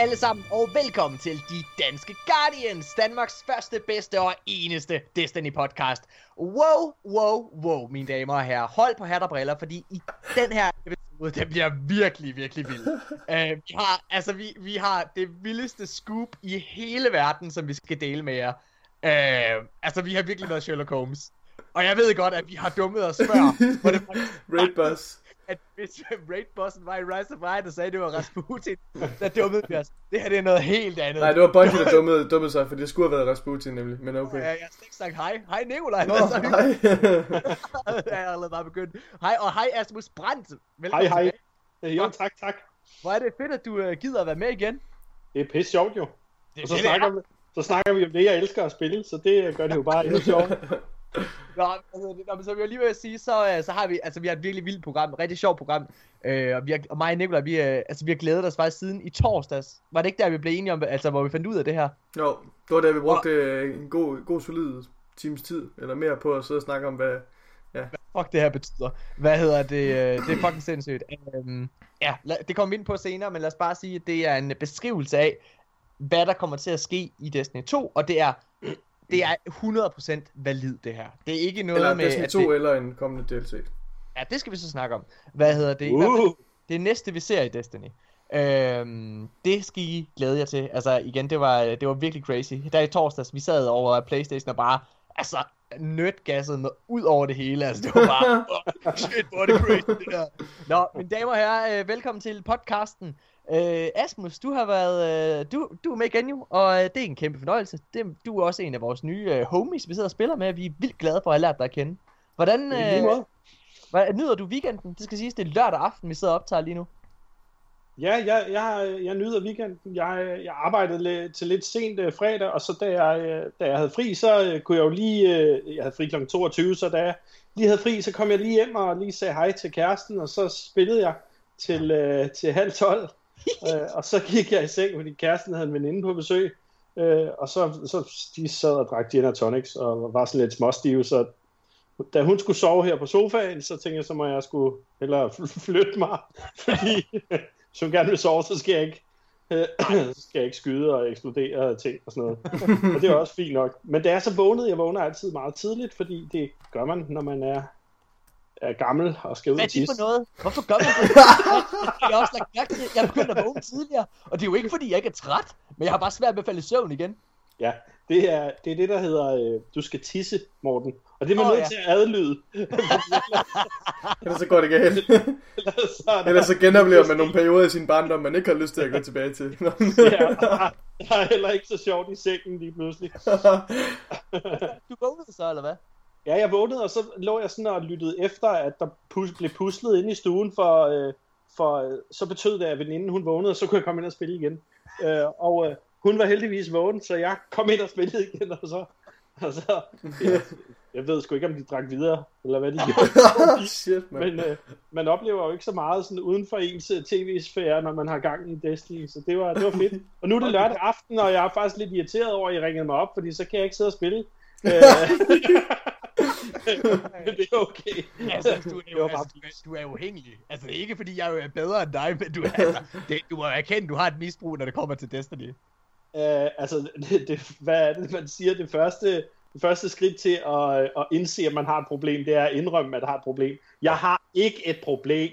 alle sammen, og velkommen til De Danske Guardians, Danmarks første, bedste og eneste Destiny-podcast. Wow, wow, wow, mine damer og herrer. Hold på hat og briller, fordi i den her episode, den bliver virkelig, virkelig vild. uh, vi, har, altså, vi, vi har det vildeste scoop i hele verden, som vi skal dele med jer. Uh, altså, vi har virkelig været Sherlock Holmes. Og jeg ved godt, at vi har dummet os før. hvor det faktisk Raid Boss. At hvis raid-bossen var i Rise of Iron og sagde, at det var Rasputin, der dummede vi os. Det her det er noget helt andet. Nej, det var Bungie, der dummede, dummede sig, for det skulle have været Rasputin nemlig, men okay. Ja, jeg har slet ikke sagt hej. Hej Nikolaj. Nå, Hvad så? hej. jeg er allerede bare begyndt. Hej, og hej Asmus Brandt. Velkommen Hej, hej. tilbage. Øh, Jo, tak, tak. Hvor er det fedt, at du uh, gider at være med igen. Det er pisse sjovt jo. Det Og så det, snakker, er. vi, så snakker vi om det, jeg elsker at spille, så det gør det jo bare endnu sjovt. Nå, altså, det- nå, men som jeg lige vil sige, så, uh, så har vi, altså vi har et virkelig vildt program, et rigtig sjovt program. Uh, og, vi har, og mig og Nikolaj, vi, uh, altså, vi har glædet os faktisk siden i torsdags. Var det ikke der, vi blev enige om, altså hvor vi fandt ud af det her? Jo, det var da vi brugte øh, en god, god solid times tid, eller mere på at sidde og snakke om, hvad... fuck det her betyder. Hvad hedder det? øh, Det er fucking sindssygt. Um, ja, det kommer vi ind på senere, men lad os bare sige, at det er en beskrivelse af, hvad der kommer til at ske i Destiny 2, og det er, det er 100% valid det her. Det er ikke noget Eller med... Destiny at 2 det, eller en kommende DLC. ja, det skal vi så snakke om. Hvad hedder det? Uh, det næste, vi ser i Destiny. Øhm, det skal I glæde jer til. Altså igen, det var, det var virkelig crazy. Der i torsdags, vi sad over Playstation og bare, altså, nødgassede med ud over det hele. Altså, det var bare, oh, shit, hvor er det crazy, det der. Nå, mine damer og herrer, øh, velkommen til podcasten. Øh, Asmus, du har været, øh, du, du er med igen jo, og øh, det er en kæmpe fornøjelse. Det, du er også en af vores nye øh, homies, vi sidder og spiller med, vi er vildt glade for at have lært dig at kende. Hvordan, øh, hvad, nyder du weekenden? Det skal siges, det er lørdag aften, vi sidder og optager lige nu. Ja, jeg, jeg, jeg nyder weekenden. Jeg, jeg arbejdede lidt, til lidt sent øh, fredag, og så da jeg, øh, da jeg havde fri, så øh, kunne jeg jo lige... Øh, jeg havde fri kl. 22, så da jeg lige havde fri, så kom jeg lige hjem og lige sagde hej til kæresten, og så spillede jeg til, øh, til halv 12. øh, og så gik jeg i seng, fordi kæresten havde en veninde på besøg. Øh, og så, så de sad og drak gin og tonics, og var sådan lidt småstive, så da hun skulle sove her på sofaen, så tænkte jeg, så må jeg skulle hellere fl- flytte mig, fordi hvis hun gerne vil sove, så skal jeg ikke, øh, så skal jeg ikke skyde og eksplodere ting og sådan noget. Og det er også fint nok. Men da jeg så vågnede, jeg vågner altid meget tidligt, fordi det gør man, når man er, er gammel og skal ud Hvad og er det tisse. for noget? Hvorfor gør man det? jeg har også lagt mærke til, jeg er begyndt at vågne tidligere. Og det er jo ikke, fordi jeg ikke er træt, men jeg har bare svært ved at falde i søvn igen. Ja, det er, det er det, der hedder, øh, du skal tisse, Morten. Og det er man Åh, nødt ja. til at adlyde. Ellers så går det galt. så er der, Ellers så genoplever man nogle perioder i sin barndom, man ikke har lyst til at gå tilbage til. ja, der er heller ikke så sjovt i sengen lige pludselig. Du vågnede så, eller hvad? Ja, jeg vågnede, og så lå jeg sådan og lyttede efter, at der pus- blev puslet inde i stuen, for, øh, for øh, så betød det, at veninden hun vågnede, og så kunne jeg komme ind og spille igen. Øh, og øh, hun var heldigvis vågen, så jeg kom ind og spillede igen, og så... Og så ja, jeg ved sgu ikke, om de drak videre, eller hvad de gjorde. Shit, man. Men øh, man oplever jo ikke så meget sådan uden for ens øh, tv-sfære, når man har gang i Destiny, så det var, det var fedt. Og nu er det lørdag aften, og jeg er faktisk lidt irriteret over, at I ringede mig op, fordi så kan jeg ikke sidde og spille. Øh, Men det er okay. Altså, du er jo, var bare- altså, du, er, du er uafhængig. Altså, det er ikke, fordi jeg er bedre end dig, men du, er, altså, det, du må erkende, du har et misbrug, når det kommer til Destiny. Øh, altså, det, det, hvad er det, man siger? Det første, det første skridt til at, at indse, at man har et problem, det er at indrømme, at man har et problem. Jeg har ikke et problem.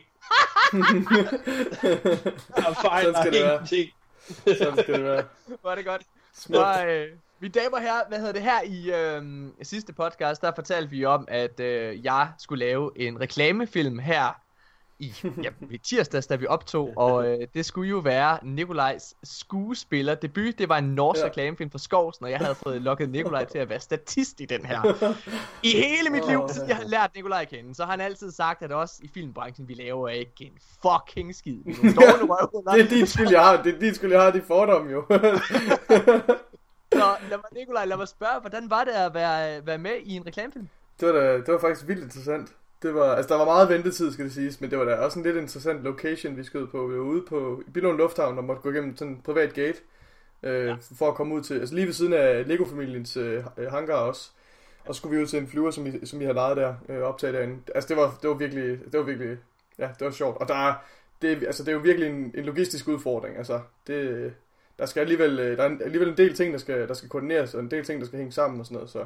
Jeg fejler ingenting. Sådan skal det være. Var det godt? Smukt. Og, øh, mine damer og herrer, hvad hedder det her i øh, sidste podcast, der fortalte vi om, at øh, jeg skulle lave en reklamefilm her i, ja, i tirsdags, da vi optog, og øh, det skulle jo være Nikolajs skuespiller debut. Det var en norsk Ja. ja. reklamefilm for Skovsen, og jeg havde fået lukket Nikolaj til at være statist i den her. I hele mit liv, siden ja. jeg har lært Nikolaj at kende, så har han altid sagt, at også i filmbranchen, vi laver ikke en fucking skid. Vi er røvhuller. Det er din skyld, jeg har. Det er din skyld, jeg har de fordomme jo. Så lad mig, Nikolaj, lad mig spørge, hvordan var det at være, være med i en reklamefilm? det, var da, det var faktisk vildt interessant. Det var, altså der var meget ventetid, skal det siges, men det var da også en lidt interessant location, vi skød på. Vi var ude på i Billund Lufthavn og måtte gå igennem sådan en privat gate, øh, ja. for at komme ud til, altså lige ved siden af Lego-familiens øh, hangar også. Og så skulle vi ud til en flyver, som vi, som vi havde lejet der, øh, optaget derinde. Altså det var, det var virkelig, det var virkelig, ja, det var sjovt. Og der er, det, altså, det er jo virkelig en, en logistisk udfordring, altså det, der skal alligevel, øh, der er alligevel en del ting, der skal, der skal koordineres, og en del ting, der skal hænge sammen og sådan noget, så...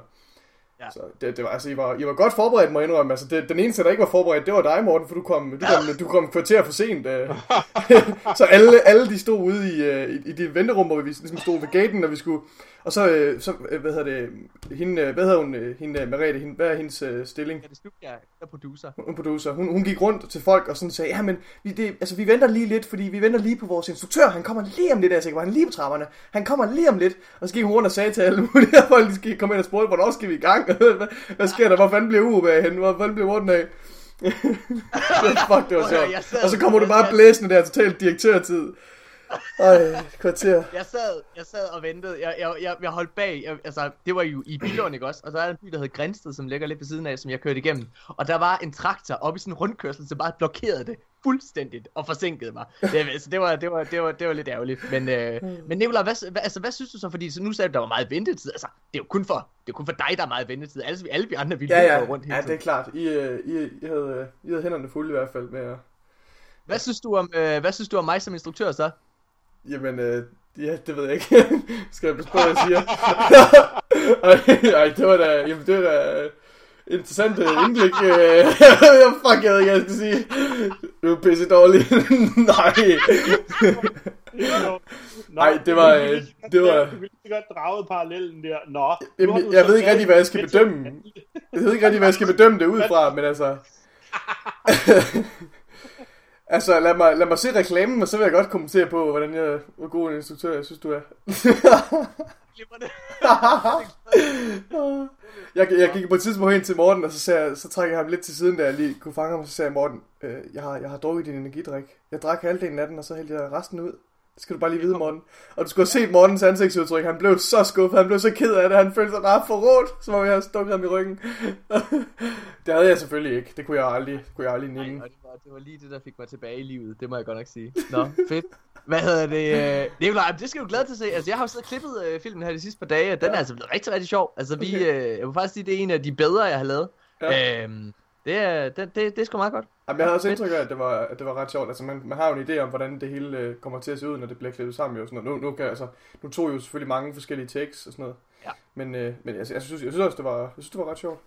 Ja. Så det, det var, altså, I var, I var godt forberedt, må jeg indrømme. Altså, det, den eneste, der ikke var forberedt, det var dig, Morten, for du kom, du kom, du kom kvarter for sent. Uh. så alle, alle de stod ude i, uh, i, i de venterum, hvor vi ligesom stod ved gaten, når vi skulle... Og så, øh, så øh, hvad hedder det, hende, hvad hedder hun, øh, hende, Merete, hende, hvad er hendes øh, stilling? Ja, det er jeg er producer. Hun, producer. Hun, hun gik rundt til folk og sådan sagde, ja, men vi, det, altså, vi venter lige lidt, fordi vi venter lige på vores instruktør, han kommer lige om lidt, altså, var han lige på trapperne, han kommer lige om lidt, og så gik hun rundt og sagde til alle mulige, at folk skal komme ind og spurgte, hvornår skal vi i gang, hvad, hvad sker der, hvor fanden bliver Uwe af hende, hvor fanden bliver Morten af? fuck, det var sjovt. Og så kommer du bare blæsende der, totalt direktørtid. Ej, kvarter. Jeg sad, jeg sad og ventede. Jeg, jeg, jeg, jeg holdt bag. Jeg, altså, det var jo i Bilån, ikke også? Og så er der en by, der hedder Grænsted, som ligger lidt ved siden af, som jeg kørte igennem. Og der var en traktor oppe i sådan en rundkørsel, som bare blokerede det fuldstændigt og forsinkede mig. Det, altså, det, var, det, var, det, var, det var lidt ærgerligt. Men, øh, men Nicolai, hvad, hvad, altså, hvad synes du så? Fordi så nu sagde du, der var meget ventetid. Altså, det er jo kun for, det er kun for dig, der er meget ventetid. Alle, alle vi andre ville ja, ja. rundt hele Ja, det er klart. I, uh, I, I, havde, I havde hænderne fulde i hvert fald med at... Hvad synes du om, øh, hvad synes du om mig som instruktør så? Jamen, øh, ja, det ved jeg ikke. Skal jeg passe på, hvad jeg siger? ej, ej, det var da, jamen, det var da interessant øh, indblik. Øh, fuck, jeg ved ikke, jeg skal sige. Du er pisse dårlig. Nej. Nej, det var... Øh, det var... Du ville godt drage parallellen der. Nå. Jamen, jeg ved ikke rigtig, hvad jeg skal bedømme. Jeg ved ikke rigtig, hvad jeg skal bedømme det ud fra, men altså... Altså, lad mig, lad mig se reklamen, og så vil jeg godt kommentere på, hvordan jeg, hvor god en instruktør jeg synes, du er. jeg, jeg gik på et tidspunkt hen til Morten, og så, sagde jeg, så trækker jeg ham lidt til siden, da jeg lige kunne fange ham, og så sagde jeg, Morten, øh, jeg, har, jeg har drukket din energidrik. Jeg drak halvdelen af den, og så hældte jeg resten ud. Skal du bare lige vide, Morten. Og du skulle have set Mortens ansigtsudtryk. Han blev så skuffet. Han blev så ked af det. Han følte sig bare forrådt, som om jeg havde stukket ham i ryggen. det havde jeg selvfølgelig ikke. Det kunne jeg aldrig, det kunne jeg aldrig nænge. Nej, det var, det var lige det, der fik mig tilbage i livet. Det må jeg godt nok sige. Nå, fedt. Hvad hedder det? Øh, Nikolaj, det skal du glæde til at se. Altså, jeg har jo siddet og klippet øh, filmen her de sidste par dage, og den ja. er altså blevet rigtig, rigtig sjov. Altså, vi, okay. øh, jeg vil faktisk sige, det er en af de bedre, jeg har lavet. Ja. Øhm, det det, det, det er sgu meget godt. Jamen, jeg havde også indtryk af, at det var, at det var ret sjovt. Altså, man, man har jo en idé om, hvordan det hele øh, kommer til at se ud, når det bliver klippet sammen. Jo, sådan noget. Nu, nu, kan, altså, nu tog jo selvfølgelig mange forskellige takes og sådan noget. Ja. Men, øh, men altså, jeg, synes, jeg synes også, det var, jeg synes, det var ret sjovt.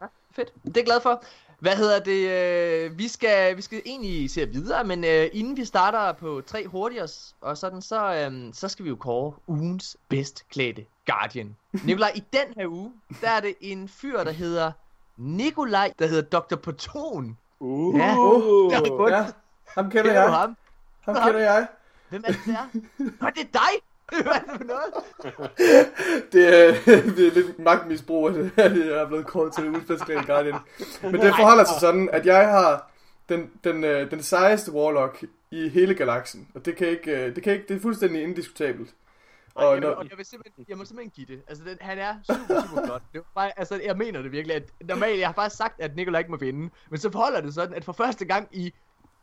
Ja, fedt. Det er jeg glad for. Hvad hedder det? Øh, vi, skal, vi skal egentlig se videre, men øh, inden vi starter på tre hurtigere og sådan, så, øh, så skal vi jo kåre ugens bedst klædte Guardian. Nikolaj, i den her uge, der er det en fyr, der hedder Nikolaj, der hedder Dr. Poton. Uh, ja, uh, ja, ham kender jeg. Ham? ham kender jeg. Hvem er det der? Nå, det er dig! Hvad er det for noget? det, er, det er lidt magtmisbrug, at jeg er blevet kåret til Udspecial Guardian. Men det forholder sig sådan, at jeg har den, den, øh, den sejeste Warlock i hele galaksen. Og det kan ikke, øh, det kan ikke, det er fuldstændig indiskutabelt. Og, og, jeg, og jeg, vil simpelthen, jeg må simpelthen give det. Altså, den, han er super, super flot. Det bare, altså, jeg mener det virkelig. At, normalt, jeg har bare sagt, at Nikolaj ikke må vinde. Men så forholder det sådan, at for første gang i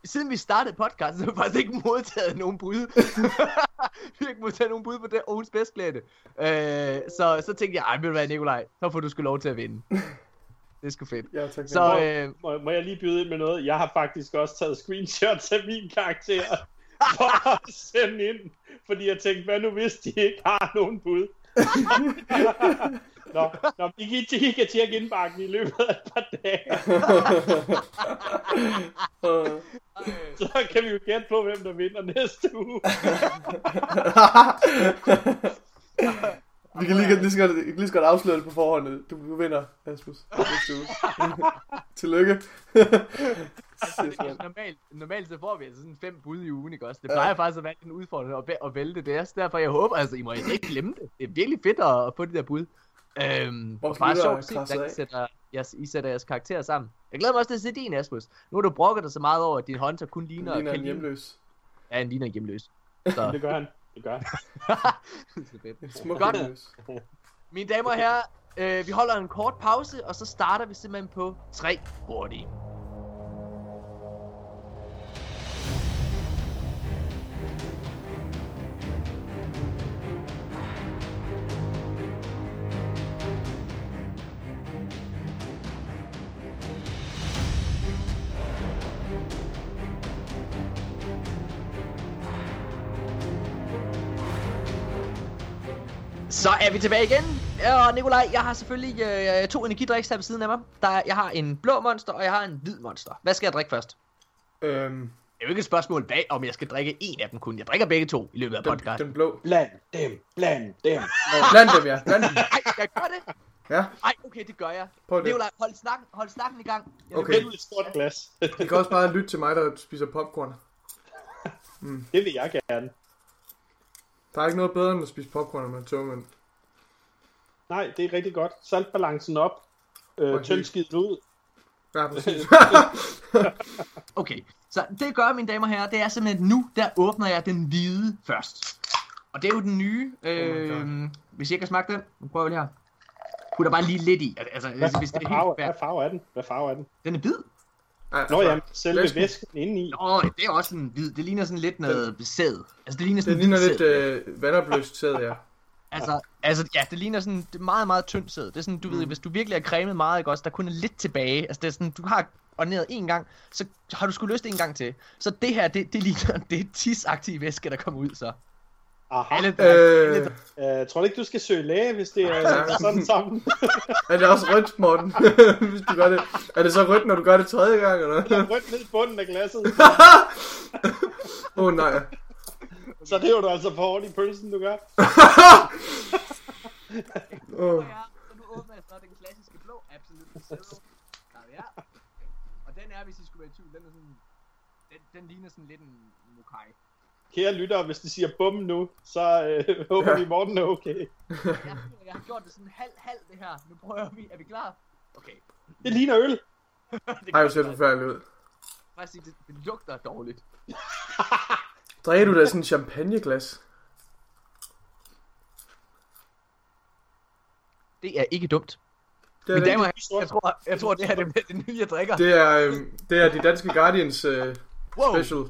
siden vi startede podcasten, så har vi faktisk ikke modtaget nogen bud. vi har ikke modtaget nogen bud på det ugens bedstklædte. Øh, så, så tænkte jeg, ej, vil du være Nikolaj, så får du sgu lov til at vinde. Det er sgu fedt. Ja, tak. Så, øh, må, må, jeg lige byde ind med noget? Jeg har faktisk også taget screenshots af min karakter for at sende ind. Fordi jeg tænkte, hvad nu hvis de ikke har nogen bud? Nå, nå I, kan, I kan tjekke indbakken i løbet af et par dage. Så kan vi jo gætte på, hvem der vinder næste uge. Vi kan lige, lige, så godt, lige så godt afsløre det på forhånd. Du, du vinder, Asmus. Tillykke. normalt, normalt så får vi altså sådan fem bud i ugen, ikke også? Det plejer ja. faktisk at være en udfordring at, at vælte det. Er derfor jeg håber, altså I må ikke glemme det. Det er virkelig fedt at, at få de der bud. Øhm, Hvor bare sjovt at se, hvordan I sætter, jeres, I sætter jeres karakterer sammen. Jeg glæder mig også til at se din, Asmus. Nu har du brokket dig så meget over, at din hunter kun ligner... ligner en hjemløs. Ja, en ligner en hjemløs. Så. det gør han. Det gør han. Smuk Godt. Mine damer og herrer, øh, vi holder en kort pause, og så starter vi simpelthen på tre hurtige. Så er vi tilbage igen. Og Nikolaj, jeg har selvfølgelig øh, to energidriks her ved siden af mig. Der, er- jeg har en blå monster, og jeg har en hvid monster. Hvad skal jeg drikke først? Øhm, Det er jo ikke et spørgsmål, hvad, om jeg skal drikke en af dem kun. Jeg drikker begge to i løbet af den, podcasten. den blå. Bland dem, bland dem. Bland dem, ja. Bland dem. Nej, jeg gør det. Ja, Nej, okay, det gør jeg. prøv det. Nikolaj, hold snakken, hold snakken i gang. Jeg vil Okay. vælge- Et stort glas. I kan også bare lytte til mig, der spiser popcorn. Det vil jeg gerne. Der er ikke noget bedre end at spise popcorn, når man er tømmermænd. Nej, det er rigtig godt. Saltbalancen op. Øh, Okay. tyndskidt ud. Ja, præcis. Okay, så det jeg gør, mine damer og herrer, det er simpelthen nu, der åbner jeg den hvide først. Og det er jo den nye, øh, Oh hvis jeg kan smage den, nu prøver jeg lige her. Putter bare lige lidt i, altså Hvad, hvis det hvad, er farve, helt hvad færdigt. farve er den? Hvad farve er den? Den er hvid. Ej, Nå ja, selve Væsken. væsken indeni. Nå, det er også en hvid. Det ligner sådan lidt noget sæd. Altså det ligner sådan Det ligner lidt øh, vandopløst sæd, ja. Altså, altså, ja, det ligner sådan meget, meget tyndt sæd. Det er sådan, du mm. ved, hvis du virkelig har cremet meget, ikke også, der kun er lidt tilbage. Altså, det er sådan, du har ordineret en gang, så har du sgu lyst en gang til. Så det her, det, det ligner, det er tisagtig væske, der kommer ud, så. Aha. Alle, Øh, alle, Øh, tror du ikke, du skal søge læge, hvis det er sådan sammen? er det også rødt, Morten? Hvis du gør det. Er det så rødt, når du gør det tredje gang, eller? Rødt ned i bunden af glasset. Åh oh, nej. Så det er du altså for hårdt i pølsen, du gør. Oh. Ja, så nu åbner jeg så den klassiske blå Absolute Zero. Der er. Og den er, hvis I skulle være i tvivl, den er sådan... Den, den ligner sådan lidt en mokai. Kære lyttere, hvis de siger bum nu, så øh, håber vi, Morten er okay. Jeg, jeg har gjort det sådan halv-halv det her. Nu prøver vi. Er vi klar? Okay. Det ligner øl. det Ej, det ser forfærdeligt ud. Sige, det, det lugter dårligt. Drikker du da sådan en champagneglas? Det er ikke dumt. Det er, Mine det, damer herrer, jeg tror, jeg tror det her det, er det nye, jeg drikker. det er, øhm, det er de danske Guardians øh, wow. special.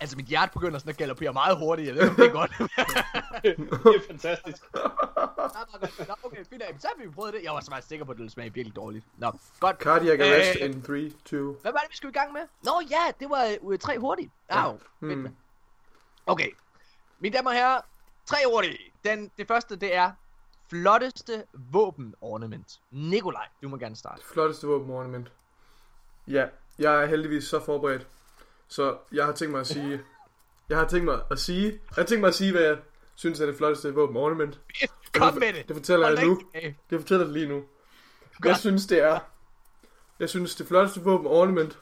Altså, mit hjerte begynder sådan at galoppere meget hurtigt. Jeg ved ikke, om det er godt. Det er fantastisk. Nå, okay, fint af. Så har vi prøvet det. Jeg var så meget sikker på, at det ville smage virkelig dårligt. Nå, godt. Cardiac arrest Øh, in 3, 2. Hvad var det, vi skulle i gang med? Nå ja, det var uh, tre hurtigt. Au. Hmm. Mm. Okay. Mine damer og herrer, tre hurtigt. Den, det første, det er flotteste våbenornament. Nikolaj, du må gerne starte. Flotteste våbenornament. Ja, jeg er heldigvis så forberedt. Så jeg har tænkt mig at sige... Jeg har tænkt mig at sige... Jeg har tænkt mig at sige, hvad jeg synes er det flotteste våbenornament. Kom med det. Det fortæller jeg nu. Det fortæller jeg lige nu. Jeg Godt. synes, det er... Jeg synes, det flotteste våben ornament,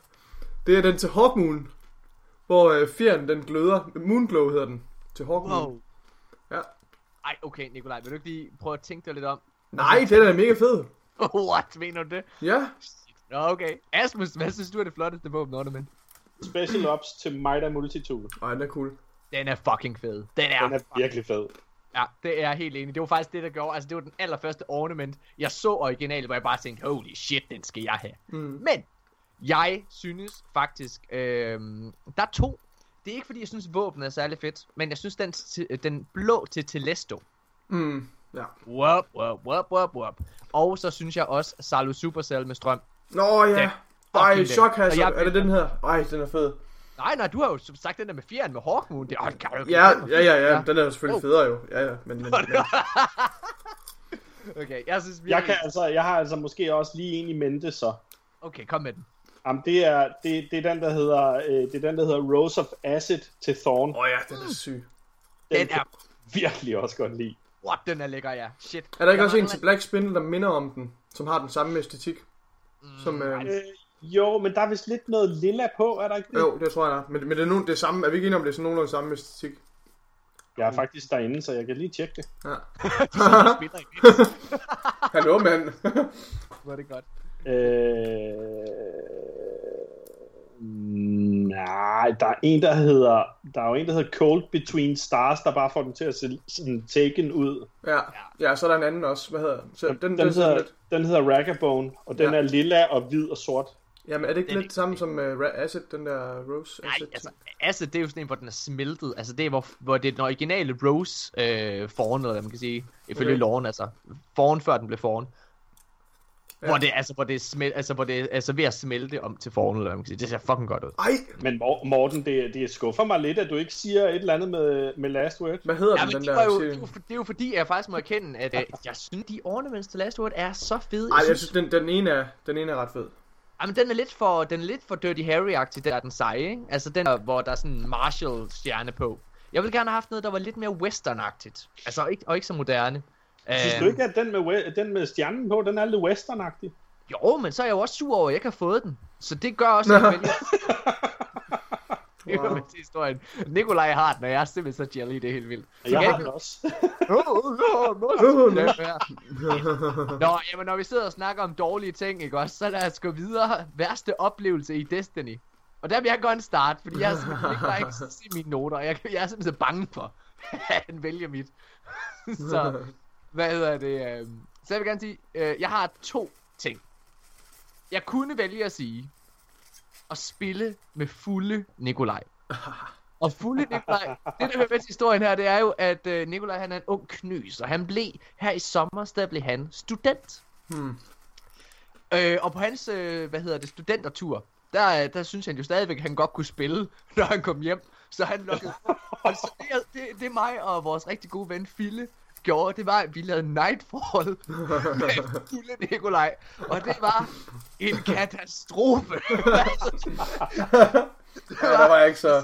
det er den til Hawkmoon. Hvor øh, fjeren, den gløder. Moonglow hedder den. Til Hawkmoon. Wow. Ja. Ej, okay, Nikolaj, vil du ikke lige prøve at tænke dig lidt om? Nej, den er mega fed. What, mener du det? Ja. Nå, okay. Asmus, hvad synes du er det flotteste våbenornament? Special Ops til Mida Multitool. Ej, den er cool. Den er fucking fed. Den er, Den er virkelig fed. Ja, det er jeg helt enig. Det var faktisk det, der gjorde. Altså, det var den allerførste ornament, jeg så originalt, hvor jeg bare tænkte, holy shit, den skal jeg have. Mm. Men, jeg synes faktisk, øh, der er to. Det er ikke fordi, jeg synes, våben er særlig fedt, men jeg synes, den, den blå til Telesto. Mm. Ja. Wop, wop, wop, wop, wop. Og så synes jeg også, Salu Supercell med strøm. Nå ja. Den- Ej, fucking den. Shock Og jeg- Er det den her? Ej, den er fed. Nej, nej, du har jo sagt den der med fjeren med Hawkmoon. Det, oh, kan du Ja, ja, ja, ja. Den er jo selvfølgelig Oh. federe jo. Ja, ja. Men, men, men. Okay, jeg synes Jeg, virkelig... kan, altså, jeg har altså måske også lige en i mente, så. Okay, kom med den. Jamen, det er, det, det er den, der hedder, øh, det er den, der hedder Rose of Acid til Thorn. Åh oh, ja, den er syg. Den kan er... jeg virkelig også godt lide. What, den er lækker, ja. Shit. Er der ikke Jeg også en til Black Spindle, der minder om den? Som har den samme æstetik? Som, øh, Øh, jo, men der er vist lidt noget lilla på, er der ikke det? jo, det tror jeg, der er. Men, men det er, nu, det er samme. Er vi ikke enige om, det er sådan nogenlunde samme æstetik? Jeg er faktisk derinde, så jeg kan lige tjekke det. Ja. spiller imens. Hallo, mand. Er det godt. Øh... Nej, der er en, der hedder... Der er jo en, der hedder Cold Between Stars, der bare får den til at se sådan taken ud. ja. ja, så er der en anden også. Hvad hedder den? Så, den, den, Den, hedder, lidt... den hedder Ragabone, og den Ja. er lilla og hvid og sort. Jamen, er det ikke Den lidt samme som uh, Acid, den der Rose Nej, Acid? altså, acid, det er jo sådan en, hvor den er smeltet. Altså, det er, hvor, hvor det er den originale Rose øh, foran, eller hvad man kan sige, ifølge Okay. loven, altså. Foran, før den blev foran. Ja. Hvor det, altså, hvor det er, smel, altså, hvor det er altså, ved at smelte om til formen, eller hvad man kan sige. Det ser fucking godt ud. Ej, Men Mor- Morten, det, det skuffer mig lidt, at du ikke siger et eller andet med, med Last Word. hvad hedder Ja, den, den det, der jo, det, er jo, det er jo fordi, jeg faktisk må erkende, at øh, jeg synes, de ornaments til Last Word er så fede. Ej, jeg synes, den, den, ene er, den ene er ret fed. Jamen, den er lidt for, den er lidt for Dirty Harry-agtig, der er den seje, ikke? Altså den, der, hvor der er sådan en Marshall-stjerne på. Jeg ville gerne have haft noget, der var lidt mere western-agtigt. Altså, ikke, og ikke så moderne. Synes Øhm, du ikke, at den med, den med stjernen på, den er lidt westernagtig? Jo, men så er jeg jo også sur over, at jeg ikke har fået den. Så det gør også, at jeg. Det er Wow. historien. Nikolaj har den, og jeg er simpelthen så jelly, det er helt vildt. Jeg Ja, har den også. Nå, jamen når vi sidder og snakker om dårlige ting, ikke også, så lad os gå videre. Værste oplevelse i Destiny. Og der vil jeg godt starte, fordi jeg, simpelthen ikke, jeg ikke se mine noter, jeg, jeg er simpelthen så bange for, at han vælger mit. så, hvad hedder det? Øh, så jeg vil gerne sige, øh, jeg har to ting. Jeg kunne vælge at sige, at spille med fulde Nikolaj. Og fulde Nikolaj, det der hører med til historien her, det er jo, at øh, Nikolaj han er en ung knys, og han blev, her i sommer, der blev han student. Hmm. Øh, og på hans, øh, hvad hedder det, studentertur, der, der synes han jo stadigvæk, at han godt kunne spille, når han kom hjem. Så han lukkede Og så det, er- det, det mig og vores rigtig gode ven Fille gjorde, det var, at vi lavede Nightfall med fulde Nikolaj. Og det var en katastrofe. Ja, der var jeg ikke så...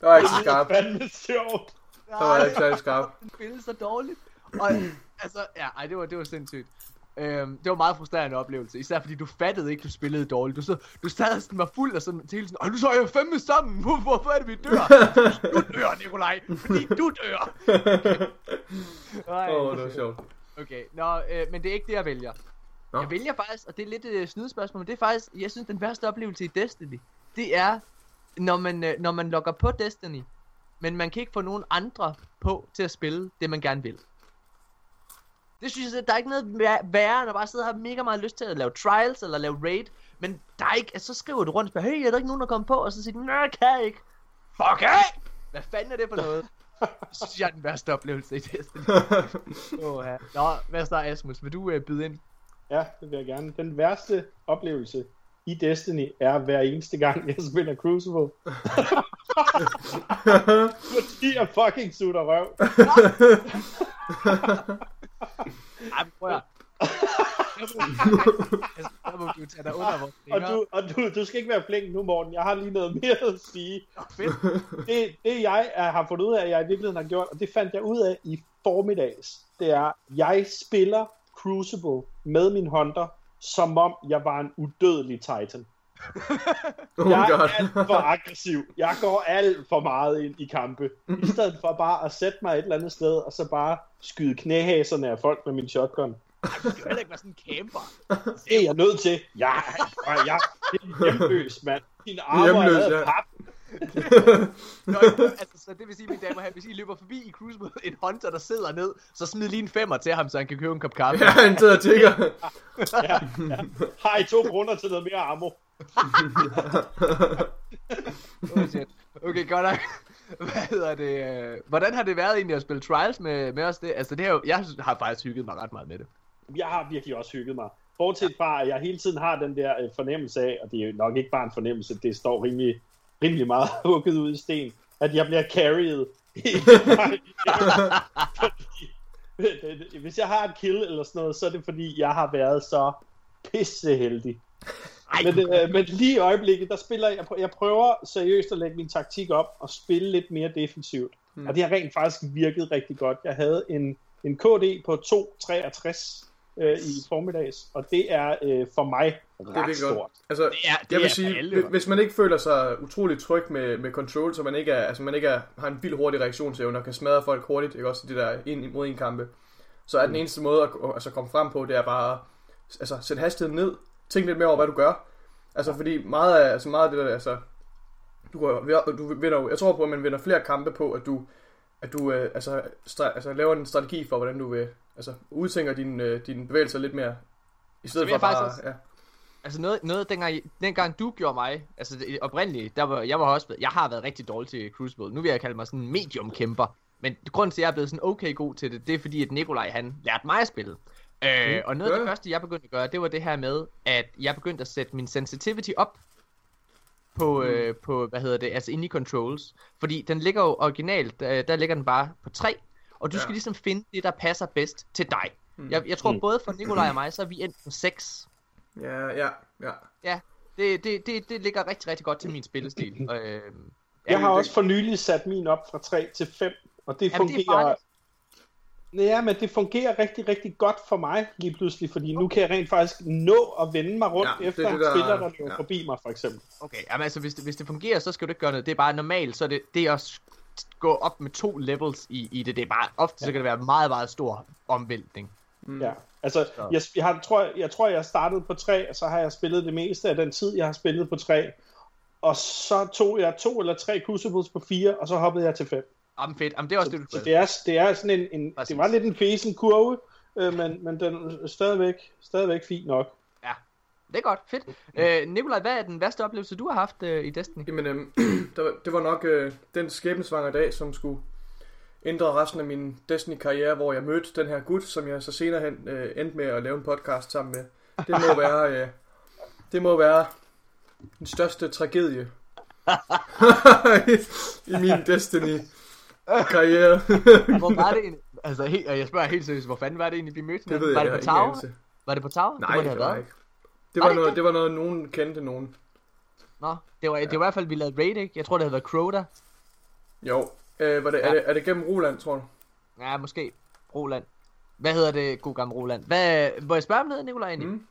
Der var ikke så skarp. Det er fandme sjovt. Der var jeg ikke særlig skarp. Den spillede så dårligt. Og altså, ja, ej, det var, det var sindssygt. Øhm, det var en meget frustrerende oplevelse, især fordi du fattede ikke, du spillede dårligt. Du, så, du sad sådan var fuld og sådan til hele og nu så jeg fandme sammen, Hvor- hvorfor er det, vi dør? du dør, Nikolaj, fordi du dør. Åh, oh, det var sjovt. Okay, nå, øh, men det er ikke det, jeg vælger. Nå. Jeg vælger faktisk, og det er lidt et øh, snydespørgsmål, men det er faktisk, jeg synes, den værste oplevelse i Destiny, det er, når man, øh, når man logger på Destiny, men man kan ikke få nogen andre på til at spille det, man gerne vil. Det synes jeg, der er ikke noget vær- værre, end at bare sidde og have mega meget lyst til at lave trials eller lave raid, men der er ikke, altså, så skriver du rundt og spørger, hey, er der ikke nogen, der kommer på? Og så siger de, nej, jeg kan ikke. Fuck af! Hvad fanden er det for noget? Det synes jeg er den værste oplevelse i Destiny. Åh, ja. Nå, hvad så, Asmus? Vil du uh, byde ind? Ja, det vil jeg gerne. Den værste oplevelse i Destiny er hver eneste gang, jeg spiller Crucible. Fordi jeg fucking sutter røv. Ej, men prøv at Der må jo tage dig under vores Og, du, og du, du skal ikke være flink nu, Morten. Jeg har lige noget mere at sige. Det, det jeg er, har fundet ud af, at jeg i virkeligheden har gjort, og det fandt jeg ud af i formiddags, det er, jeg spiller Crucible med min Hunter, som om jeg var en udødelig Titan. Oh Jeg my er god. alt for aggressiv. Jeg går alt for meget ind i kampe. I stedet for bare at sætte mig et eller andet sted, og så bare skyde knæhaserne af folk med min shotgun. Du kan heller ikke være sådan en camper. Det er jeg nødt til. Jeg, jeg, jeg det er hjemløs, mand. Din arme er Hjemløs, af ja. pap. Nå, altså, så det vil sige, mine damer herrer, hvis I løber forbi i Crucible en hunter, der sidder ned, så smid lige en femmer til ham, så han kan købe en kop kaffe. Ja, han sidder og tigger. Ja, ja. Har I to grunder til noget mere ammo? Oh. Okay, godt nok. Hvad hedder det? Hvordan har det været egentlig at spille Trials med, med os? Det, altså, det her, jo- jeg har faktisk hygget mig ret meget med det. Jeg har virkelig også hygget mig. Bortset fra, at jeg hele tiden har den der øh, fornemmelse af, og det er jo nok ikke bare en fornemmelse, det står rimelig, rimelig meget hugget ud i sten, at jeg bliver carried. Hvis jeg har et kill eller sådan noget, så er det fordi, jeg har været så pisseheldig. Ej, Men, øh, men lige i øjeblikket, der spiller jeg, jeg prøver seriøst at lægge min taktik op og spille lidt mere defensivt. Hmm. Mm. Og det har rent faktisk virket rigtig godt. Jeg havde en, en KD på 2,63 øh, i formiddags, og det er øh, for mig Det er ret stort. godt. Altså, Det er- det jeg vil sige, alle, hvis- man ikke føler sig utrolig tryg med, med control, så man ikke, er, altså man ikke er, har en vild hurtig reaktionsevne og kan smadre folk hurtigt, ikke også det der en mod en kampe, så er den eneste måde at altså, komme frem på, det er bare altså, sætte hastigheden ned, tænk lidt mere over, hvad du gør. Altså, fordi meget af, altså, meget af det der, altså, du, går, du vinder, jo- jeg tror på, at man vinder flere kampe på, at du, at du øh, altså, stra, altså, laver en strategi for, hvordan du vil, altså, udtænker dine, øh, dine bevægelser lidt mere, i stedet vil for bare, også- ja. Altså noget, noget dengang, dengang du gjorde mig, altså det, oprindeligt, der var, jeg var også, jeg har været rigtig dårlig til Crucible. Nu vil jeg kalde mig sådan en medium kæmper. Men grunden til, at jeg er blevet sådan okay god til det, det er fordi, at Nikolaj han lærte mig at spille. Øh, og noget af det første, jeg begyndte at gøre, det var det her med, at jeg begyndte at sætte min sensitivity op på, Mm. øh, på hvad hedder det, altså inde i controls. Fordi den ligger jo originalt, der, der ligger den bare på 3, og du Ja. skal ligesom finde det, der passer bedst til dig. Mm. Jeg, jeg tror Mm. både for Nikolaj og mig, så er vi endt på 6. Ja, ja, ja. Ja, det, det, det, det ligger rigtig, rigtig godt til min spillestil. Øh, Jeg har det- også for nylig sat min op fra 3 til 5, og det Jamen, det er fungerer... farligt. Ja, men det fungerer rigtig, rigtig godt for mig lige pludselig, fordi nu kan jeg rent faktisk nå at vende mig rundt Ja, ja, det er efter det, en der- spiller, der løber ja. forbi mig, for eksempel. Okay, jamen altså, hvis det, hvis det fungerer, så skal du ikke gøre noget. Det er bare normalt, så er det, det er at gå op med to levels i, i det. Det er bare, ofte så kan det være meget, meget stor omvæltning. Mm. Ja, altså, Så. jeg, jeg, har, tror, jeg tror, jeg startede på 3, og så har jeg spillet det meste af den tid, jeg har spillet på 3. Og så tog jeg to eller tre Crucibles på 4, og så hoppede jeg til 5. Jamen fedt, jamen det er også det, du Så det er, det er sådan en, en Præcis. det var lidt en fesen kurve, øh, men, men den er stadigvæk, stadigvæk fint nok. Det er godt, fedt. Øh, Nikolaj, hvad er den værste oplevelse, du har haft øh, i Destiny? Jamen, der var, det var nok øh, den skæbnesvanger dag, som skulle ændre resten af min Destiny-karriere, hvor jeg mødte den her gut, som jeg så senere hen øh, endte med at lave en podcast sammen med. Det må være, øh, det må være den største tragedie i, i min Destiny-karriere. Hvor var det egentlig? Altså, og jeg spørger helt seriøst, hvor fanden var det egentlig, vi mødte det hinanden? var jeg det på anelse. Var det på Tower? Nej, må det have var ikke. Det Var var, det noget, ikke det var noget, nogen kendte nogen. Nå, det var, det var i hvert fald, vi lavede raid, ikke? Jeg tror, det havde været Crota. Jo. Øh, var det, Ja. er, det, er det gennem Roland, tror du? Ja, måske. Roland. Hvad hedder det, god gamle Roland? Hvad, må jeg spørge om noget, egentlig? Mm.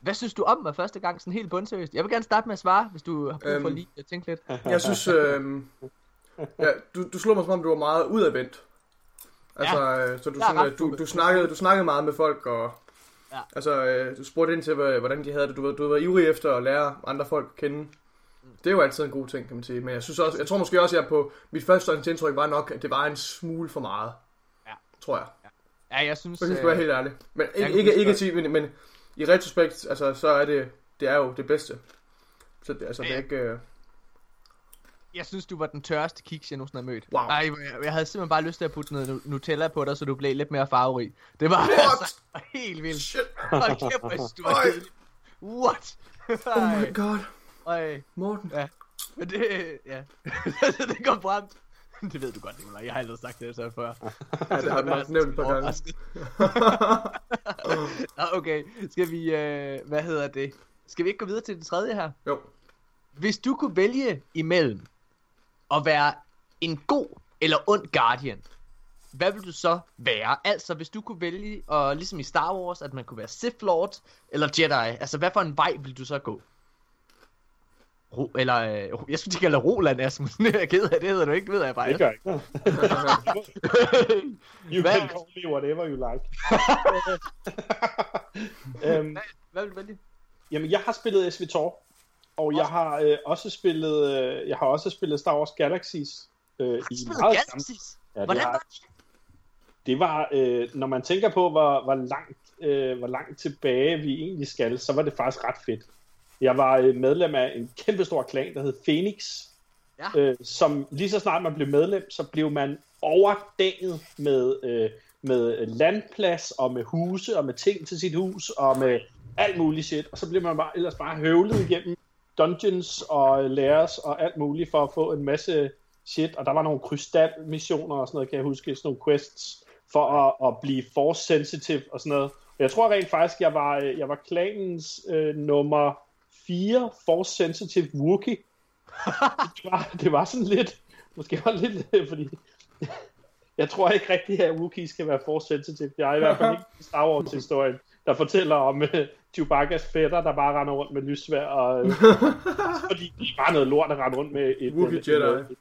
Hvad synes du om mig første gang, sådan helt bundseriøst? Jeg vil gerne starte med at svare, hvis du har brug for Øhm. lige at tænke lidt. Jeg synes, øh, ja, du, du slog mig som om, du var meget udadvendt. Altså, ja, så du, sådan, øh, du, du, snakkede, du snakkede meget med folk, og Ja. altså, øh, du spurgte ind til, hvordan de havde det. Du, var- du var ivrig efter at lære andre folk at kende. Det er jo altid en god ting, kan man sige. Men jeg synes også, jeg tror måske også, at jeg på mit første indtryk var nok, at det var en smule for meget. Ja. Tror jeg. Ja, jeg synes... Jeg skal øh, være helt ærlig. Men ikke, ikke, ikke at sige, men, men i retrospekt, altså, så er det, det er jo det bedste. Så det, altså, det er Ja. ikke... Jeg synes, du var den tørreste kiks, jeg nogensinde har mødt. Wow. Ej, jeg, jeg havde simpelthen bare lyst til at putte noget nu- Nutella på dig, så du blev lidt mere farverig. Det var What? altså helt vildt. shit! Hold kæft, jeg synes, du var kedelig. What? Oh my god. Ej, Morten. ja. Men det, ja. det kom frem. Det ved du godt, Nicolaj. Jeg har aldrig sagt det så før. Ja, det har du nok nævnt par gange. Okay, skal vi, øh, hvad hedder det? Skal vi ikke gå videre til det tredje her? Jo. Hvis du kunne vælge imellem at være en god eller ond Guardian, hvad vil du så være? Altså, hvis du kunne vælge, og ligesom i Star Wars, at man kunne være Sith Lord eller Jedi, altså hvad for en vej vil du så gå? Ro, eller, øh, jeg skulle ikke kalde Roland Asmussen, jeg er ked af det, hedder du ikke, ved jeg bare. Det gør ikke. You Hvad- can call me whatever you like. øhm, Hvad vil du vælge? jamen, jeg har spillet SVTOR, og jeg har øh, også spillet, øh, jeg har også spillet Star Wars Galaxies. Øh, Har i du spillet meget Galaxies? Ja, det Hvordan har- var det? Det var, øh, når man tænker på, hvor, hvor, langt, øh, hvor langt tilbage vi egentlig skal, så var det faktisk ret fedt. Jeg var øh, medlem af en kæmpe stor klan, der hed Phoenix, Ja. øh, som lige så snart man blev medlem, så blev man overdænget med, øh, med landplads og med huse og med ting til sit hus og med alt muligt shit. Og så blev man bare, ellers bare høvlet igennem dungeons og lærers og alt muligt for at få en masse shit. Og der var nogle krystalmissioner og sådan noget, kan jeg huske, sådan nogle quests for at, at blive force sensitive og sådan noget. Og jeg tror rent faktisk, jeg var, jeg var klanens øh, nummer 4 force sensitive Wookie. det, var, det var sådan lidt, måske var lidt, øh, fordi jeg tror ikke rigtigt, at Wookiees skal være force sensitive. Jeg er i hvert fald ikke Star Wars historien, der fortæller om uh, Chewbacca's fætter, der bare render rundt med lysvær, og, uh, fordi det er bare noget lort at rende rundt med et, Wookiee et, Jedi. et,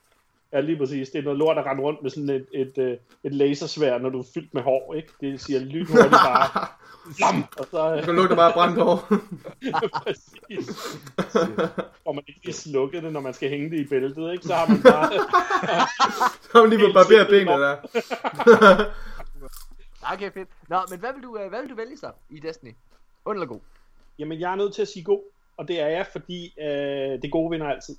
Ja, lige præcis. Det er noget lort at rende rundt med sådan et, et, et, et lasersvær, når du er fyldt med hår, ikke? Det siger lynhurtigt bare, flam, og så... Det lugter bare brændt hår. Præcis. Og man ikke lige slukket det, når man skal hænge det i bæltet, ikke? Så har man bare... Så har man lige barberet benene der. Okay, fedt. Nå, men hvad vil du, øh, hvad vil du vælge så i Destiny? Und eller god? Jamen, jeg er nødt til at sige god, og det er jeg, fordi øh, det gode vinder altid.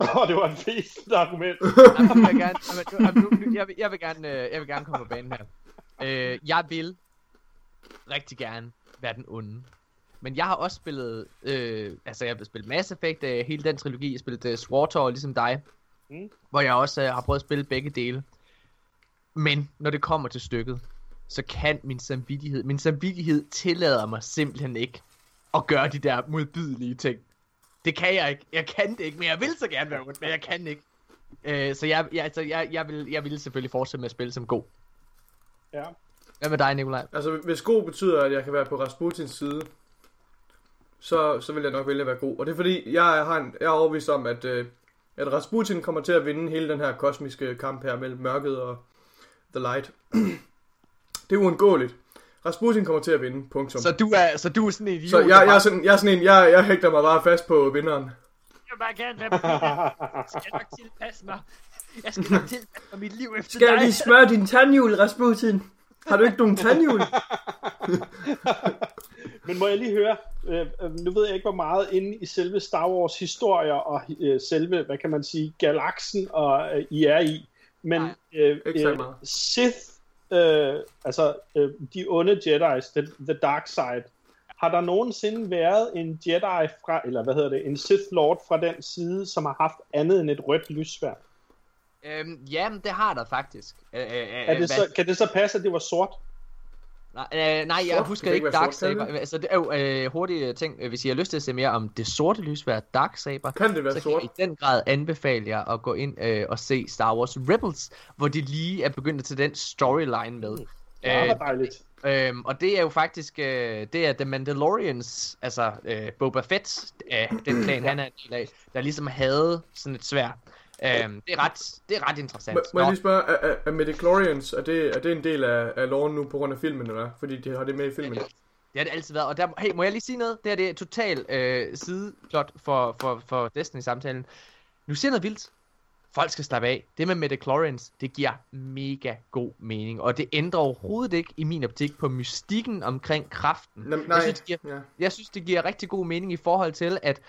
Åh, oh, det var en fæsent argument. Jamen, jeg, vil gerne, jamen, nu, nu, jeg, vil, jeg, vil gerne, øh, jeg vil gerne komme på banen her. Øh, jeg vil rigtig gerne være den onde. Men jeg har også spillet, øh, altså jeg har spillet Mass Effect, øh, hele den trilogi, jeg har spillet øh, SWTOR, ligesom dig, Mm. hvor jeg også øh, har prøvet at spille begge dele. Men når det kommer til stykket, så kan min samvittighed, min samvittighed tillader mig simpelthen ikke at gøre de der modbydelige ting. Det kan jeg ikke. Jeg kan det ikke, men jeg vil så gerne være ond, men jeg kan ikke. Øh, så jeg, jeg, altså, jeg, jeg, vil, jeg vil selvfølgelig fortsætte med at spille som god. Ja. Hvad med dig, Nikolaj? Altså, hvis god betyder, at jeg kan være på Rasputins side, så, så vil jeg nok vælge at være god. Og det er fordi, jeg, har en, jeg er overbevist om, at, øh, at Rasputin kommer til at vinde hele den her kosmiske kamp her mellem mørket og The Light. det er uundgåeligt. Rasputin kommer til at vinde, punktum. Så du er, så du er sådan en idiot, Så jeg, jeg, er bare- sådan, jeg er sådan en, jeg, jeg hægter mig bare fast på vinderen. Jeg vil bare gerne være på Jeg skal nok tilpasse mig. Jeg skal nok tilpasse mig mit liv efter Skal jeg dig. lige smøre din tandhjul, Rasputin? Har du ikke nogen tandhjul? Men må jeg lige høre, øh, øh, nu ved jeg ikke, hvor meget inde i selve Star Wars historier og øh, selve, hvad kan man sige, galaksen og øh, I er i, men Nej, øh, så øh. Sith, øh, altså øh, de onde Jedi's, the, the dark side, har der nogensinde været en Jedi fra, eller hvad hedder det, en Sith Lord fra den side, som har haft andet end et rødt lyssværd? Øhm, jamen, det har der faktisk. Øh, øh, øh, Er det så, hvad- kan det så passe, at det var sort? Nej, øh, nej, jeg Sort? husker ikke Dark Saber. det? Altså, det er jo øh, hurtige ting. Øh, Hvis I har lyst til at se mere om det sorte lysvær, Dark Saber, Kan det være så sort? kan jeg i den grad anbefale jer at gå ind øh, og se Star Wars Rebels, hvor de lige er begyndt at tage den storyline med. Ja, Øh, hvor dejligt. Øhm, og det er jo faktisk, øh, det er The Mandalorians, altså øh, Boba Fett, øh, den klan han er en del af, der ligesom havde sådan et svær. Øhm, det, er ret, det er ret interessant. Må, må jeg lige spørge, er, er, er Midichlorians, er det, er det en del af, af loven nu på grund af filmen, eller? Fordi de har det med i filmen? det har det altid været. Og der, hey, må jeg lige sige noget? Det her det er total øh, sideplot for, for, for Destiny-samtalen. Nu siger noget vildt. Folk skal slappe af. Det med Metachlorians, det giver mega god mening. Og det ændrer overhovedet ikke i min optik på mystikken omkring kraften. Nej, nej. Jeg synes, det giver, ja. jeg synes, det giver rigtig god mening i forhold til, at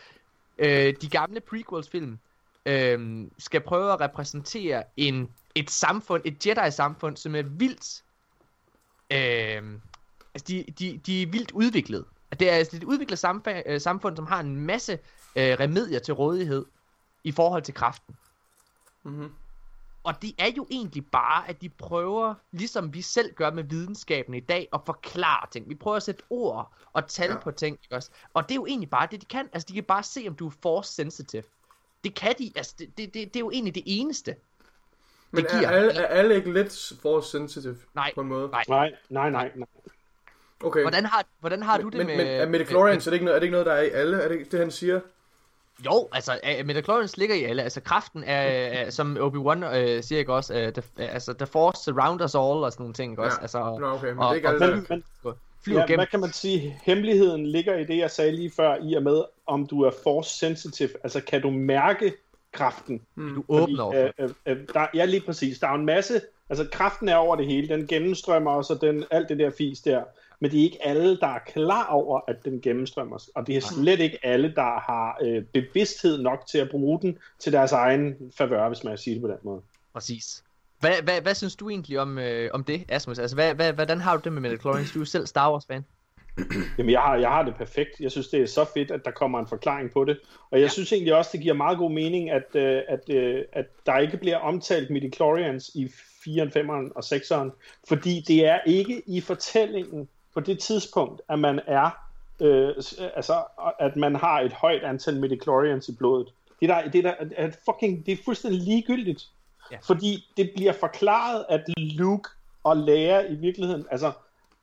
øh, de gamle prequels-film øh, skal prøve at repræsentere en, et samfund, et Jedi-samfund, som er vildt... Øh, altså, de, de, de er vildt udviklet. Det er altså et udviklet samf- øh, samfund, som har en masse øh, remedier til rådighed i forhold til kraften. Mm-hmm. Og det er jo egentlig bare, at de prøver, ligesom vi selv gør med videnskaben i dag, at forklare ting. Vi prøver at sætte ord og tal Ja. på ting, også? Og det er jo egentlig bare det, de kan. Altså, de kan bare se, om du er force sensitive. Det kan de, altså, det, det, det, det er jo egentlig det eneste. Men Det er giver- alle, er alle ikke lidt force sensitive Nej, på en måde? nej. Nej, nej, nej, nej. Okay. Hvordan har, hvordan har du men, det men, med... men er Midichlorians, er det, ikke noget, er det ikke noget, der er i alle? Er det ikke det, han siger? Jo, altså, Metachlorians ligger i alle. Altså, kraften er, er som Obi-Wan uh, siger ikke også, uh, the, altså, the force surround us all og sådan nogle ting, ikke også? Ja. Altså, Nå, okay, men og, det er ikke og, alle, og der... Men, men flyver ja, gennem. hvad kan man sige? Hemmeligheden ligger i det, jeg sagde lige før, i og med, om du er force sensitive. Altså, kan du mærke kraften? Du åbner over. øh, øh, øh, der, ja, lige præcis. Der er en masse... Altså, kraften er over det hele. Den gennemstrømmer også, og den, alt det der fis der. Men det er ikke alle, der er klar over, at den gennemstrømmer. Og det er slet ikke alle, der har øh, bevidsthed nok til at bruge den til deres egen favør, hvis man kan sige det på den måde. Præcis. Hvad, hvad, hvad synes du egentlig om, øh, om det, Asmus? Altså, hvad, hvad, hvordan har du det med Metachlorians? Du er selv Star Wars-fan. Jamen, jeg har, jeg har det perfekt. Jeg synes, det er så fedt, at der kommer en forklaring på det. Og jeg ja. synes egentlig også, det giver meget god mening, at, øh, at, øh, at der ikke bliver omtalt midichlorians i 4'eren, 5'eren og 6'eren. Fordi det er ikke i fortællingen på det tidspunkt, at man er øh, altså, at man har et højt antal midichlorians i blodet. Det, der, det, der, er fucking, det er fuldstændig ligegyldigt. Ja. Fordi det bliver forklaret, at Luke og Leia i virkeligheden, altså,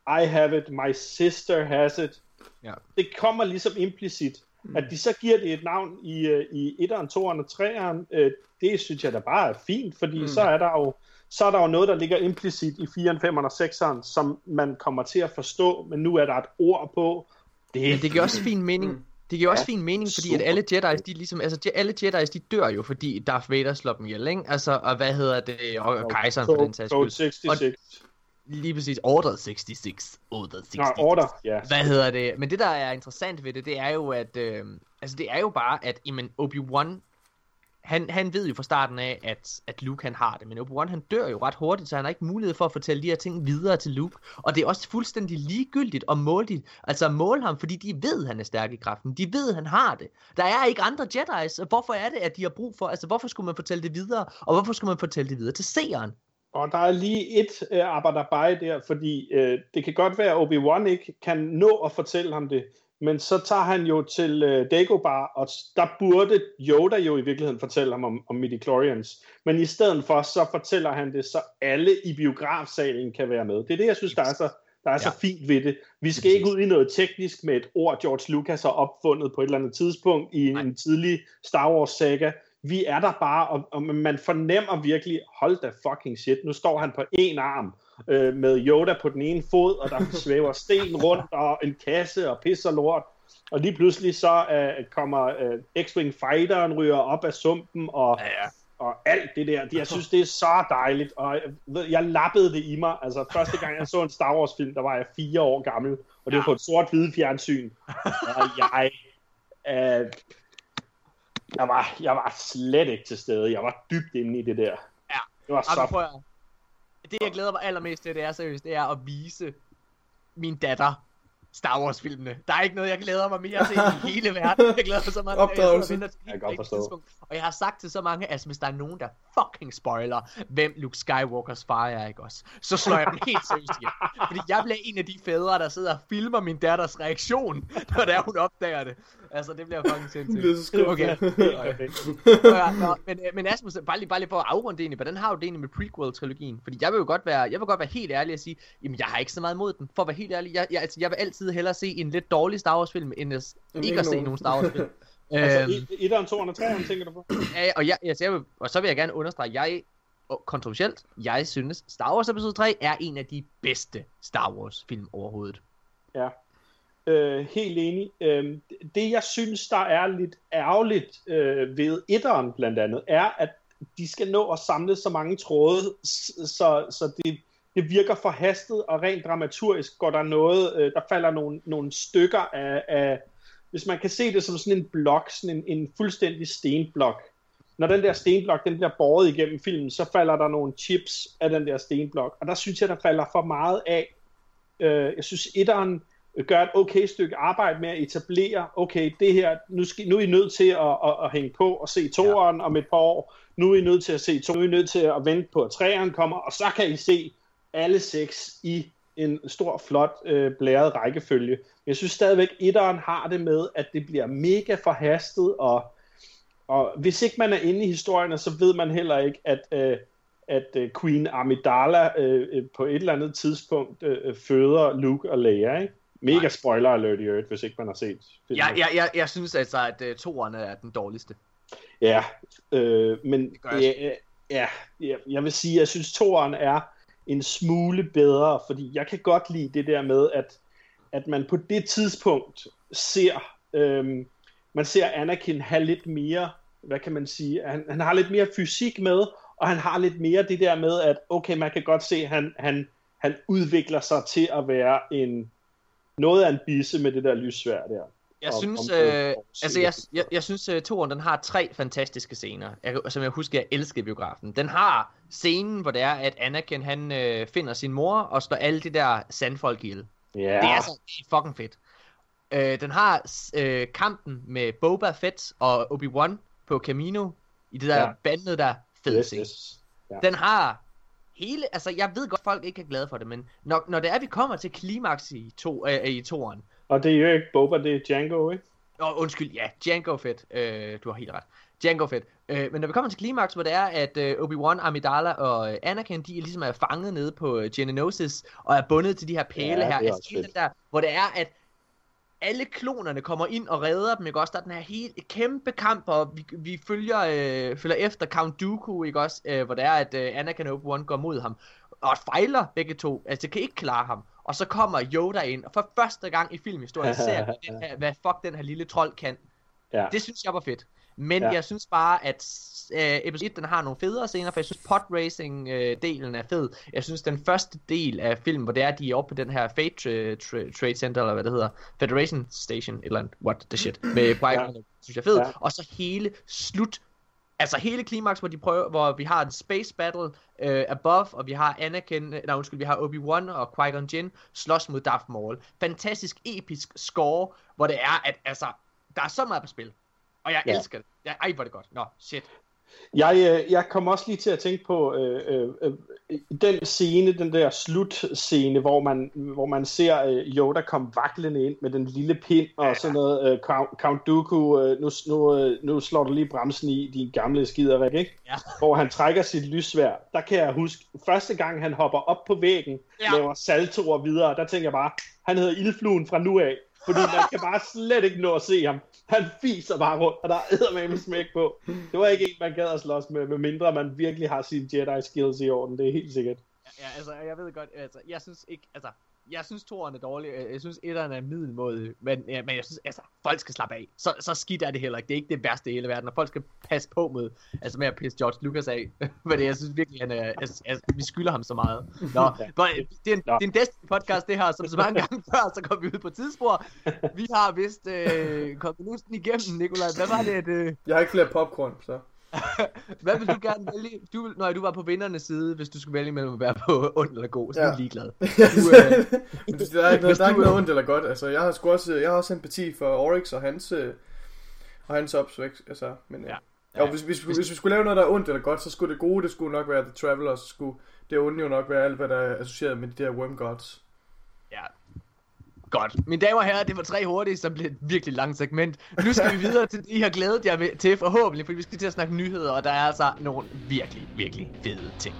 I have it, my sister has it. Ja. Det kommer ligesom implicit. Mm. At de så giver det et navn i, øh, i 1'eren, 2'eren og 3'eren, øh, det synes jeg da bare er fint, fordi mm. så er der jo så er der jo noget, der ligger implicit i 4'eren, 5'eren og 6'eren, som man kommer til at forstå, men nu er der et ord på. Det, er Men det giver også fin mening. Mm. Det giver også Ja, fin mening, fordi super. at alle Jedi's, de ligesom, altså de- alle Jedi's, de dør jo, fordi Darth Vader slår dem ihjel, ikke? Altså, og hvad hedder det, og, og kejseren for den sags skyld. 66. Lige præcis, Order 66. Order 66. Nå, order, ja. Hvad hedder det? Men det, der er interessant ved det, det er jo, at... Øh, altså, det er jo bare, at jamen, Obi-Wan han, han ved jo fra starten af, at, at Luke han har det, men Obi-Wan han dør jo ret hurtigt, så han har ikke mulighed for at fortælle de her ting videre til Luke. Og det er også fuldstændig ligegyldigt at måle, de, altså at måle ham, fordi de ved, at han er stærk i kraften. De ved, at han har det. Der er ikke andre Jedi's. Hvorfor er det, at de har brug for, altså hvorfor skulle man fortælle det videre, og hvorfor skulle man fortælle det videre til seeren? Og der er lige et øh, arbejder der, fordi øh, det kan godt være, at Obi-Wan ikke kan nå at fortælle ham det, men så tager han jo til øh, Dagobah, og der burde Yoda jo i virkeligheden fortælle ham om, om midichlorians. Men i stedet for, så fortæller han det, så alle i biografsalen kan være med. Det er det, jeg synes, der er så, der er ja. så fint ved det. Vi skal ikke ud i noget teknisk med et ord, George Lucas har opfundet på et eller andet tidspunkt i Nej. en tidlig Star Wars saga. Vi er der bare, og, og man fornemmer virkelig, hold da fucking shit, nu står han på en arm, øh, med Yoda på den ene fod, og der svæver sten rundt, og en kasse, og pis og lort. Og lige pludselig så øh, kommer øh, X-Wing Fighteren ryger op af sumpen, og, ja, ja. og alt det der. Jeg synes, det er så dejligt, og jeg, jeg lappede det i mig. Altså, første gang jeg så en Star Wars-film, der var jeg fire år gammel, og det var på et sort-hvide fjernsyn. Og jeg... Øh, jeg var, jeg var slet ikke til stede. Jeg var dybt inde i det der. Ja. Det var så det jeg glæder mig allermest til, det er seriøst, det er at vise min datter Star Wars filmene. Der er ikke noget, jeg glæder mig mere til i hele verden. Jeg glæder mig så meget til, jeg, jeg, jeg kan forstå. Og jeg har sagt til så mange, altså hvis der er nogen, der fucking spoiler, hvem Luke Skywalkers far er, ikke også? Så slår jeg dem helt seriøst igen. Fordi jeg bliver en af de fædre, der sidder og filmer min datters reaktion, når der hun opdager det. Altså, det bliver fucking sindssygt. Det bliver så Okay. okay. Nå, men, øh, men Asmus, bare lige, bare lige for at afrunde det egentlig, hvordan har du det egentlig med prequel-trilogien? Fordi jeg vil jo godt være, jeg vil godt være helt ærlig og sige, jamen jeg har ikke så meget imod den. For at være helt ærlig, jeg, jeg, altså, jeg vil altid hellere se en lidt dårlig Star Wars film, end at, ikke at se nogen Star Wars film. altså, øhm, 1'eren, 2'eren og 3'eren, tænker du på? Ja, og, jeg, altså, jeg vil, og så vil jeg gerne understrege, jeg kontroversielt, jeg synes, Star Wars episode 3 er en af de bedste Star Wars film overhovedet. Ja, øh, helt enig. Øh, det jeg synes, der er lidt ærgerligt øh, ved etteren blandt andet, er, at de skal nå at samle så mange tråde, så, så det, det virker forhastet, og rent dramaturgisk går der noget, øh, der falder nogle, nogle stykker af, af, hvis man kan se det som sådan en blok, sådan en, en fuldstændig stenblok. Når den der stenblok, den bliver båret igennem filmen, så falder der nogle chips af den der stenblok, og der synes jeg, der falder for meget af. Øh, jeg synes, etteren gør et okay stykke arbejde med at etablere, okay, det her, nu, skal, nu er I nødt til at, at, at hænge på og se toeren ja. om et par år, nu er I nødt til at se to, nu er I nødt til at vente på, at træerne kommer, og så kan I se alle seks i en stor, flot, øh, blæret rækkefølge. Men jeg synes stadigvæk, etteren har det med, at det bliver mega forhastet, og, og hvis ikke man er inde i historien, så ved man heller ikke, at, øh, at øh, Queen Amidala øh, øh på et eller andet tidspunkt øh, føder Luke og Leia, ikke? Mega Nej. spoiler alert i øvrigt, hvis ikke man har set filmen. Ja, ja, ja, jeg synes altså, at uh, toerne er den dårligste. Ja, øh, men ja, ja, ja, jeg vil sige, at jeg synes, toeren er en smule bedre, fordi jeg kan godt lide det der med, at, at man på det tidspunkt ser, øh, man ser Anakin have lidt mere, hvad kan man sige, han, han har lidt mere fysik med, og han har lidt mere det der med, at okay, man kan godt se, at han, han, han udvikler sig til at være en noget af en bisse med det der lyssvær der. Jeg synes, om, øh, altså jeg, jeg, jeg synes, uh, toren den har tre fantastiske scener, jeg, som jeg husker, jeg elsker biografen. Den har scenen, hvor det er, at Anakin han øh, finder sin mor og slår alle de der sandfolk ihjel. Yeah. Det er altså fucking fedt. Øh, den har øh, kampen med Boba Fett og Obi-Wan på Camino i det der ja. bandet der fed yes, yes. Ja. Den har hele, altså jeg ved godt, folk ikke er glade for det, men når, når det er, vi kommer til klimaks i, to, øh, i toren. Og det er jo ikke Boba, det er Django, ikke? Åh, undskyld, ja, Django fedt. Øh, du har helt ret. Django fedt. Øh, men når vi kommer til klimaks, hvor det er, at øh, Obi-Wan, Amidala og øh, Anakin, de er ligesom er fanget nede på øh, Geonosis, og er bundet til de her pæle ja, her. Altså, den der, hvor det er, at alle klonerne kommer ind og redder dem, ikke også? Der er den her helt kæmpe kamp, og vi, vi følger, øh, følger efter Count Dooku, ikke også? Øh, hvor det er, at øh, Anakin og Obi-Wan går mod ham, og fejler begge to, altså kan ikke klare ham. Og så kommer Yoda ind, og for første gang i filmhistorien ser vi, den her, hvad fuck den her lille trold kan. Ja. Det synes jeg var fedt. Men ja. jeg synes bare, at øh, episode 1, den har nogle federe scener, for jeg synes podracing-delen øh, er fed. Jeg synes, den første del af filmen, hvor det er, de er oppe på den her Fate tra- tra- Trade Center, eller hvad det hedder, Federation Station, eller andet, what the shit, med qui ja. synes jeg er fed. Ja. Og så hele slut altså hele klimaks, hvor de prøver, hvor vi har en space battle øh, above, og vi har Anakin, nej undskyld, vi har Obi-Wan og Qui-Gon Jinn slås mod Darth Maul. Fantastisk episk score, hvor det er, at altså, der er så meget på spil. Og jeg Ja. elsker det. Ja, ej, hvor det godt. Nå, shit. Jeg, øh, jeg kom også lige til at tænke på øh, øh, øh, den scene, den der slutscene, hvor man, hvor man ser øh, Yoda komme vaklende ind med den lille pind og sådan noget. Øh, Count, Count Dooku, øh, nu, nu, øh, nu slår du lige bremsen i, din gamle skiderik, ikke? Ja. Hvor han trækker sit lysvær. Der kan jeg huske, første gang han hopper op på væggen, Ja. ja. laver saltoer videre, der tænker jeg bare, han hedder Ildfluen fra nu af. Fordi man kan bare slet ikke nå at se ham. Han fiser bare rundt, og der er eddermame smæk på. Det var ikke en, man gad at slås med, med mindre man virkelig har sine Jedi skills i orden. Det er helt sikkert. Ja, altså, jeg ved godt, altså, jeg synes ikke, altså, jeg synes toeren er dårlig, jeg synes etteren er middelmåde, men, ja, men jeg synes, altså, folk skal slappe af. Så, så skidt er det heller ikke, det er ikke det værste i hele verden, og folk skal passe på med, altså med at pisse George Lucas af, men jeg synes virkelig, han er, altså, altså, vi skylder ham så meget. Nå, but, det er en, Nå. det er en Destiny podcast, det her, som så mange gange før, så kom vi ud på tidsspor. Vi har vist øh, konvolusten igennem, Nikolaj, hvad var det, at, øh, Jeg har ikke flere popcorn, så. hvad vil du gerne vælge? Du, vil- når du var på vindernes side, hvis du skulle vælge mellem at være på ond eller god, så er Ja. du ligeglad. Men der er ikke noget, Hvis der er ikke du, noget øh, ondt eller godt. Altså, jeg har sgu også, jeg har også empati for Oryx og hans, øh, og hans opsvækst. Altså, men, Ja. ja. Jo, hvis, hvis, hvis, hvis, vi skulle lave noget, der er ondt eller godt, så skulle det gode, det skulle nok være The Traveler, så skulle det onde jo nok være alt, hvad der er associeret med de der Worm Gods. Ja. Godt. Mine damer og herrer, det var tre hurtige, så blev et virkelig langt segment. Nu skal vi videre til det, I har glædet jer til forhåbentlig, fordi vi skal til at snakke nyheder, og der er altså nogle virkelig, virkelig fede ting.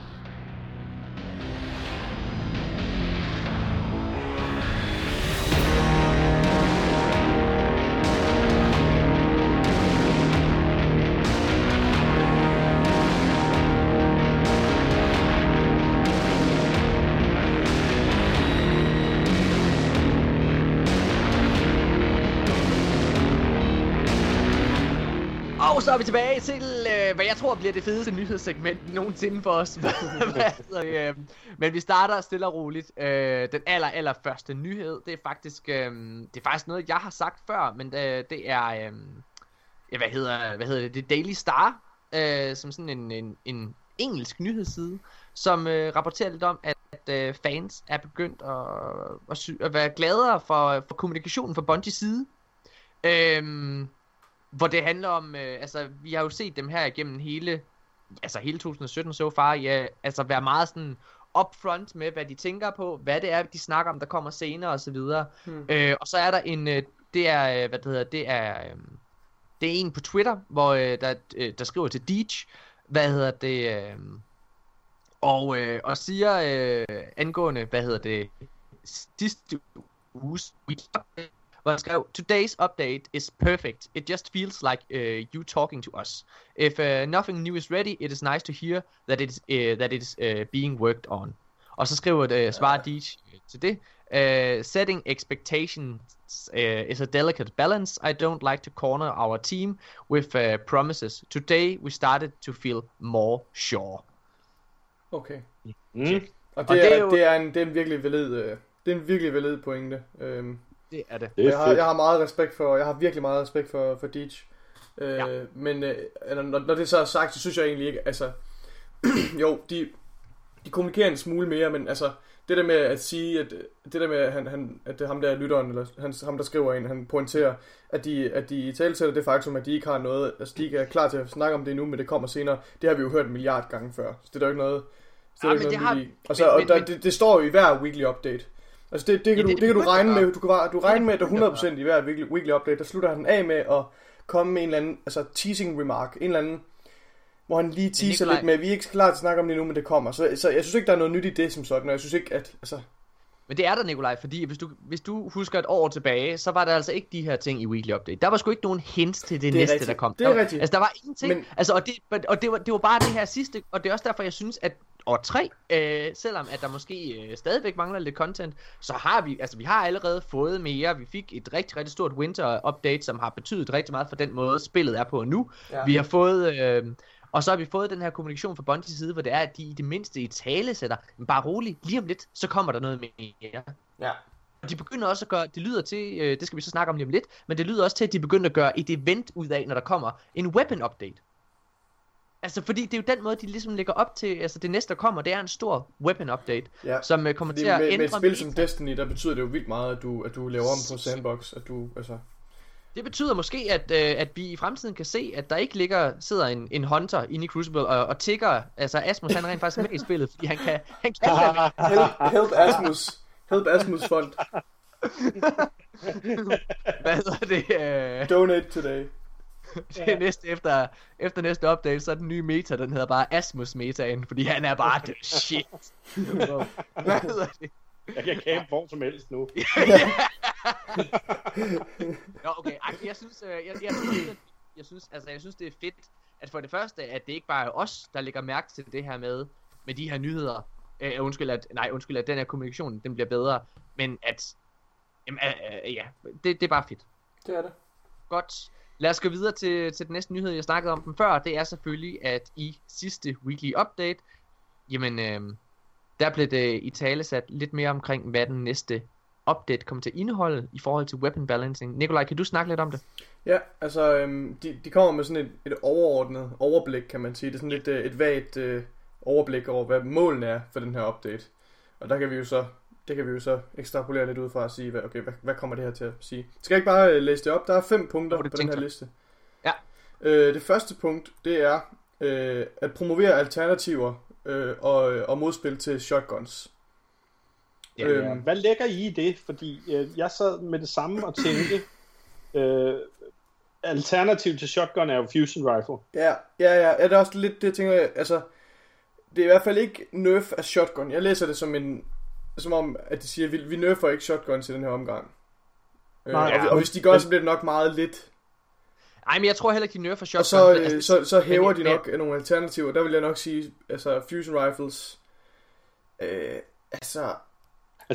Tror bliver det fedeste nyhedssegment nogensinde for os. Hvad det, øh, Men vi starter stille og roligt. Øh, den aller, aller første nyhed, det er faktisk, øh, det er faktisk noget, jeg har sagt før, men det, det er, øh, ja, hvad hedder, hvad hedder det, det er Daily Star, øh, som sådan en, en, en engelsk nyhedsside, som øh, rapporterer lidt om, at, at øh, fans er begyndt at, at, sy- at være gladere for, for kommunikationen fra Bungies side. Øhm, hvor det handler om, øh, altså vi har jo set dem her igennem hele, altså hele 2017 så far, ja, altså være meget sådan upfront med, hvad de tænker på, hvad det er, de snakker om, der kommer senere og så videre. Hmm. Øh, og så er der en, øh, det er, øh, hvad det hedder, det er, øh, det er en på Twitter, hvor øh, der, øh, der skriver til Deej, hvad hedder det, øh, og, øh, og siger øh, angående, hvad hedder det, sidste uges hvor han skrev, Today's update is perfect. It just feels like uh, you talking to us. If uh, nothing new is ready, it is nice to hear that it is, uh, that it is uh, being worked on. Og så skriver uh, svarer Deej til det. Uh, setting expectations uh, is a delicate balance. I don't like to corner our team with uh, promises. Today we started to feel more sure. Okay. Mm. Og det, Og er, det er jo- det er en, det er en virkelig valid, øh, det er en virkelig valid pointe. Øhm, Det er det. Det er jeg, har, jeg har meget respekt for, jeg har virkelig meget respekt for, for Deej. Øh, Ja. ja. Men øh, når, når det så er sagt, så synes jeg egentlig ikke, altså, jo, de, de kommunikerer en smule mere, men altså, det der med at sige, at det der med, at, han, han, at det er ham der lytteren, eller han, ham der skriver ind, han pointerer, at de, at de i talesætter det faktum, at de ikke har noget, altså de ikke er klar til at snakke om det nu, men det kommer senere, det har vi jo hørt en milliard gange før, så det er der jo ikke noget, så Ja, det er men der ikke det noget har- i. Og, så, men- og der, men- det, det, står jo i hver weekly update. Altså det, det kan Ja, du, det det, kan du regne med, du kan, bare- du regne med, at det begynder er 100% i hver weekly, weekly update, der slutter han af med at komme med en eller anden, altså teasing remark, en eller anden, hvor han lige teaser lidt med, vi er ikke klar til at snakke om det nu, men det kommer. Så, så jeg synes ikke, der er noget nyt i det som sådan, og jeg synes ikke, at, altså, Men det er der, Nikolaj, fordi hvis du, hvis du husker et år tilbage, så var der altså ikke de her ting i Weekly Update. Der var sgu ikke nogen hints til det, Det næste, rigtigt. der kom. Det er der, rigtigt. Altså, der var ingenting. Men- Altså, og det, og det, var, det var bare det her sidste, og det er også derfor, jeg synes, at år 3, øh, selvom at der måske øh, stadigvæk mangler lidt content, så har vi, altså vi har allerede fået mere. Vi fik et rigtig, rigtig stort winter update, som har betydet rigtig meget for den måde, spillet er på nu. Ja. Vi har fået, øh, og så har vi fået den her kommunikation fra Bungies side, hvor det er, at de i det mindste i tale sætter, men bare rolig, lige om lidt, så kommer der noget mere. ja. Og de begynder også at gøre, det lyder til, øh, det skal vi så snakke om lige om lidt, men det lyder også til, at de begynder at gøre et event ud af, når der kommer en weapon update. Altså, fordi det er jo den måde, de ligesom lægger op til, altså det næste, der kommer, det er en stor weapon update, Ja. som uh, kommer Fordi til at med, ændre med et spil som. Destiny, der betyder det jo vildt meget, at du, at du laver om på sandbox, at du, altså... Det betyder måske, at, øh, at vi i fremtiden kan se, at der ikke ligger, sidder en, en hunter inde i Crucible og, og tigger, altså Asmus han er rent faktisk med i spillet, fordi han kan, han kan Help, help Asmus. Help Asmus Fund. hvad hedder det, øh, Donate today. det næste efter, efter næste update, så er den nye meta, den hedder bare Asmus metaen, fordi han er bare the shit. hvad hedder det? Jeg kan campe hvor som helst nu. Nå, okay. Ej, jeg synes, øh, jeg, jeg, synes, jeg synes, altså, jeg synes, det er fedt, at for det første, at det ikke bare er os, der lægger mærke til det her med, med de her nyheder. Øh, undskyld, at, nej, undskyld, at den her kommunikation, den bliver bedre. Men at, jamen, øh, øh, ja, det, det er bare fedt. Det er det. Godt. Lad os gå videre til, til den næste nyhed, jeg snakkede om den før. Det er selvfølgelig, at i sidste weekly update, jamen, øh, der blev det i tale sat lidt mere omkring, hvad den næste update kommer til at indeholde i forhold til weapon balancing. Nikolaj, kan du snakke lidt om det? Ja, altså, øhm, de, de kommer med sådan et, et overordnet overblik, kan man sige. Det er sådan lidt øh, et vagt øh, overblik over, hvad målene er for den her update. Og der kan vi jo så, det kan vi jo så ekstrapolere lidt ud fra at sige, hvad, okay, hvad, hvad kommer det her til at sige. Skal jeg ikke bare øh, læse det op? Der er fem punkter på den her tænker. liste. Ja. Øh, det første punkt, det er øh, at promovere alternativer øh, og, og modspil til shotguns. Ja, Øhm, Ja, hvad lægger I i det? Fordi øh, jeg sad med det samme og tænkte, øh, alternativ til shotgun er jo fusion rifle. Ja, ja, ja, ja, det er også lidt det, jeg tænker, jeg, altså, det er i hvert fald ikke nerf af shotgun. Jeg læser det som en, som om, at de siger, vi, vi nerfer ikke shotguns i den her omgang. Øh, Nej, og, ja, og hvis de gør, så bliver det nok meget lidt. Ej, men jeg tror heller ikke, de nerfer shotgun. Og så, altså, øh, så, så hæver men- de nok nogle alternativer. Der vil jeg nok sige, altså fusion rifles, øh, altså,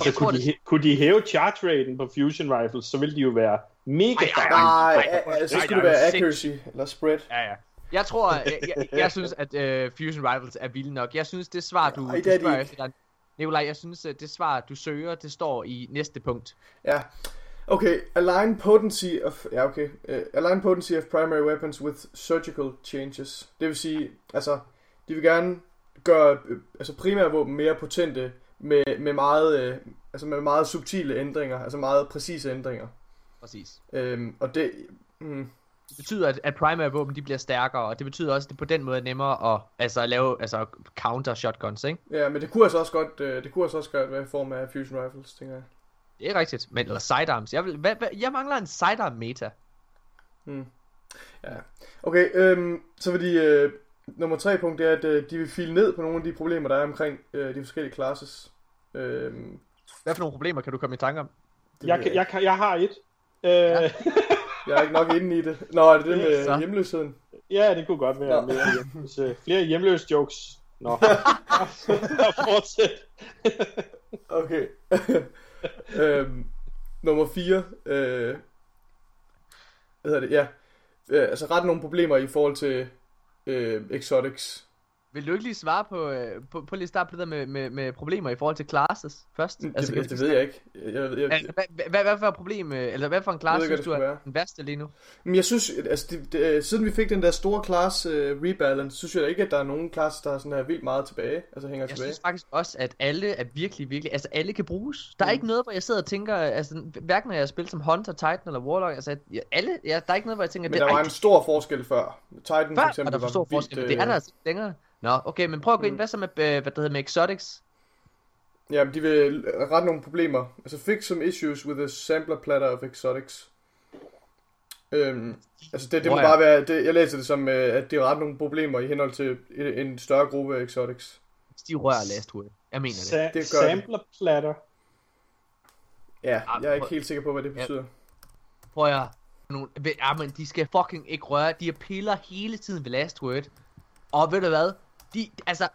Altså, kunne de, hæ- kunne de hæve charge raten på fusion rifles, så ville de jo være mega Ej, ej, stærke. nej, nej, nej, så skulle det være accuracy eller spread. Ja, ja. Jeg tror, jeg, jeg, jeg synes, at uh, Fusion Rivals er vilde nok. Jeg synes, det svar, du, Ej, du det er de spørger efter, Nikolaj, jeg synes, at det svar, du søger, det står i næste punkt. Ja. Okay, align potency of ja okay, uh, align potency of primary weapons with surgical changes. Det vil sige, altså de vil gerne gøre øh, altså primære våben mere potente med med meget øh, altså med meget subtile ændringer, altså meget præcise ændringer. Præcis. Øhm, og det mm, Det betyder, at, at primary våben, de bliver stærkere, og det betyder også, at det på den måde er nemmere at altså, lave altså, counter shotguns, ikke? ja, men det kunne altså også godt øh, det kunne altså også godt være i form af fusion rifles, tænker jeg. Det er rigtigt. Men, eller sidearms. Jeg, vil, hvad, hvad, jeg mangler en sidearm meta. Mm. Ja. Okay, øhm, så vil de øh, nummer tre punkt er at øh, de vil file ned på nogle af de problemer der er omkring øh, de forskellige classes. Øhm, Hvad for nogle problemer kan du komme i tanke om? det Jeg, kan, jeg, kan, jeg har et. Øh, Ja. Jeg er ikke nok inde i det. Nå, er det det med Så. hjemløsheden? ja, det kunne godt være Nå. mere hjemløs, øh, flere hjemløse jokes. Nå, fortsæt. Okay. øhm, nummer 4. Øh, hvad hedder det? Ja. Øh, altså ret nogle problemer i forhold til øh, exotics. Vil du ikke lige svare på, øh, på, på lige starte på det der med, med, med problemer i forhold til classes først? Altså, kan det, vi det ved jeg ikke. Jeg, jeg, jeg, Altså, hvad, hvad, hvad for et problem, øh, eller hvad for en class Jeg synes du det er den værste lige nu? Men jeg synes, altså, det, det, siden vi fik den der store class uh, rebalance, synes jeg da ikke, at der er nogen classes, der er sådan her vildt meget tilbage. Altså hænger Jeg tilbage. synes faktisk også, at alle er virkelig, virkelig, altså alle kan bruges. Der er Mm. ikke noget, hvor jeg sidder og tænker, altså hverken når jeg spiller som Hunter, Titan eller Warlock, altså jeg- alle, ja, der er ikke noget, hvor jeg tænker, Men der var ej, en stor forskel før. Titan for før eksempel var der for stor var vildt, forskel, men det er øh, der altså længere. Nå, okay, men prøv at gå ind, Mm. hvad så med, øh, hvad det hedder med exotics? Ja, men de vil rette nogle problemer. Altså fix some issues with the sampler platter of exotics. Øhm, altså det, det må er- bare være, det, jeg læser det som, øh, at de retter nogle problemer i henhold til en, en større gruppe af exotics. De rører last word. Jeg mener det. Sa- Det gør sampler platter. Ja, Ah, jeg er ikke helt sikker på, hvad det Ja. betyder. Prøv at nogle, ja, men de skal fucking ikke røre. De er piller hele tiden ved last word. Og ved du hvad? De, altså,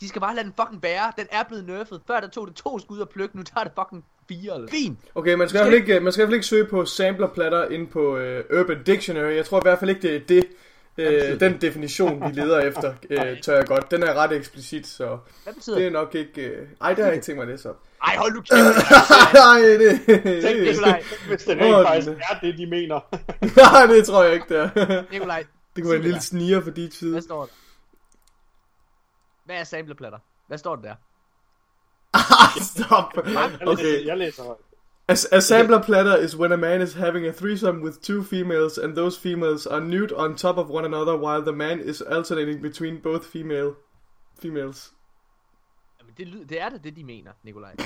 de skal bare lade den fucking bære. Den er blevet nerfed. Før der tog det to skud at plukke, nu tager det fucking fire. Eller. Fint. Okay, man skal, Skal ikke, man skal i hvert fald ikke søge på sampler platter inde på øh, Urban Dictionary. Jeg tror i hvert fald ikke, det er det, øh, den definition, vi leder efter, øh, tør jeg godt. Den er ret eksplicit, så Hvad betyder det er nok ikke... Øh... Ej, det har jeg ikke tænkt mig at læse op. Ej, hold nu kæft. Nej, det... Tænk, Nikolaj, hvis det rent faktisk det- er det, de mener. Nej, det tror jeg ikke, det er. Nikolaj, Det kunne være en lille sniger for dit side. hvad står der? Hvad er sampleplatter? Hvad står det der? Stop. Okay. jeg læser højt. A, a sampler platter is when a man is having a threesome with two females, and those females are nude on top of one another, while the man is alternating between both female females. Jamen, det, lyder, det er det, det de mener, Nikolaj.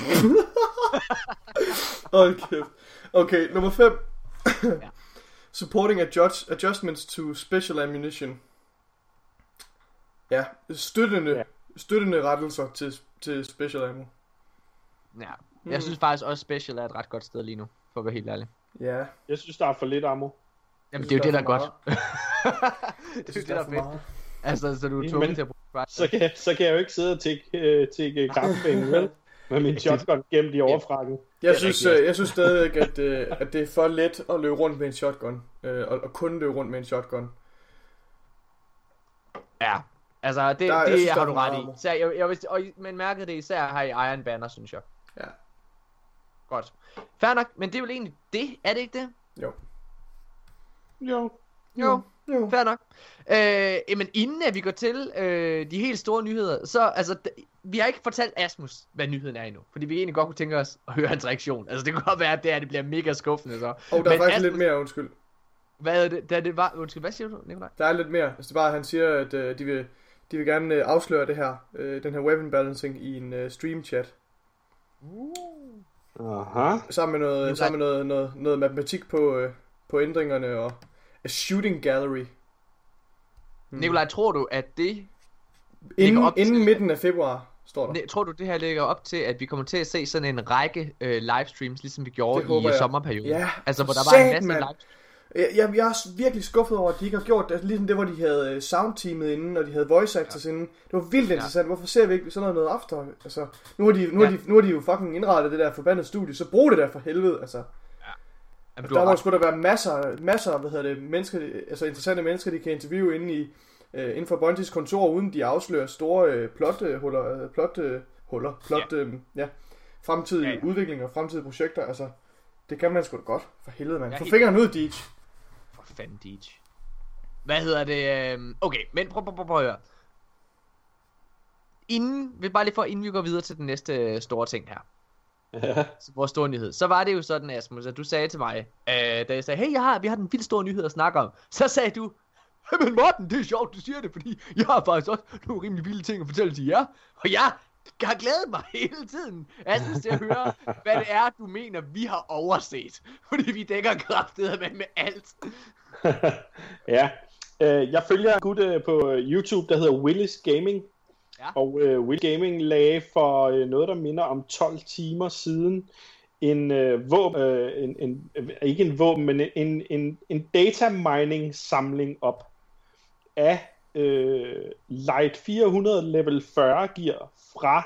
Okay. Okay, nummer 5. Ja. Supporting adjust, adjustments to special ammunition. Ja, støttende, Ja. Støttende rettelser til, til special ammo. Ja. Jeg synes faktisk også Special er et ret godt sted lige nu, for at være helt ærlig. Ja. Jeg synes, der er for lidt ammo. Jamen, det er jo det, der er godt. Jeg det er jo det, der er fedt. Altså, så du er tvunget til at bruge. Så kan, så kan jeg jo ikke sidde og tække, øh, tække kaffebanen, vel? Med min shotgun gemt i overfrakken. Jeg synes, øh, jeg synes stadigvæk, at, øh, at det er for let at løbe rundt med en shotgun. Øh, og, og kun løbe rundt med en shotgun. Ja. Altså, det, Der- det synes, der har er du ret i. Så jeg, jeg, vil, og, men mærket det især her i Iron Banner, synes jeg. Ja. Godt. Fair nok, men det er vel egentlig det, er det ikke det? Jo. Jo. Jo, Jo. fair nok. Øh, jamen inden at vi går til øh, de helt store nyheder, så altså, d- vi har ikke fortalt Asmus, hvad nyheden er endnu. Fordi vi egentlig godt kunne tænke os at høre hans reaktion. Altså det kan godt være, at det, er, det bliver mega skuffende så. Og der er Men faktisk Asmus- lidt mere, undskyld. Hvad er det, da det var, undskyld, hvad siger du, Nikolaj? Der er lidt mere. Altså, det er bare, at han siger, at øh, de, vil, de vil gerne øh, afsløre det her, øh, den her weapon balancing i en øh, stream chat. Aha. Sammen med noget, sammen med noget, noget, noget matematik på, øh, på ændringerne og a shooting gallery. Mm. Nikolaj, tror du, at det Inden, op til- inden midten af februar, står der. Ne- Tror du, det her ligger op til, at vi kommer til at se sådan en række øh, livestreams, ligesom vi gjorde i jeg. sommerperioden? Ja, altså, hvor der var en masse mand. live... Jeg, jeg, er virkelig skuffet over, at de ikke har gjort det. Altså, ligesom det, hvor de havde øh, soundteamet inden, og de havde voice actors ja. inden. Det var vildt interessant. Hvorfor ser vi ikke sådan noget, noget after? Altså, nu har, de, nu, Ja. har de, nu har de jo fucking indrettet det der forbandede studie, så brug det der for helvede. Altså, Jamen, du der må sgu da være masser, masser hvad hedder det, mennesker, altså interessante mennesker, de kan interviewe inde, i, øh, inden for Bungies kontor, uden de afslører store øh, plothuller, øh, plot, øh, huller, plot, ja. Øh, ja, fremtidige Ja, ja, ja. ja. udviklinger fremtidige projekter. Altså, det kan man sgu da godt. For helvede, mand. Få fingeren ud, Deej. Fanden, Deej. Hvad hedder det? øhm, Okay, men prøv, prøv, prøv, prøv at høre. Inden, vi bare lige for, inden vi går videre til den næste øh, store ting her. Ja. Vores store nyhed. Så var det jo sådan, Asmus, at du sagde til mig, øh, da jeg sagde, hey, jeg har, vi har den vildt store nyhed at snakke om. Så sagde du, men Morten, det er sjovt, du siger det, fordi jeg har faktisk også nogle rimelig vilde ting at fortælle til jer. Og jeg har glædet mig hele tiden, Asmus, til at høre, hvad det er, du mener, vi har overset. Fordi vi dækker kraftedet med, med alt. ja. Øh, jeg følger en gut øh, på øh, YouTube, der hedder Willis Gaming. Ja. Og øh, Will Gaming lagde for øh, noget, der minder om 12 timer siden en øh, våben, øh, en, en, ikke en våben, men en, en, en data mining samling op af øh, Light 400 level 40 gear fra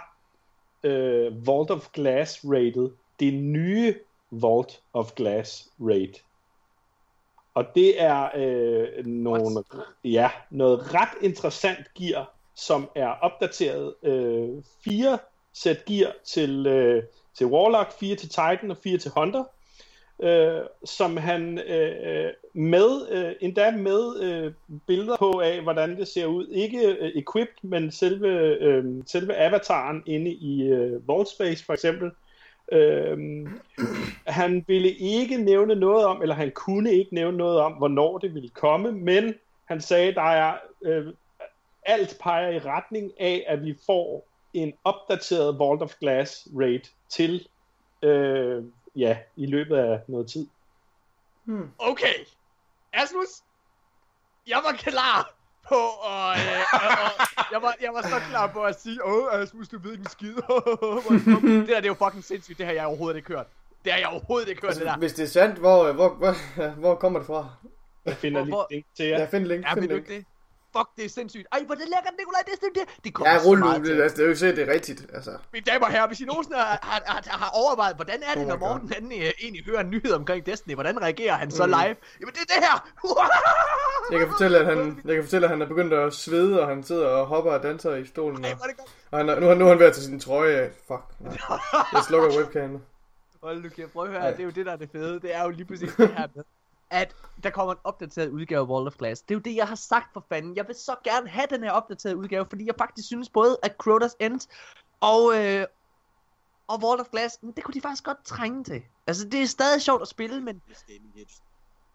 øh, Vault of Glass rated. Det nye Vault of Glass raid. Og det er øh, nogle, ja, noget ret interessant gear, som er opdateret øh, fire sæt gear til, øh, til Warlock, fire til Titan og fire til Hunter, øh, som han øh, med, øh, endda med øh, billeder på af, hvordan det ser ud. Ikke øh, equipped, men selve, øh, selve avataren inde i øh, Vault Space for eksempel. Øhm, han ville ikke nævne noget om, eller han kunne ikke nævne noget om, hvornår det ville komme, men han sagde, der er øh, alt peger i retning af, at vi får en opdateret Vault of Glass raid til, øh, ja, i løbet af noget tid. Okay. Asmus, jeg var klar på at... Øh, øh, øh, jeg, var, jeg var så klar på at sige, åh Asmus, du ved ikke en skid. det der, det er jo fucking sindssygt. Det har jeg overhovedet ikke hørt. Det har jeg overhovedet ikke hørt, det der. Altså, hvis det er sandt, hvor, hvor, hvor, hvor kommer det fra? Jeg finder lige Hvor- link til Ja, jer. find link, Ja, find link. ikke det? Fuck, det er sindssygt. Ej, hvor det lækkert, Nikolaj, det er det. Det kommer Ja, så rul meget det, altså, det er jo ikke sikkert, det er rigtigt, altså. Mine damer og herrer, hvis I nogensinde har, har, har, har overvejet, hvordan er det, Oh når my God. Morten han, øh, egentlig hører en nyhed omkring Destiny, hvordan reagerer han så Mm. live? Jamen det er det her! Jeg kan fortælle, at han, jeg kan fortælle, at han er begyndt at svede, og han sidder og hopper og danser i stolen. Ej, Og, hvor det godt. og han, er- nu, nu er han ved at tage sin trøje af. Fuck. nej. Jeg slukker webcamen. Hold nu kæft, prøv at høre, Ja. det er jo det, der er det fede. Det er jo lige præcis det her med, at der kommer en opdateret udgave af World of Glass. Det er jo det, jeg har sagt for fanden. Jeg vil så gerne have den her opdaterede udgave, fordi jeg faktisk synes både, at Crota's End og, øh, og World of Glass, det kunne de faktisk godt trænge til. Altså, det er stadig sjovt at spille, men...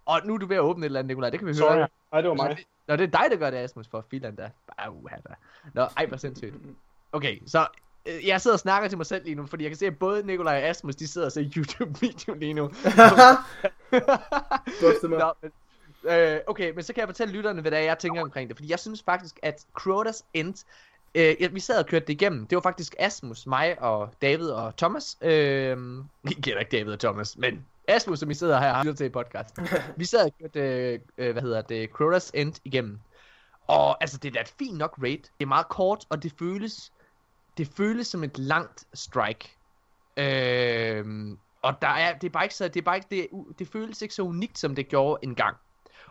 Og nu er du ved at åbne et eller andet, Nikolaj. Det kan vi Sorry. høre. Nej, det var Nå, mig. nå, det er dig, der gør det, Asmus, for filan der. Bare uha da. Nå, ej, hvor sindssygt. Okay, så jeg sidder og snakker til mig selv lige nu, fordi jeg kan se, at både Nikolaj og Asmus, de sidder og ser YouTube-video lige nu. Mig. Nå, men, øh, okay, men så kan jeg fortælle lytterne, hvad det er, jeg tænker omkring det. Fordi jeg synes faktisk, at Crota's End, øh, vi sad og kørte det igennem. Det var faktisk Asmus, mig og David og Thomas. Øh, vi kender ikke David og Thomas, men Asmus, som vi sidder her og lytter til i podcast. vi sad og kørte, øh, øh, hvad hedder det, Crota's End igennem. Og altså, det er da et fint nok raid. Det er meget kort, og det føles, det føles som et langt strike. Øh, og der er, det er bare ikke så, det er bare ikke, det, det føles ikke så unikt, som det gjorde engang.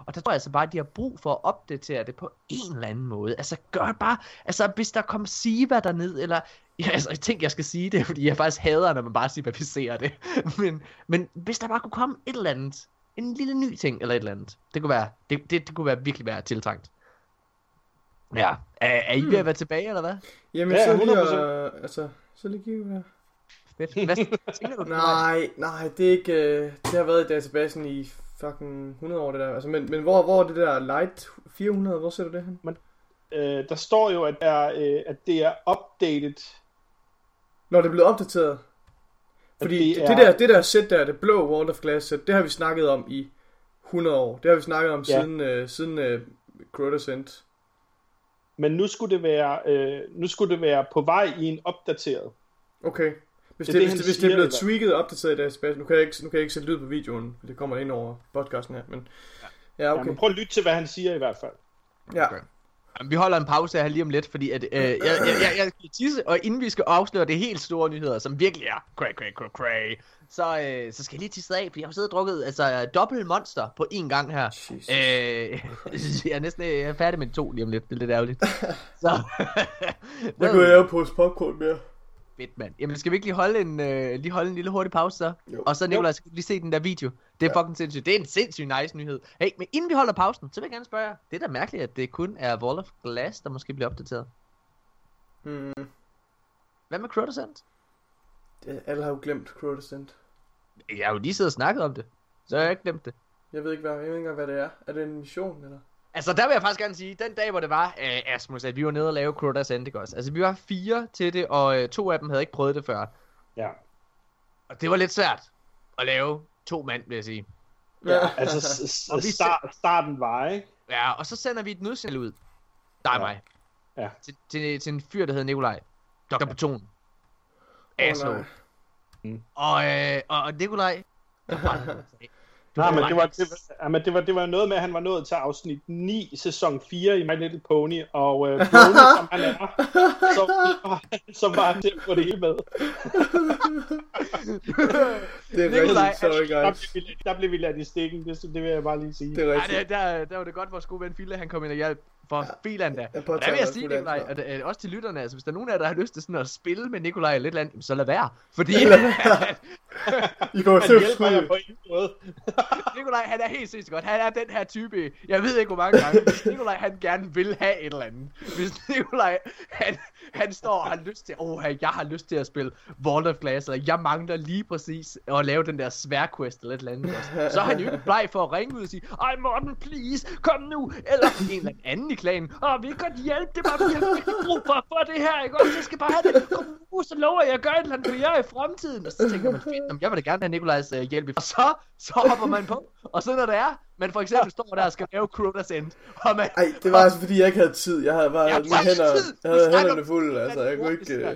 Og der tror jeg altså bare, at de har brug for at opdatere det på en eller anden måde. Altså gør det bare, altså hvis der kommer Siva derned, eller, ja, altså jeg tænker, jeg skal sige det, fordi jeg faktisk hader, når man bare siger det. men, men hvis der bare kunne komme et eller andet, en lille ny ting, eller et eller andet, det kunne være, det, det, det kunne være virkelig være tiltrængt. Ja, er, er I ved at være tilbage, eller hvad? Jamen, Ja, så lige 100%. at, altså, så lige kigge her. Fedt. Hvad tænker du? Nej, nej, det er ikke, øh, det har været i databasen i fucking 100 år, det der. Altså, men, men hvor, hvor er det der Light 400, hvor ser du det hen? Øh, der står jo, at, der, øh, at det er updated. Når det er blevet opdateret. Fordi det er- det, der, det der sæt der, det blå World of Glass sæt, det har vi snakket om i 100 år. Det har vi snakket om Ja. siden, øh, siden øh, Crota's End. Men nu skulle det være, øh, nu skulle det være på vej i en opdateret. Okay. Hvis Det det, er hvis, det, hvis det er blevet i tweaked og opdateret i databasen, nu kan jeg ikke, nu kan jeg ikke sætte lyd på videoen, for det kommer ind over podcasten her, men ja, Ja, okay. men prøv at lytte til, hvad han siger i hvert fald. Ja, Okay. Vi holder en pause her lige om lidt, fordi at, øh, jeg, jeg, jeg, jeg skal tisse, og inden vi skal afsløre det helt store nyheder, som virkelig er cray, cray, cray, cray, så, øh, så skal jeg lige tisse af, fordi jeg har siddet og drukket altså, dobbelt monster på én gang her. Jesus. Øh, jeg er næsten jeg er færdig med to lige om lidt, det er lidt ærgerligt. Så, der kunne jeg jo på popcorn mere. Fedt, mand. Jamen, skal vi ikke lige holde en, øh, lige holde en lille hurtig pause så? Jo. Og så, Nicolaj, skal du lige se den der video. Det er ja. fucking sindssygt. Det er en sindssygt nice nyhed. Hey, men inden vi holder pausen, så vil jeg gerne spørge jer. Det er da mærkeligt, at det kun er Wall of Glass, der måske bliver opdateret. Hmm. Hvad med Crotosant? Det, alle har jo glemt Crota's End. Jeg har jo lige siddet og snakket om det. Så har jeg ikke glemt det. Jeg ved ikke, hvad, jeg ved ikke engang, hvad det er. Er det en mission, eller? Altså, der vil jeg faktisk gerne sige, den dag, hvor det var, øh, Asmus, at vi var nede og lave Crotosant, ikke også? Altså, vi var fire til det, og øh, to af dem havde ikke prøvet det før. Ja. Og det var lidt svært at lave to mand, vil jeg sige. Ja, altså Og vi start, starten var, ikke? Ja, og så sender vi et nødsignal ud. Der er Ja. mig. Ja. Til, til, til en fyr, der hedder Nikolaj. Dr. Beton. Asshole. nej. Og, øh, og, og Nikolaj... det var bare- Nej, men var det var, det, var, ja, men det, var, det var noget med, at han var nået til afsnit 9, sæson 4 i My Little Pony, og øh, Pony, som han er, så, så var til at få det hele med. Det er Nikolaj, rigtigt, sorry Der guys. blev, vi, der blev vi ladt i stikken, det, det vil jeg bare lige sige. Det er rigtigt. det, der, der var det godt, vores gode ven Fille, han kom ind og hjalp for ja. Filan da. Og der vil jeg sige, Nikolaj, at, at, også til lytterne, altså hvis der er nogen af jer, der har lyst til sådan at spille med Nikolaj eller lidt eller andet, så lad være. Fordi I kommer Han til at hjælper jer skyde. på ingen måde. Nikolaj, han er helt sindssygt godt. Han er den her type, jeg ved ikke hvor mange gange, hvis Nikolaj han gerne vil have et eller andet. Hvis Nikolaj, han, han står og har lyst til, åh, jeg har lyst til at spille Vault of Glass, eller jeg mangler lige præcis at lave den der sværquest eller et eller andet. Så er han jo ikke bleg for at ringe ud og sige, ej Morten, please, kom nu. Eller en eller anden i klanen, åh, vi kan godt hjælpe, det er bare fordi, jeg har virkelig brug for, for det her, ikke også? Jeg skal bare have det. Kom nu, så lover jeg at gøre et eller andet for jer i fremtiden. Og så tænker man, fedt, jamen, jeg vil da gerne have Nikolajs øh, hjælp. Og så, så hopper man på. Og så når det er, man for eksempel står der og skal lave Crota's End, og man, Ej, det var altså fordi, jeg ikke havde tid. Jeg havde bare Ja, mine hænder, jeg havde hænderne fulde, altså. Jeg kunne ikke... øh,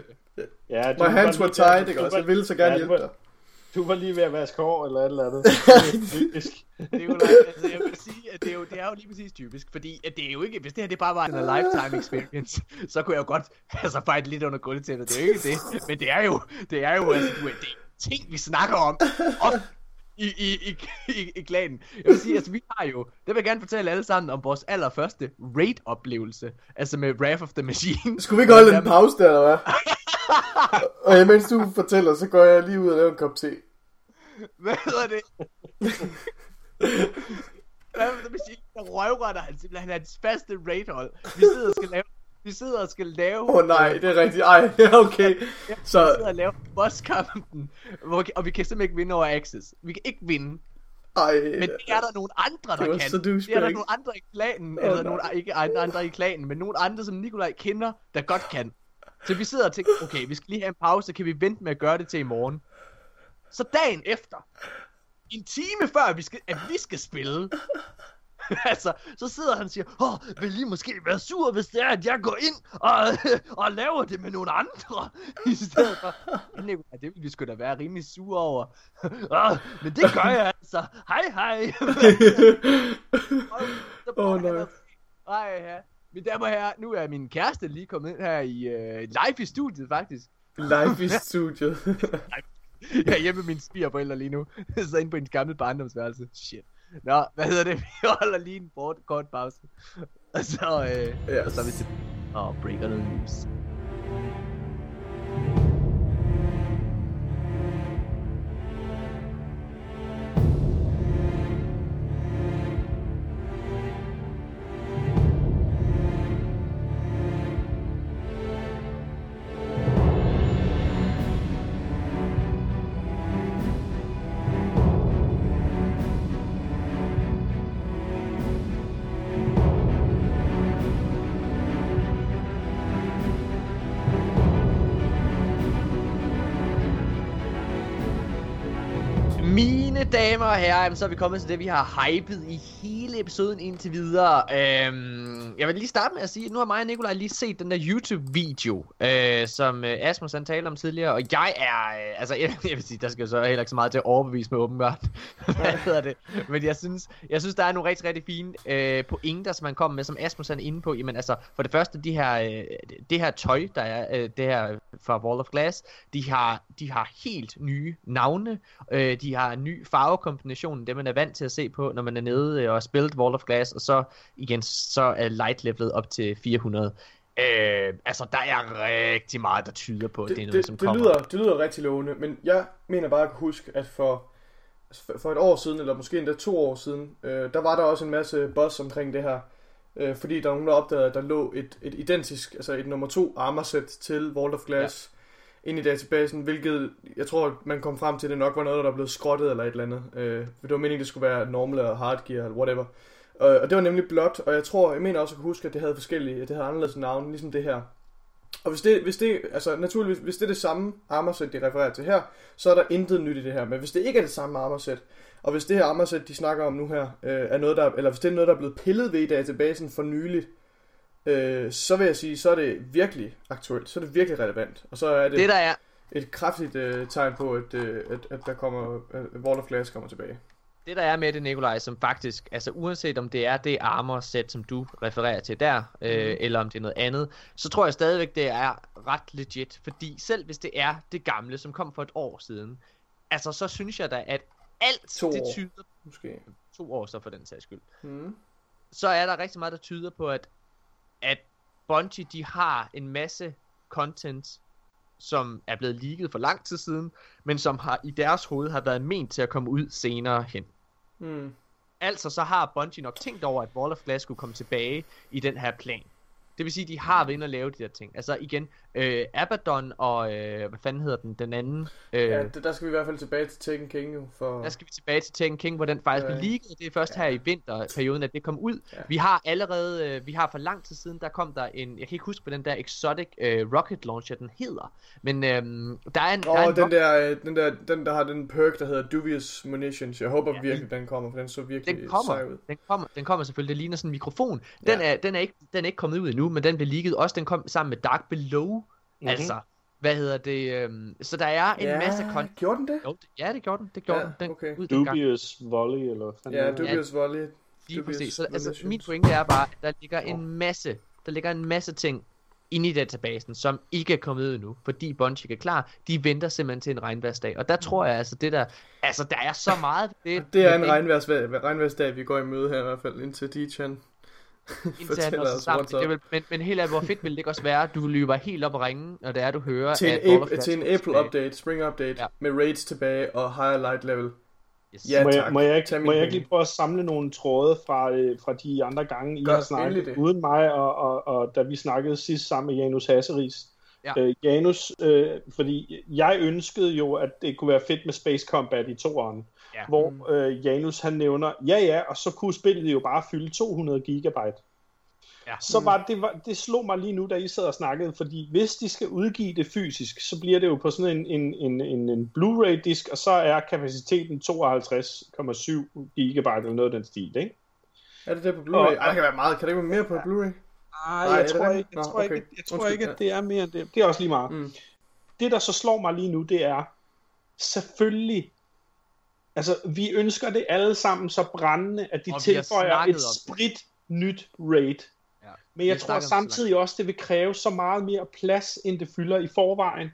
Ja, My var hands were tied, ikke også? var- Jeg ville så gerne Ja, hjælpe dig. Du var lige ved at vaske hår eller et eller andet. Typisk. Nikolaj, altså, jeg vil sige, at det er, jo, det er jo lige præcis typisk, fordi at det er jo ikke, hvis det her det bare var en lifetime experience, så kunne jeg jo godt altså fight lidt under gulvtæppet, det er jo ikke det, men det er jo, det er jo, altså, du, det er ting, vi snakker om, og i, i, i, i, i klanen. Jeg vil sige, altså vi har jo, det vil jeg gerne fortælle alle sammen om vores allerførste raid-oplevelse, altså med Wrath of the Machine. Skulle vi ikke holde en pause der, eller hvad? Og imens du fortæller, så går jeg lige ud og laver en kop te. Hvad hedder det? Hvad hvis I der røvrender han simpelthen hans faste raidhold? Vi sidder og skal lave vi sidder og skal lave... Åh oh, nej, det er rigtigt. Ej, okay. Ja, Så- Vi sidder og lave bosskampen, hvor, og vi kan simpelthen ikke vinde over Axis. Vi kan ikke vinde. Ej, Men det er der nogle andre, der kan. så det er der nogle andre i klanen, oh, nej. nogle, ikke andre, andre i klanen, men nogle andre, som Nikolaj kender, der godt kan. Så vi sidder og tænker, okay, vi skal lige have en pause, kan vi vente med at gøre det til i morgen. Så dagen efter, en time før vi skal, at vi skal spille, altså, så sidder han og siger, åh, vil I måske være sur, hvis det er, at jeg går ind og, og laver det med nogle andre, i stedet for, "Ja, det vil vi sgu da være rimelig sure over. Åh, men det gør jeg altså. Hej, hej. Åh, oh, nej. Ej, ja. Mine damer og herrer, nu er min kæreste lige kommet ind her i uh, live i studiet, faktisk. Live i studiet. Jeg er hjemme med mine svigerforældre lige nu. Så inde på hendes gamle barndomsværelse. Shit. Nå, hvad hedder det? Vi holder lige en kort, kort pause. Og så, øh, Yes. og så er vi til og breaker noget news. Mine damer og herrer, så er vi kommet til det, vi har hypet i hele episoden indtil videre. Øhm, jeg vil lige starte med at sige, at nu har mig og Nikolaj lige set den der YouTube-video, øh, som øh, Asmus han talte om tidligere, og jeg er, øh, altså jeg, jeg vil sige, der skal jo så heller ikke så meget til at overbevise mig åbenbart, hvad hedder det, men jeg synes, jeg synes, der er nogle rigtig, rigtig fine øh, pointer, som man kommer med, som Asmus han er inde på, jamen altså, for det første, de her, øh, det her tøj, der er, øh, det her fra Wall of Glass, de har, de har helt nye navne, øh, de har en ny farvekombination, det man er vant til at se på, når man er nede øh, og har spillet Wall of Glass, og så igen, så er light levelet op til 400. Øh, altså, der er rigtig meget, der tyder på, at det, det, det er noget, det, som det, kommer. lyder, det lyder rigtig lovende, men jeg mener bare at huske, at for, for- et år siden, eller måske endda to år siden, øh, der var der også en masse buzz omkring det her. Øh, fordi der er nogen, der opdagede, at der lå et, et identisk, altså et nummer to armorsæt til Vault of Glass ind i databasen, hvilket jeg tror, man kom frem til, at det nok var noget, der blev skrottet eller et eller andet. Øh, for det var meningen, det skulle være normal eller hardgear eller whatever. Øh, og det var nemlig blot, og jeg tror, jeg mener også at kunne huske, at det havde forskellige, det havde anderledes navne, ligesom det her. Og hvis det, hvis det, altså naturligvis, hvis det er det samme armorsæt, de refererer til her, så er der intet nyt i det her. Men hvis det ikke er det samme armorsæt, og hvis det her armorsæt, de snakker om nu her, øh, er noget, der, eller hvis det er noget, der er blevet pillet ved i databasen for nyligt, øh, så vil jeg sige, så er det virkelig aktuelt, så er det virkelig relevant. Og så er det, Det der er, et kraftigt øh, tegn på, at, øh, at, at der kommer, at Wall of Glass kommer tilbage. det der er med det, Nikolaj, som faktisk, altså uanset om det er det armor sæt, som du refererer til der, øh, Mhm. eller om det er noget andet, så tror jeg stadigvæk, det er ret legit, fordi selv hvis det er det gamle, som kom for et år siden, altså så synes jeg da, at alt To det år. tyder, Måske. to år så for den sags skyld, Mm. så er der rigtig meget, der tyder på, at, at Bungie, de har en masse content, som er blevet leaget for lang tid siden, men som har i deres hoved har været ment til at komme ud senere hen. Mm. Altså så har Bungie nok tænkt over, at Wall of Glass skulle komme tilbage i den her plan. Det vil sige, at de har været inde og lave de der ting. Altså igen, øh, Abaddon og, øh, hvad fanden hedder den, den anden, øh, Ja, ja, det, der skal vi i hvert fald tilbage til Tekken King jo. For... der skal vi tilbage til Tekken King, hvor den faktisk Ja. blev leaget. Det er først her i vinterperioden, at det kom ud. Ja. Vi har allerede, øh, vi har for lang tid siden, der kom der en, jeg kan ikke huske, hvad den der Exotic øh, Rocket Launcher den hedder. Men øh, der er en, der er Og en den der, øh, den der, den der har den perk, der hedder Dubious Munitions. Jeg håber Ja. virkelig, den kommer, for den så virkelig Den kommer, sej ud. den kommer, den kommer selvfølgelig, det ligner sådan en mikrofon. Den, Ja. er, den, er ikke, den er ikke kommet ud endnu, men den blev leaget også, den kom sammen med Dark Below, Mhm. mm-hmm. altså, hvad hedder det, øhm, så der er en ja, masse kon... Gjorde den det? Jo, det- ja, det gjorde den, det gjorde Ja, den, den okay. ud dengang. Dubious volley, eller hvad Ja? Dubious Volley. Lige dubious præcis. Så, altså, min pointe er bare, at der ligger en masse, der ligger en masse ting inde i databasen, som ikke er kommet ud endnu, fordi Bungie er klar. De venter simpelthen til en regnværsdag, og der tror jeg altså, det der, altså der er så meget det. Det er en regnværsdag, regnværsdag, vi går i møde her i hvert fald, indtil Deechan også os, sammen. Det vil, men, men helt af, hvor fedt ville det ikke også være, at du løber helt op og ringe, når det er, du hører, til at en, April, til en Warcraft April er tilbage. update, spring update, Ja. med raids tilbage og higher light level. Yes. Ja, må, jeg, tak. må, jeg, ikke, må jeg ikke lige prøve at samle nogle tråde fra, øh, fra de andre gange, I Gør har snakket det. uden mig, og, og, og da vi snakkede sidst sammen med Janus Hasseris. Ja. Øh, Janus, øh, fordi jeg ønskede jo, at det kunne være fedt med Space Combat i toeren, Ja. hvor øh, Janus han nævner, ja ja, og så kunne spillet jo bare fylde 200 gigabyte. Ja. Så var det, var, det slog mig lige nu, da I sad og snakkede, fordi hvis de skal udgive det fysisk, så bliver det jo på sådan en, en, en, en, en Blu-ray-disk, og så er kapaciteten 52,7 gigabyte eller noget af den stil, ikke? Er det det på Blu-ray? Og- Ej, der kan være meget. Kan det ikke være mere på Blu-ray? Nej, Nej, jeg, det tror ikke, jeg, Nå, tror ikke, jeg tror Undskyld, ikke, ja. at det er mere end det. Det er også lige meget. Mm. Det, der så slår mig lige nu, det er, selvfølgelig, altså vi ønsker det alle sammen så brændende, at de Og tilføjer et sprit nyt raid. Ja. Men jeg tror samtidig også, det vil kræve så meget mere plads, end det fylder i forvejen.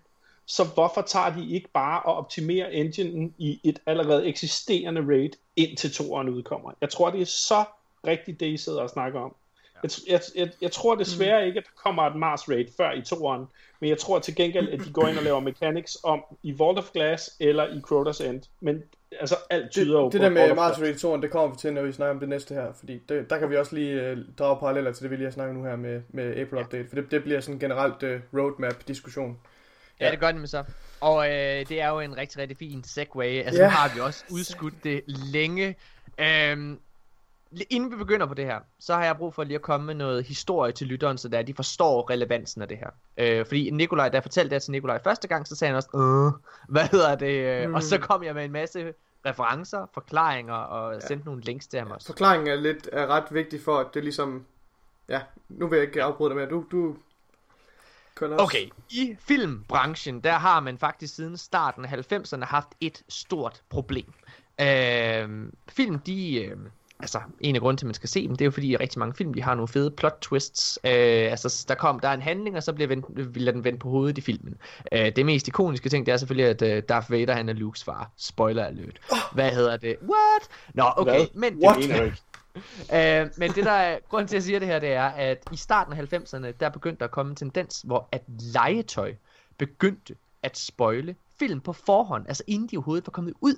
Så hvorfor tager de ikke bare og optimerer enginen i et allerede eksisterende raid, indtil toeren udkommer? Jeg tror, det er så rigtigt, det I sidder og snakker om. Jeg, jeg, jeg, jeg tror desværre Mm. ikke, at der kommer et Mars raid før i toeren, men jeg tror til gengæld, at de går ind og laver mechanics om i Vault of Glass eller i Crota's End. Men altså, alt tyder jo Det, det på der Vault med Mars. Raid 2'eren, det kommer vi til, når vi snakker om det næste her, fordi det, der kan vi også lige øh, drage paralleller til det, vi lige har snakket nu her med, med April Ja. Update, for det, det bliver sådan en generelt øh, roadmap-diskussion. Ja, det gør det med så. Og øh, det er jo en rigtig, rigtig fin segway. Altså, Ja. nu har vi også udskudt det længe. Øhm, inden vi begynder på det her, så har jeg brug for lige at komme med noget historie til lytteren, så der de forstår relevansen af det her. Øh, fordi Nikolaj, da jeg fortalte det til Nikolaj første gang, så sagde han også, øh, hvad hedder det? Øh, Mm. Og så kom jeg med en masse referencer, forklaringer og sendte nogle links til ham også. Forklaringen er lidt er ret vigtig for, at det ligesom... Ja, nu vil jeg ikke afbryde dig mere. Du, du kan også... Okay, i filmbranchen, der har man faktisk siden starten af 90'erne haft et stort problem. Øh, film, de... Øh, altså, en af grunden til, at man skal se dem, det er jo fordi, at rigtig mange film, de har nogle fede plot twists. Øh, altså, der, kom, der er en handling, og så bliver vendt, bliver den vendt på hovedet i filmen. Øh, det mest ikoniske ting, det er selvfølgelig, at øh, Darth Vader, han er Lukes far. Spoiler alert. Hvad hedder det? What? Nå, okay, Hvad? men... Det mener. Øh, men det der er, grunden til at jeg siger det her, det er, at i starten af 90'erne, der begyndte der at komme en tendens, hvor at legetøj begyndte at spoile film på forhånd, altså inden de overhovedet var kommet ud.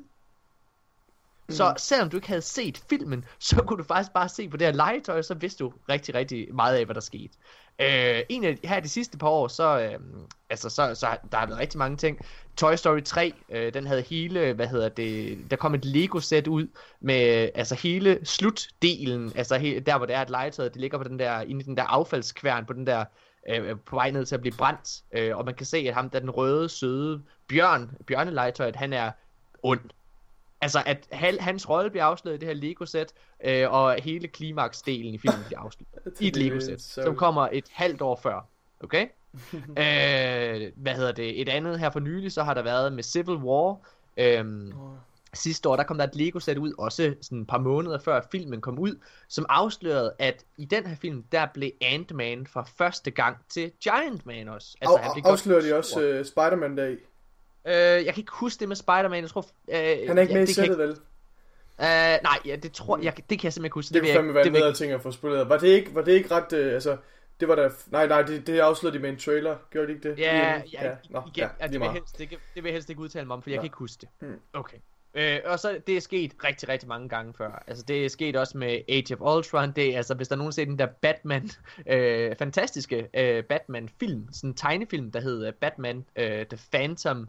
Så selvom du ikke havde set filmen, så kunne du faktisk bare se på det her legetøj, så vidste du rigtig, rigtig meget af, hvad der skete. Øh, en af her de sidste par år, så, øh, altså, så, så der har været rigtig mange ting. Toy Story 3, øh, den havde hele, hvad hedder det, der kom et Lego-sæt ud med altså hele slutdelen, altså he, der hvor det er at legetøjet, det ligger på den der, inde i den der affaldskværn, på den der, øh, på vej ned til at blive brændt, øh, og man kan se, at ham, der er den røde, søde bjørn, bjørnelegetøjet, han er ond. Altså, at han, hans rolle bliver afsløret i det her Lego-sæt, øh, og hele klimaksdelen i filmen bliver afsløret i et Lego-sæt, som kommer et halvt år før. Okay? øh, hvad hedder det? Et andet her for nylig, så har der været med Civil War. Øhm, sidste år, der kom der et Lego-sæt ud, også sådan et par måneder før filmen kom ud, som afslørede, at i den her film, der blev Ant-Man for første gang til Giant Man også. Altså, han blev af, afslører de også uh, Spider-Man der i? Øh, jeg kan ikke huske det med Spider-Man, jeg tror... Øh, Han er ikke ja, med i det sættet, vel? Øh, nej, ja, det tror jeg, det kan jeg simpelthen ikke huske. Det vil kunne fandme være det ting at få spoleret. Var det ikke, var det ikke ret, øh, altså, det var da, nej, nej, det, det afslørede de med en trailer, gjorde de ikke det? Ja, Lige- ja, Nå, igen, ja, ja, det, vil helst, det, det vil jeg helst ikke udtale mig om, for jeg Nå. kan ikke huske det. Hmm. Okay. Øh, og så det er sket rigtig, rigtig mange gange før. Altså det er sket også med Age of Ultron. Det er, altså hvis der nogensinde den der Batman, øh, fantastiske øh, Batman-film, sådan en tegnefilm, der hedder Batman øh, The Phantom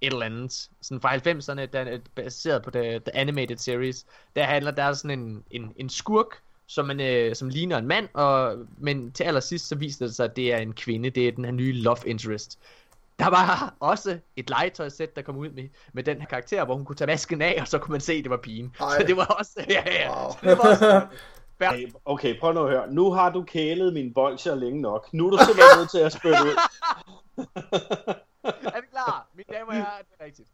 et eller andet, sådan fra 90'erne, der er baseret på the, the Animated Series. Der handler der er sådan en, en, en skurk, som, man, øh, som ligner en mand, og, men til allersidst så viser det sig, at det er en kvinde. Det er den her nye love interest. Der var også et legetøjsæt, der kom ud med, med den her karakter, hvor hun kunne tage masken af, og så kunne man se, at det var pigen. Ej. Så det var også... Ja, ja. Wow. Så det var også fair. Hey, okay, prøv nu at høre. Nu har du kælet min bolcher længe nok. Nu er du simpelthen nødt til at spytte ud. Er vi klar? Mine damer og herrer, det er rigtigt.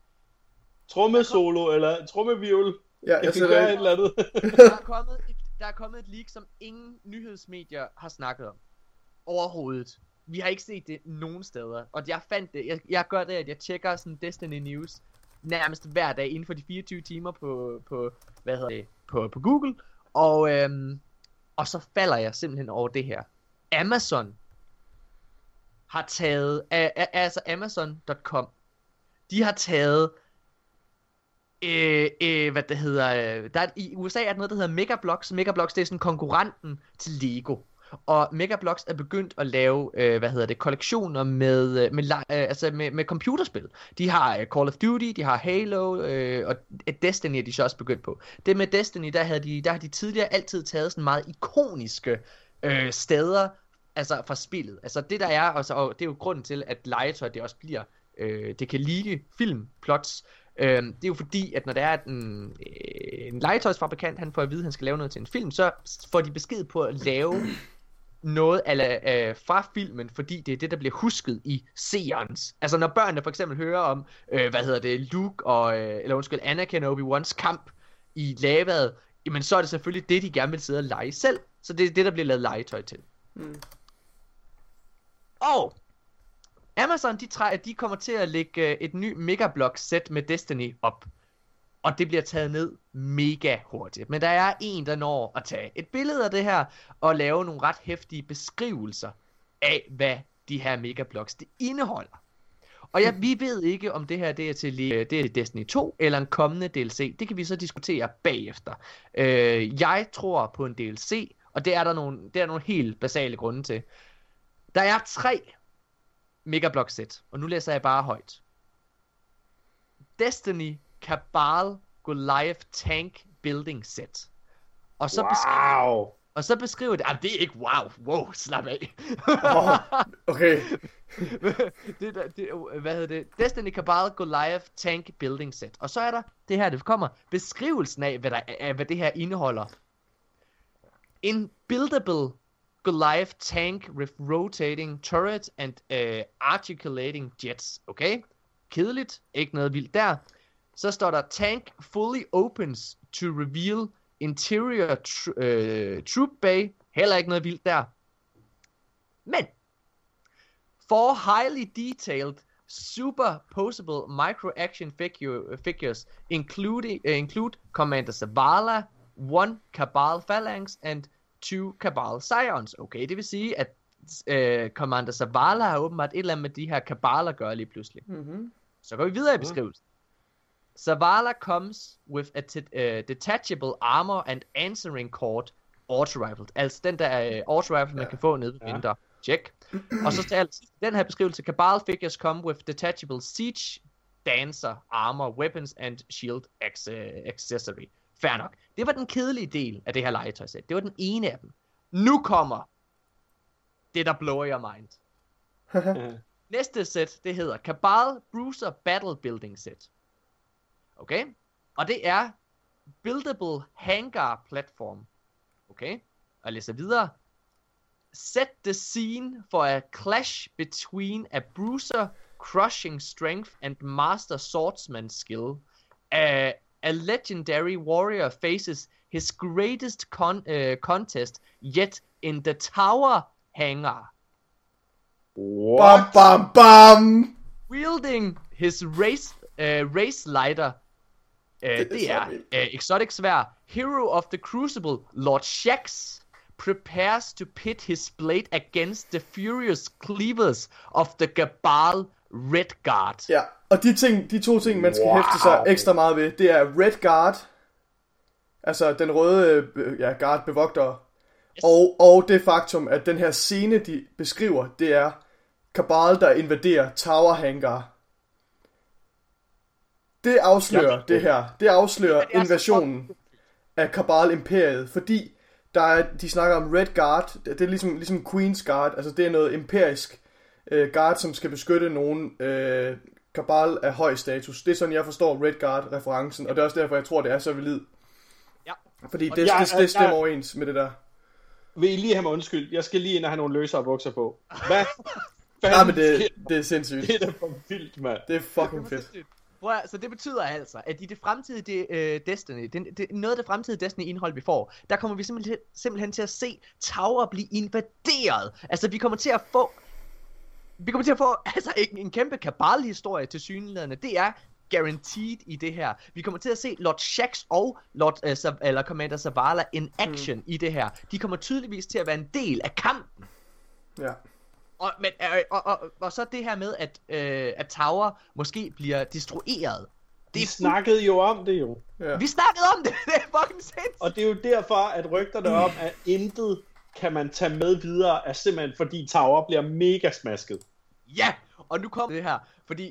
Tromme solo eller trommevivl. Ja, Jeg jeg kan gøre et eller andet. Der er, kommet et, der er kommet et leak, som ingen nyhedsmedier har snakket om. Overhovedet. Vi har ikke set det nogen steder. Og jeg fandt det. Jeg, jeg gør det, at jeg tjekker sådan Destiny News nærmest hver dag inden for de 24 timer på, på hvad hedder det, på, på Google. Og, øhm, og så falder jeg simpelthen over det her. Amazon har taget, altså Amazon.com, de har taget øh, øh, hvad det hedder, øh, der er, i USA er der noget, der hedder Megablocks. Megablocks, det er sådan konkurrenten til Lego. Og Megablocks er begyndt at lave, øh, hvad hedder det, kollektioner med, øh, med, øh, altså med, med computerspil. De har øh, Call of Duty, de har Halo, øh, og Destiny er de så også begyndt på. Det med Destiny, der, havde de, der har de tidligere altid taget sådan meget ikoniske øh, steder, altså fra spillet. Altså det der er, altså, og det er jo grunden til, at legetøj det også bliver, øh, det kan ligne filmplots, øh, det er jo fordi, at når der er en, øh, en legetøjsfabrikant, han får at vide, at han skal lave noget til en film, så får de besked på at lave noget ala, øh, fra filmen, fordi det er det, der bliver husket i seerens. Altså når børnene for eksempel hører om, øh, hvad hedder det, Luke og, øh, eller undskyld, Anakin og Obi-Wans kamp i lavaet, jamen så er det selvfølgelig det, de gerne vil sidde og lege selv. Så det er det, der bliver lavet legetøj til. Mm. Og Amazon, de, træ, de kommer til at lægge øh, et ny Megablock sæt med Destiny op. Og det bliver taget ned mega hurtigt. Men der er en, der når at tage et billede af det her, og lave nogle ret hæftige beskrivelser af, hvad de her Megablocks det indeholder. Og ja, vi ved ikke, om det her det er til øh, det er Destiny 2 eller en kommende DLC. Det kan vi så diskutere bagefter. Øh, jeg tror på en DLC, og det er der nogle, det er nogle helt basale grunde til. Der er tre Megablock sæt, og nu læser jeg bare højt. Destiny Cabal Goliath Tank Building Set. Og så, beskriver, Wow. og så beskriver det, ah, det er ikke wow, wow, slap af. Oh, okay. det, der, det, hvad hedder det? Destiny Cabal Goliath Tank Building Set. Og så er der, det her det kommer, beskrivelsen af, hvad, der, af, hvad det her indeholder. En buildable Goliath tank with rotating turret and uh, articulating jets. Okay? Kedeligt. Ikke noget vildt der. Så står der tank fully opens to reveal interior tr- uh, troop bay. Heller ikke noget vildt der. Men Four highly detailed super posable micro action figure, figures including uh, include Commander Zavala, one Cabal Phalanx and two Cabal Scions. Okay, det vil sige, at uh, Commander Zavala har åbenbart et eller andet med de her Cabal at gøre lige pludselig. Mm-hmm. Så går vi videre i beskrivelsen. Zavala comes with a t- uh, detachable armor and answering cord auto-rifled. Altså den der uh, auto-rifle, man kan få nede ved Ja. vinter. Check. Og så til i den her beskrivelse, Cabal figures come with detachable siege, dancer, armor, weapons and shield ac- accessory. Fair nok. Det var den kedelige del af det her legetøjsæt. Det var den ene af dem. Nu kommer det, der blower your mind. Næste sæt, det hedder Cabal Bruiser Battle Building Set. Okay? Og det er Buildable Hangar Platform. Okay? Og læser videre. Set the scene for a clash between a bruiser crushing strength and master swordsman skill. A, a legendary warrior faces his greatest con, uh, contest yet in the tower hangar. Bam, bam, bam! wielding his race, uh, race lighter. Uh, det, Det er er uh, exotic svær. Hero of the Crucible, Lord Shax, prepares to pit his blade against the furious cleavers of the Gabal Red Guard. Ja, og de, ting, de to ting, man skal wow. hæfte sig ekstra meget ved, det er Red Guard, altså den røde øh, ja, guard bevogter, yes. og, og det faktum, at den her scene, de beskriver, det er Kabal, der invaderer Tower Hangar. Det afslører det her. Det afslører er invasionen af Kabal Imperiet, fordi der er, de snakker om Red Guard, det er ligesom, ligesom Queen's Guard, altså det er noget imperisk øh, guard, som skal beskytte nogen øh, Kabal af høj status. Det er sådan, jeg forstår Red Guard-referencen, og det er også derfor, jeg tror, det er så valid. Ja. Fordi Og det, jeg- det, det jeg- stemmer overens med det der. Vil I lige have mig undskyld? Jeg skal lige ind og have nogle løsere bukser på. Hvad? Nej, men det, det er sindssygt. det er da for vildt, mand. Det er fucking fedt. Prøv at, så det betyder altså, at i det fremtidige uh, Destiny, det, det, noget af det fremtidige Destiny-indhold, vi får, der kommer vi simpelthen, simpelthen til at se Tower blive invaderet. Altså, vi kommer til at få... Vi kommer til at få altså, en, en kæmpe kabal-historie til synligheden. Det er guaranteed i det her. Vi kommer til at se Lord Shax og Lord, Sav- eller Commander Zavala in action mm. i det her. De kommer tydeligvis til at være en del af kampen. Ja. Og, men, øh, og, og, og så det her med, at, øh, at Tower måske bliver destrueret. De snakkede jo om det jo. Ja. Vi snakkede om det, det er fucking sindssygt. Og det er jo derfor, at rygterne om, at intet kan man tage med videre, er simpelthen fordi Tower bliver mega smasket. Ja, og nu kommer det her, fordi,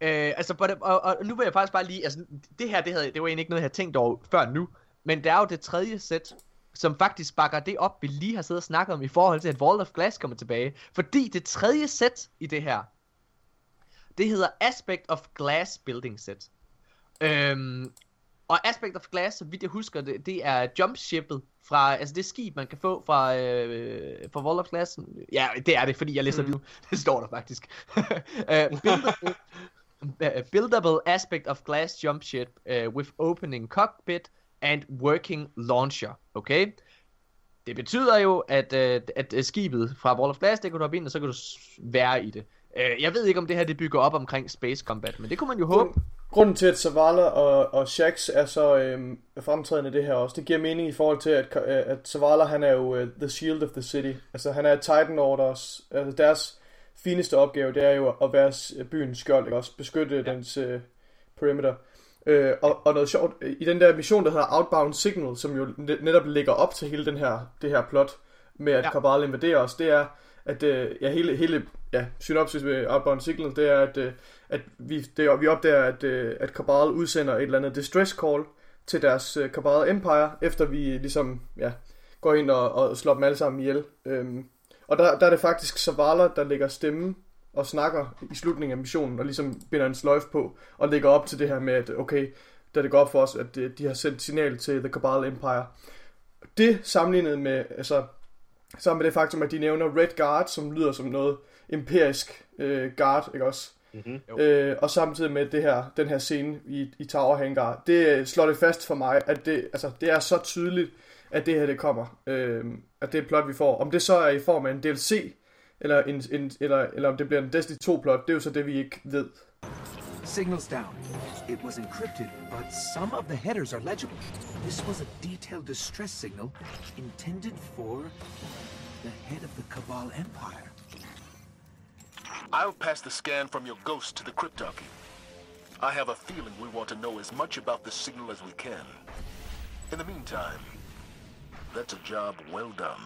øh, altså, but, og, og, nu vil jeg faktisk bare lige, altså, det her, det, havde, det var egentlig ikke noget, jeg havde tænkt over før nu, men det er jo det tredje sæt, som faktisk bakker det op, vi lige har siddet og snakket om, i forhold til, at Wall of Glass kommer tilbage. Fordi det tredje sæt i det her, det hedder Aspect of Glass Building Set. Øhm, og Aspect of Glass, så vidt jeg husker det, det er jumpshipet fra, altså det skib, man kan få fra, øh, fra Vault of Glass. Ja, det er det, fordi jeg læser mm. videre. Det står der faktisk. uh, buildable, uh, buildable Aspect of Glass Jumpship uh, with opening cockpit and working launcher. Okay? Det betyder jo, at, uh, at skibet fra Vault of Glass, det kan du hoppe ind, og så kan du være i det. Uh, jeg ved ikke, om det her det bygger op omkring Space Combat, men det kunne man jo håbe. Grunden til, at Zavala og, og Shax er så øhm, fremtrædende det her også, det giver mening i forhold til, at, øh, at Zavala, han er jo uh, the shield of the city. Altså, han er Titan Orders. Altså, deres fineste opgave, det er jo at være byens skjold, ikke også? Beskytte ja. dens uh, perimeter. Øh, og, og noget sjovt, i den der mission, der hedder Outbound Signal, som jo net- netop ligger op til hele den her, det her plot, med at Ja. Cabal invaderer os, det er, at øh, ja, hele, hele ja, synopsis ved Outbound Signal, det er, at, øh, at vi, det, vi opdager, at, øh, at Cabal udsender et eller andet distress call til deres øh, Cabal Empire, efter vi ligesom ja, går ind og, og slår dem alle sammen ihjel. Øhm, og der, der er det faktisk Zavala, der lægger stemme og snakker i slutningen af missionen, og ligesom binder en sløjf på, og lægger op til det her med, at okay, da det går op for os, at øh, de har sendt signal til The Cabal Empire. Det sammenlignet med, altså, sammen med det faktum, at de nævner Red Guard, som lyder som noget imperisk øh, guard, ikke også? Mm-hmm. Øh, og samtidig med det her, den her scene i, i Tower Hangar, det øh, slår det fast for mig, at det, altså, det er så tydeligt, at det her det kommer. Øh, at det er plot, vi får. Om det så er i form af en DLC, eller, en, en, eller, eller om det bliver en Destiny 2 plot, det er jo så det, vi ikke ved. Signals down. It was encrypted, but some of the headers are legible. This was a detailed distress signal intended for the head of the Cabal Empire. I'll pass the scan from your ghost to the cryptarchy. I have a feeling we want to know as much about this signal as we can. In the meantime, that's a job well done.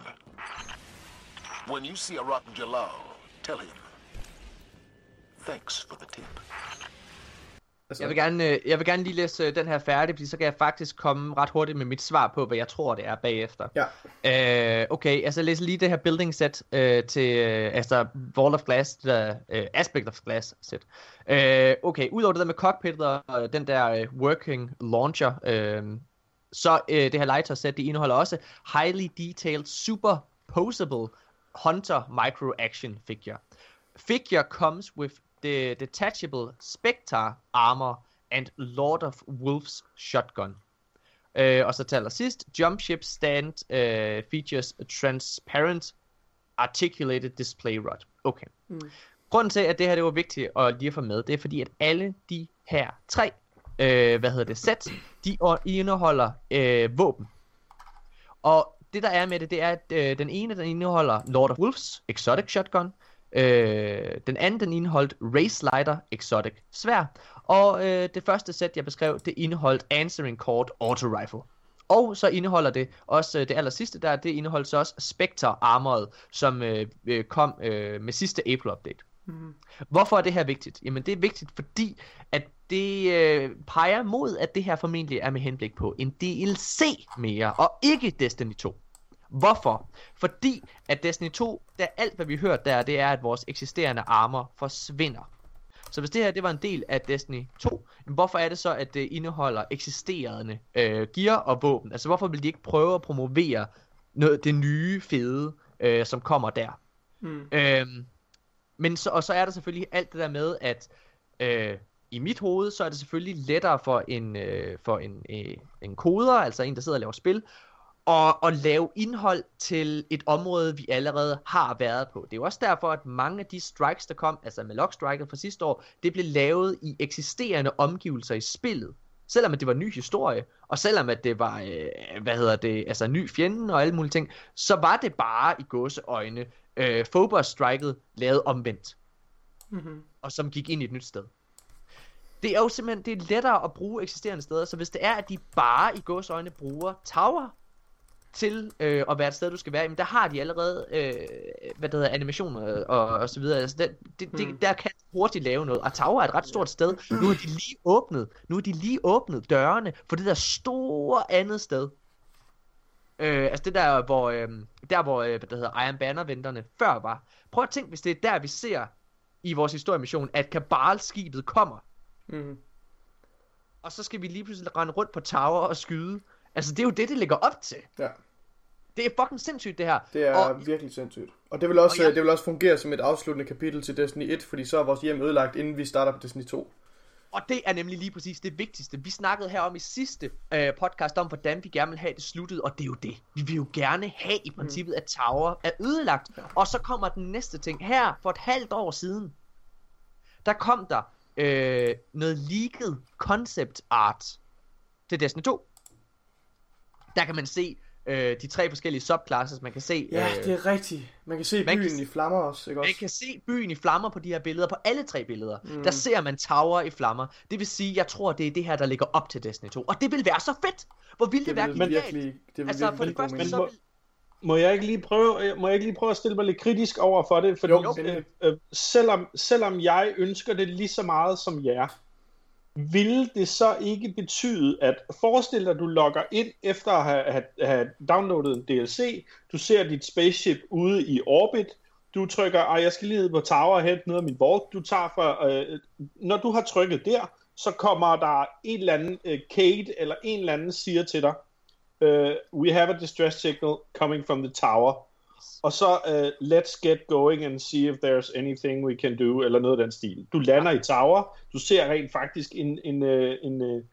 When you see Arak Jalal, tell him. Thanks for the tip. Altså, Jeg vil, gerne, øh, jeg vil gerne lige læse øh, den her færdig, fordi så kan jeg faktisk komme ret hurtigt med mit svar på, hvad jeg tror, det er bagefter. Ja. Øh, okay, altså læs lige det her building set øh, til, øh, altså Wall of Glass, der øh, Aspect of Glass set. Øh, okay, udover det der med cockpittet og den der øh, working launcher, øh, så øh, det her legetøj set, det indeholder også highly detailed superposable Hunter micro action figure. Figure comes with the detachable Spectre armor and Lord of Wolves shotgun. Øh, og så til allersidst, Jump Ship Stand øh, features a transparent articulated display rod. Okay. Mm. Grunden til, at det her det var vigtigt at lige få med, det er fordi, at alle de her tre, øh, hvad hedder det, sæt, de indeholder øh, våben. Og det der er med det, det er, at øh, den ene, den indeholder Lord of Wolves Exotic Shotgun, Øh, den anden, den indeholdt Race Lighter Exotic svær. Og øh, det første sæt, jeg beskrev, det indeholdt Answering Cord Auto Rifle. Og så indeholder det også øh, det aller sidste der, det indeholdt så også Spectre Armored, som øh, øh, kom øh, med sidste April update. Mm. Hvorfor er det her vigtigt? Jamen det er vigtigt, fordi at det øh, peger mod, at det her formentlig er med henblik på en DLC mere, og ikke Destiny 2. Hvorfor? Fordi at Destiny 2, der alt hvad vi hører der, det er, at vores eksisterende armor forsvinder. Så hvis det her det var en del af Destiny 2, jamen hvorfor er det så, at det indeholder eksisterende øh, gear og våben? Altså hvorfor vil de ikke prøve at promovere noget, det nye fede, øh, som kommer der? Mm. Øhm, men så, og så er der selvfølgelig alt det der med, at øh, i mit hoved, så er det selvfølgelig lettere for en, øh, for en, øh, en koder, altså en, der sidder og laver spil, og, og lave indhold til et område, vi allerede har været på. Det er jo også derfor, at mange af de strikes, der kom, altså med Striker fra sidste år, det blev lavet i eksisterende omgivelser i spillet. Selvom at det var en ny historie, og selvom at det var, øh, hvad hedder det, altså en ny fjende og alle mulige ting, så var det bare i gåseøjne øh, Phobos striket lavet omvendt. Mm-hmm. Og som gik ind i et nyt sted. Det er jo simpelthen det er lettere at bruge eksisterende steder, så hvis det er, at de bare i gåsøjne bruger tower til øh, at være et sted, du skal være, jamen der har de allerede, øh, hvad det hedder, animationer og, og så videre. Altså, det, det, det, Hmm. der kan hurtigt lave noget. Og Tower er et ret stort sted. Nu har de lige åbnet, nu har de lige åbnet dørene for det der store andet sted. Øh, altså det der, hvor, øh, der hvor, øh, hvad det hedder, Iron Banner-venterne før var. Prøv at tænke, hvis det er der, vi ser i vores historiemission, at Kabal-skibet kommer, Mm. og så skal vi lige pludselig rende rundt på Tower og skyde. Altså det er jo det, det ligger op til. Ja, Det er fucking sindssygt det her. det er Og- virkelig sindssygt. Og det vil, også, Og jeg- det vil også fungere som et afsluttende kapitel til Destiny 1, fordi så er vores hjem ødelagt, inden vi starter på Destiny 2. Og det er nemlig lige præcis det vigtigste. Vi snakkede her om i sidste øh, podcast om, hvordan vi gerne vil have det sluttet, og det er jo det. Vi vil jo gerne have i princippet, at Tower er ødelagt. Og så kommer den næste ting. Her for et halvt år siden, der kom der øh, noget leaked concept art til Destiny 2. Der kan man se øh, de tre forskellige subclasses. Man kan se, Ja, øh, det er rigtigt. Man kan se man byen kan- i flammer også, ikke også? man kan se byen i flammer på de her billeder, på alle tre billeder. Mm. Der ser man Tower i flammer. Det vil sige, jeg tror, det er det her, der ligger op til Destiny 2. Og det vil være så fedt! Hvor ville det, Det være vil genialt? virkelig, det vil Altså, for virkelig det god første, så vil... Må jeg ikke lige prøve, må jeg ikke lige prøve at stille mig lidt kritisk over for det? Fordi Jo, øh, øh, selvom, selvom jeg ønsker det lige så meget som jer, ville det så ikke betyde, at forestil dig, at du logger ind efter at have, have, have downloadet en DLC, du ser dit spaceship ude i orbit, du trykker, at jeg skal lige ned på tower og hente noget af min vault, du tager fra, øh, når du har trykket der, så kommer der en eller anden øh, Kate eller en eller anden siger til dig, uh, we have a distress signal coming from the tower. Og så uh, let's get going and see if there's anything we can do, eller noget af den stil. Du lander i tower, du ser rent faktisk en, en, øh, en, øh,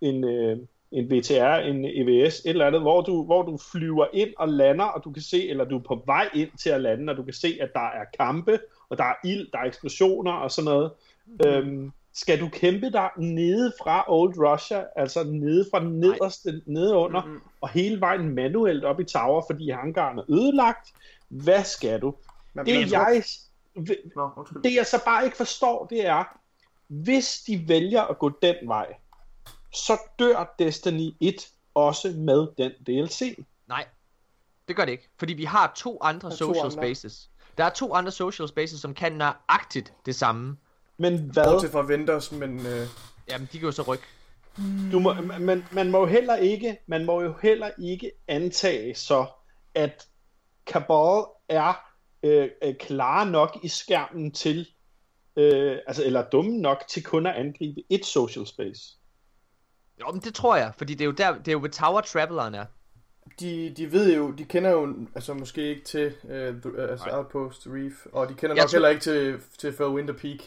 en, en, en VTR, en EVS, et eller andet, hvor du, hvor du flyver ind og lander, og du kan se, eller du er på vej ind til at lande, og du kan se, at der er kampe, og der er ild, der er eksplosioner og sådan noget. Mm. Øhm, skal du kæmpe dig nede fra Old Russia, altså nede fra nederste, nede under, mm-hmm. og hele vejen manuelt op i tower, fordi hangaren er ødelagt? Hvad skal du? Men, Det men- jeg, Nå, undskyld. det jeg så bare ikke forstår, det er, hvis de vælger at gå den vej, så dør Destiny 1 også med den DLC. Nej, det gør det ikke. Fordi vi har to andre er to social andre. spaces. Der er to andre social spaces, som kan nøjagtigt det samme. Men hvad? Bortset fra Vendors, men øh, Jamen, de kan jo så rykke. Du må, man, man må jo heller ikke, man må jo heller ikke antage så, at Cabal er øh, øh, klar nok i skærmen til, øh, altså, eller dumme nok til kun at angribe et social space. Jo, men det tror jeg, fordi det er jo der, det er jo ved Tower Traveleren er. de, de ved jo, de kender jo altså måske ikke til øh, the- altså Nej. Outpost Reef, og de kender Jeg nok tror- heller ikke til, til Fellwinter Peak.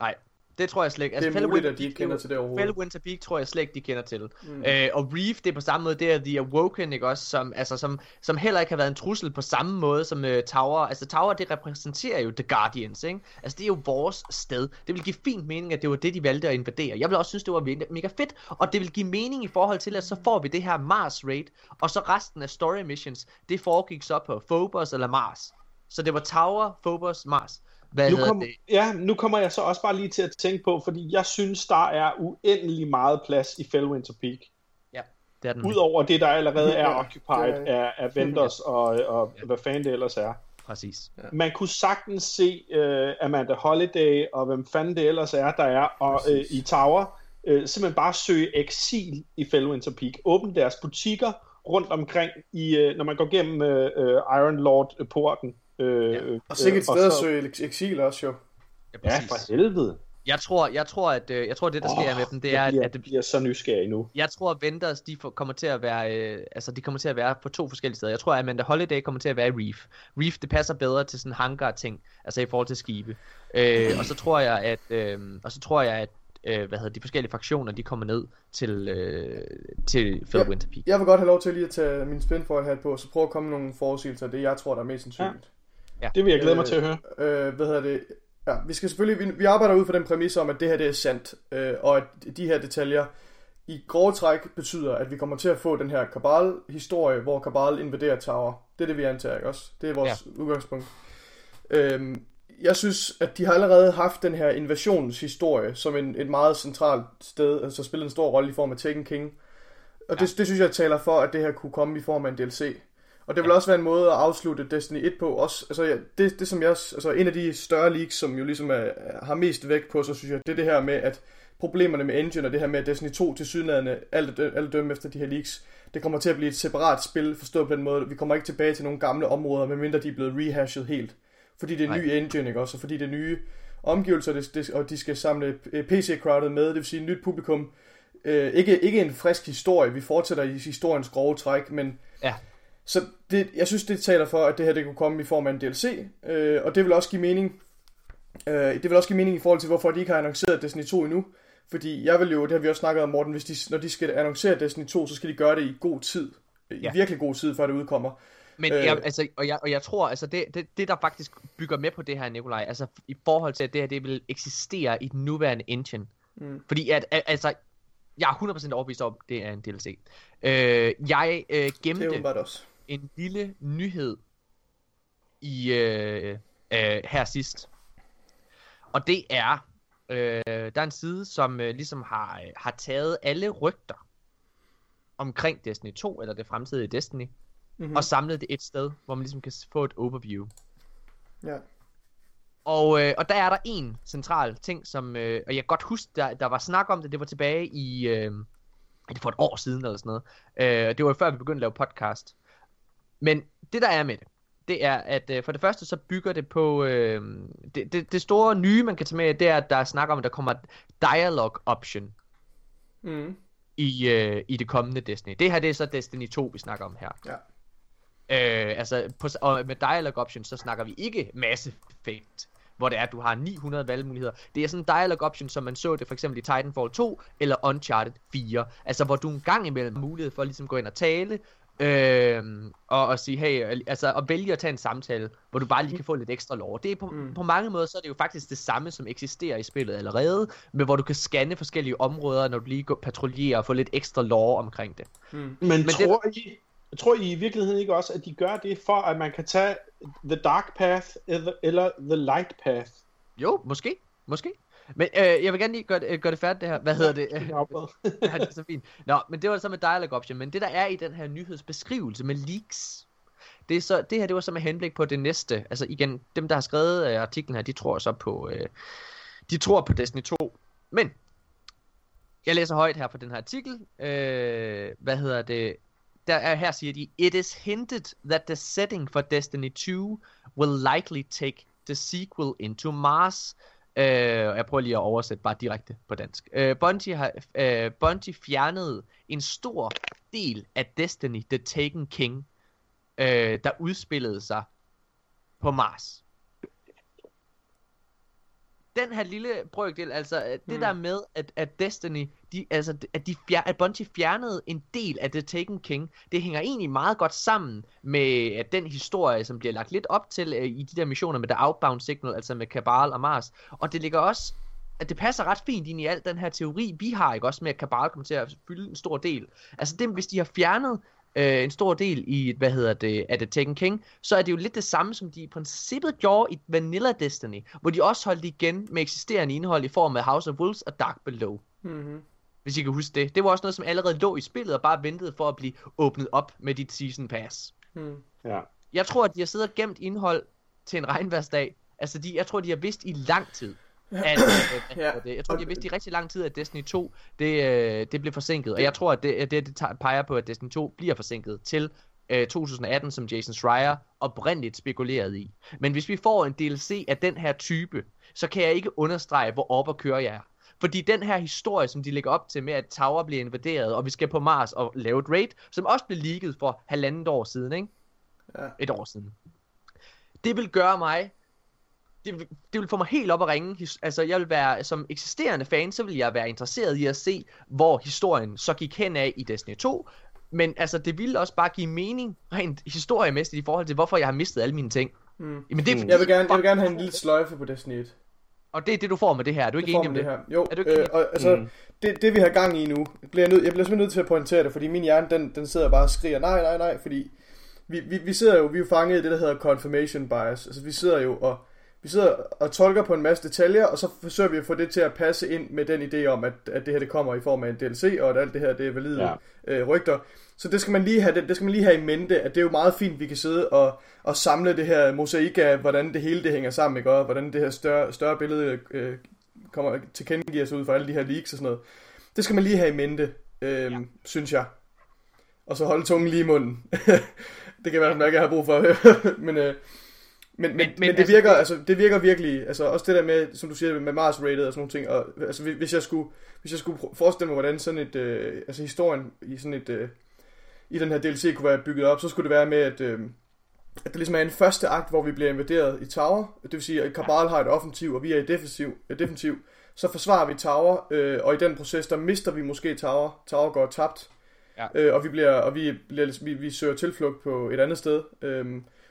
Nej, det tror jeg slet ikke. Det er muligt, at de ikke kender til det overhovedet. Fellwinter Peak tror jeg slet ikke, de kender til. Mm. Øh, og Reef, det er på samme måde, det er The Awoken, ikke også, som, altså, som, som heller ikke har været en trussel på samme måde som uh, Tower. Altså Tower, det repræsenterer jo The Guardians, ikke? Altså det er jo vores sted. Det vil give fint mening, at det var det, de valgte at invadere. Jeg vil også synes, det var me- mega fedt, og det vil give mening i forhold til, at så får vi det her Mars raid, og så resten af story missions, det foregik så på Phobos eller Mars. Så det var Tower, Phobos, Mars. Hvad Nu, kom, det? ja, nu kommer jeg så også bare lige til at tænke på, fordi jeg synes, der er uendelig meget plads i Fellwinter Peak. Ja, det er den. Udover det, der allerede er Ja, occupied det af, af vendors og, og hvad fanden det ellers er. Præcis. Man kunne sagtens se uh, Amanda Holiday og hvem fanden det ellers er, der er og, uh, i Tower, uh, simpelthen bare søge eksil i Fellwinter Peak. Åbne deres butikker rundt omkring, i, uh, når man går gennem uh, uh, Iron Lord-porten. Uh, ja. Og sikkert et sted at søge eksil også jo. Ja, Ja, for helvede. Jeg tror, jeg tror, at øh, jeg tror, det der sker Åh, med dem, det er, bliver, at det, bliver så nysgerrig nu. jeg tror, at Vendors, de får, kommer til at være, øh, altså de kommer til at være på to forskellige steder. Jeg tror, at Amanda Holiday kommer til at være i Reef. Reef, det passer bedre til sådan hangar-ting, altså i forhold til skibe. Øh, og så tror jeg, at, øh, og så tror jeg, at øh, hvad hedder de forskellige fraktioner, de kommer ned til, øh, til Fellwinter Peak. Jeg vil godt have lov til lige at tage min spinfoil hat på, så prøve at komme med nogle forudsigelser af det, jeg tror, der er mest sandsynligt. Det vil jeg glæde mig Øh, til at høre. Øh, hvad hedder det? Ja, vi skal selvfølgelig, vi, vi arbejder ud fra den præmis om, at det her det er sandt, øh, og at de her detaljer i grove træk betyder, at vi kommer til at få den her Kabal-historie, hvor Kabal invaderer Tower. Det er det, vi antager, ikke også? Det er vores ja. udgangspunkt. Øhm, jeg synes, at de har allerede haft den her invasionshistorie som en, et meget centralt sted, altså spillet en stor rolle i form af Taken King. Og det, det synes jeg taler for, at det her kunne komme i form af en DLC. Og det vil også være en måde at afslutte Destiny 1 på. Også, altså, ja, det, det, som jeg, altså, en af de større leaks, som jo ligesom er, har mest vægt på, så synes jeg, det er det her med, at problemerne med engine og det her med, at Destiny 2 til sydlandene, alt, alt dømme efter de her leaks, det kommer til at blive et separat spil, forstået på den måde. Vi kommer ikke tilbage til nogle gamle områder, medmindre de er blevet rehashed helt. Fordi det er en ny engine, ikke også? Og fordi det er nye omgivelser, det, det, og de skal samle PC-crowdet med, det vil sige nyt publikum. Øh, ikke, ikke en frisk historie, vi fortsætter i historiens grove træk, men Ja. Så det, jeg synes, det taler for, at det her det kunne komme i form af en DLC, øh, og det vil også give mening. Øh, det vil også give mening i forhold til, hvorfor de ikke har annonceret Destiny 2 endnu. Fordi jeg vil jo, det har vi også snakket om, Morten, hvis de, når de skal annoncere Destiny 2, så skal de gøre det i god tid. I Ja. virkelig god tid, før det udkommer. Men Øh. jeg, altså, og, jeg, og jeg tror, altså det, det, det der faktisk bygger med på det her, Nikolaj, altså i forhold til, at det her det vil eksistere i den nuværende engine. Mm. Fordi at, al- altså, jeg er 100% overbevist om, det er en DLC. Øh, jeg øh, Det er gemte jo bare også. En lille nyhed i øh, øh, her sidst. Og det er, øh, der er en side, som øh, ligesom har, øh, har taget alle rygter omkring Destiny 2, eller det fremtidige Destiny, Mhm. mm-hmm. og samlet det et sted, hvor man ligesom kan få et overview. Ja. Og, øh, og der er der en central ting, som, øh, og jeg kan godt huske, der, der var snak om det, det var tilbage i, øh, det for et år siden eller sådan noget. Øh, det var før vi begyndte at lave podcast. Men det der er med det, det er, at øh, for det første så bygger det på, øh, det, det, det store nye man kan tage med, det er, at der er snak om, at der kommer et dialogue option Mm. i, øh, i det kommende Destiny. Det her det er så Destiny 2, vi snakker om her. Ja. Øh, altså, på, og med dialogue option, så snakker vi ikke Mass Effect, hvor det er, at du har 900 valgmuligheder. Det er sådan en dialogue option, som man så det for eksempel i Titanfall 2 eller Uncharted 4. Altså, hvor du en gang imellem har mulighed for at ligesom gå ind og tale, øh, og, og sige, hey, altså, og vælge at tage en samtale, hvor du bare lige kan få lidt ekstra lov. Det er på, mm. på mange måder, så er det jo faktisk det samme, som eksisterer i spillet allerede, men hvor du kan scanne forskellige områder, når du lige går patruljerer og få lidt ekstra lov omkring det. Men, Men Men tror, det... I, tror I i virkeligheden ikke også, at de gør det for, at man kan tage The Dark Path eller, eller The Light Path? Jo, måske. Måske. Men øh, jeg vil gerne lige gøre, det- gøre det færdigt det her. Hvad hedder det? ja, det er så fint. Nå, men det var så med dialogue option. Men det der er i den her nyhedsbeskrivelse med leaks, det, er så, det her det var så med henblik på det næste. Altså igen, dem der har skrevet øh, artiklen her, de tror så på, øh, de tror på Destiny 2. Men, jeg læser højt her på den her artikel. Øh, hvad hedder det? Der er, her siger de, It is hinted that the setting for Destiny 2 will likely take the sequel into Mars. Øh, og jeg prøver lige at oversætte bare direkte på dansk. Øh, Bungie, har, øh, Bungie fjernede en stor del af Destiny The Taken King, øh, der udspillede sig på Mars. Den her lille brøkdel, altså øh, det Hmm. der med, at, at Destiny, de, altså, at, de fjer, at Bungie fjernede en del af The Taken King, det hænger egentlig meget godt sammen med at den historie, som bliver lagt lidt op til øh, i de der missioner med The Outbound Signal, altså med Cabal og Mars. Og det ligger også, at det passer ret fint ind i al den her teori, vi har, ikke også med, at Cabal kommer til at fylde en stor del. Altså det, hvis de har fjernet øh, en stor del i, hvad hedder det, af The Taken King, så er det jo lidt det samme, som de i princippet gjorde i Vanilla Destiny, hvor de også holdt igen med eksisterende indhold i form af House of Wolves og Dark Below. Mm-hmm. Hvis I kan huske det. Det var også noget, som allerede lå i spillet og bare ventede for at blive åbnet op med dit Season Pass. Mm. Ja. Jeg tror, at de har siddet og gemt indhold til en regnværsdag. Altså, de, jeg tror, de har vidst i lang tid, at, øh, Ja. hedder det? Jeg tror, de har vidst i rigtig lang tid, at Destiny 2, det, øh, det blev forsinket. Og jeg tror, at det, at det, det tager- peger på, at Destiny 2 bliver forsinket til øh, 2018, som Jason Schreier oprindeligt spekulerede i. Men hvis vi får en DLC af den her type, så kan jeg ikke understrege, hvor op og køre jeg er. Fordi den her historie, som de lægger op til med, at Tower bliver invaderet, og vi skal på Mars og lave et raid, som også blev leaget for halvandet år siden, ikke? Ja. Et år siden. Det vil gøre mig det, vil- det vil få mig helt op at ringe. Altså, jeg vil være, som eksisterende fan, så vil jeg være interesseret i at se, hvor historien så gik hen af i Destiny 2. Men altså, det ville også bare give mening, rent historiemæssigt, i forhold til, hvorfor jeg har mistet alle mine ting. Mm. Jamen, det er fordi, Jeg vil gerne, jeg vil gerne have en lille sløjfe på Destiny 1. Og det er det, du får med det her. Er du ikke enig om det? det her. Jo, Er du ikke øh, og, altså, mm. det, det vi har gang i nu, bliver jeg, nød, jeg bliver simpelthen nødt til at pointere det, fordi min hjerne, den, den sidder bare og skriger, nej, nej, nej, fordi vi, vi, vi sidder jo, vi er jo fanget i det, der hedder confirmation bias. Altså, vi sidder jo og, vi sidder og tolker på en masse detaljer, og så forsøger vi at få det til at passe ind med den idé om, at, at det her det kommer i form af en DLC, og at alt det her det er valide ja. øh, rygter. Så det skal man lige have, det, det skal man lige have i mente, at det er jo meget fint, vi kan sidde og, og samle det her mosaik af, hvordan det hele det hænger sammen, ikke? og hvordan det her større, større billede øh, kommer til kendegiver sig ud fra alle de her leaks og sådan noget. Det skal man lige have i mente, øh, ja. synes jeg. Og så holde tungen lige i munden. det kan være, at jeg har brug for. men, øh, men, men, men, men det, altså, virker, altså, det virker virkelig, altså også det der med, som du siger, med Mars rated og sådan nogle ting, og altså, hvis jeg skulle, hvis jeg skulle forestille mig, hvordan sådan et, øh, altså historien i sådan et, øh, i den her DLC kunne være bygget op, så skulle det være med, at, øh, at det ligesom er en første akt, hvor vi bliver invaderet i Tower, det vil sige, at Kabal har et offensiv, og vi er i defensiv, øh, defensiv. Så forsvarer vi Tower, øh, og i den proces, der mister vi måske Tower, Tower går tabt, ja. øh, og vi bliver, og vi, bliver, vi, vi søger tilflugt på et andet sted, øh,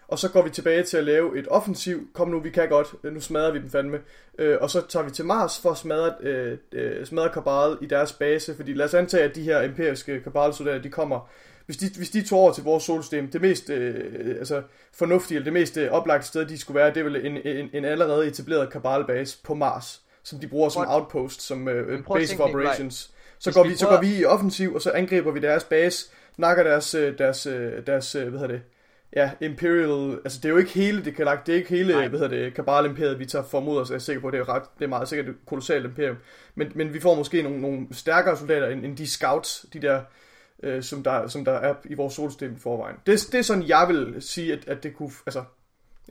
og så går vi tilbage til at lave et offensiv. Kom nu, vi kan godt. Nu smadrer vi dem fandme. Øh, og så tager vi til Mars for at smadre, øh, øh, smadre Kabal i deres base. Fordi lad os antage, at de her imperiske Kabal-soldater, de kommer... Hvis de, hvis de tog over til vores solsystem, det mest øh, altså, fornuftige, eller det mest øh, oplagte sted, de skulle være, det er vel en, en, en allerede etableret Kabal-base på Mars, som de bruger som outpost, som øh, base of operations. Så går, vi, så går vi i offensiv, og så angriber vi deres base, nakker deres, øh, deres, deres, deres hvad hedder det, ja, Imperial, altså det er jo ikke hele, det kan lagt, det er ikke hele, Nej. hvad hedder det, Kabal Imperiet, vi tager formod os, jeg er sikker på, det er ret, det er meget sikkert et kolossalt imperium, men, men vi får måske nogle, nogle stærkere soldater end, end de scouts, de der, øh, som, der, som der er i vores solsystem i forvejen. Det, det er sådan, jeg vil sige, at, at det kunne, altså,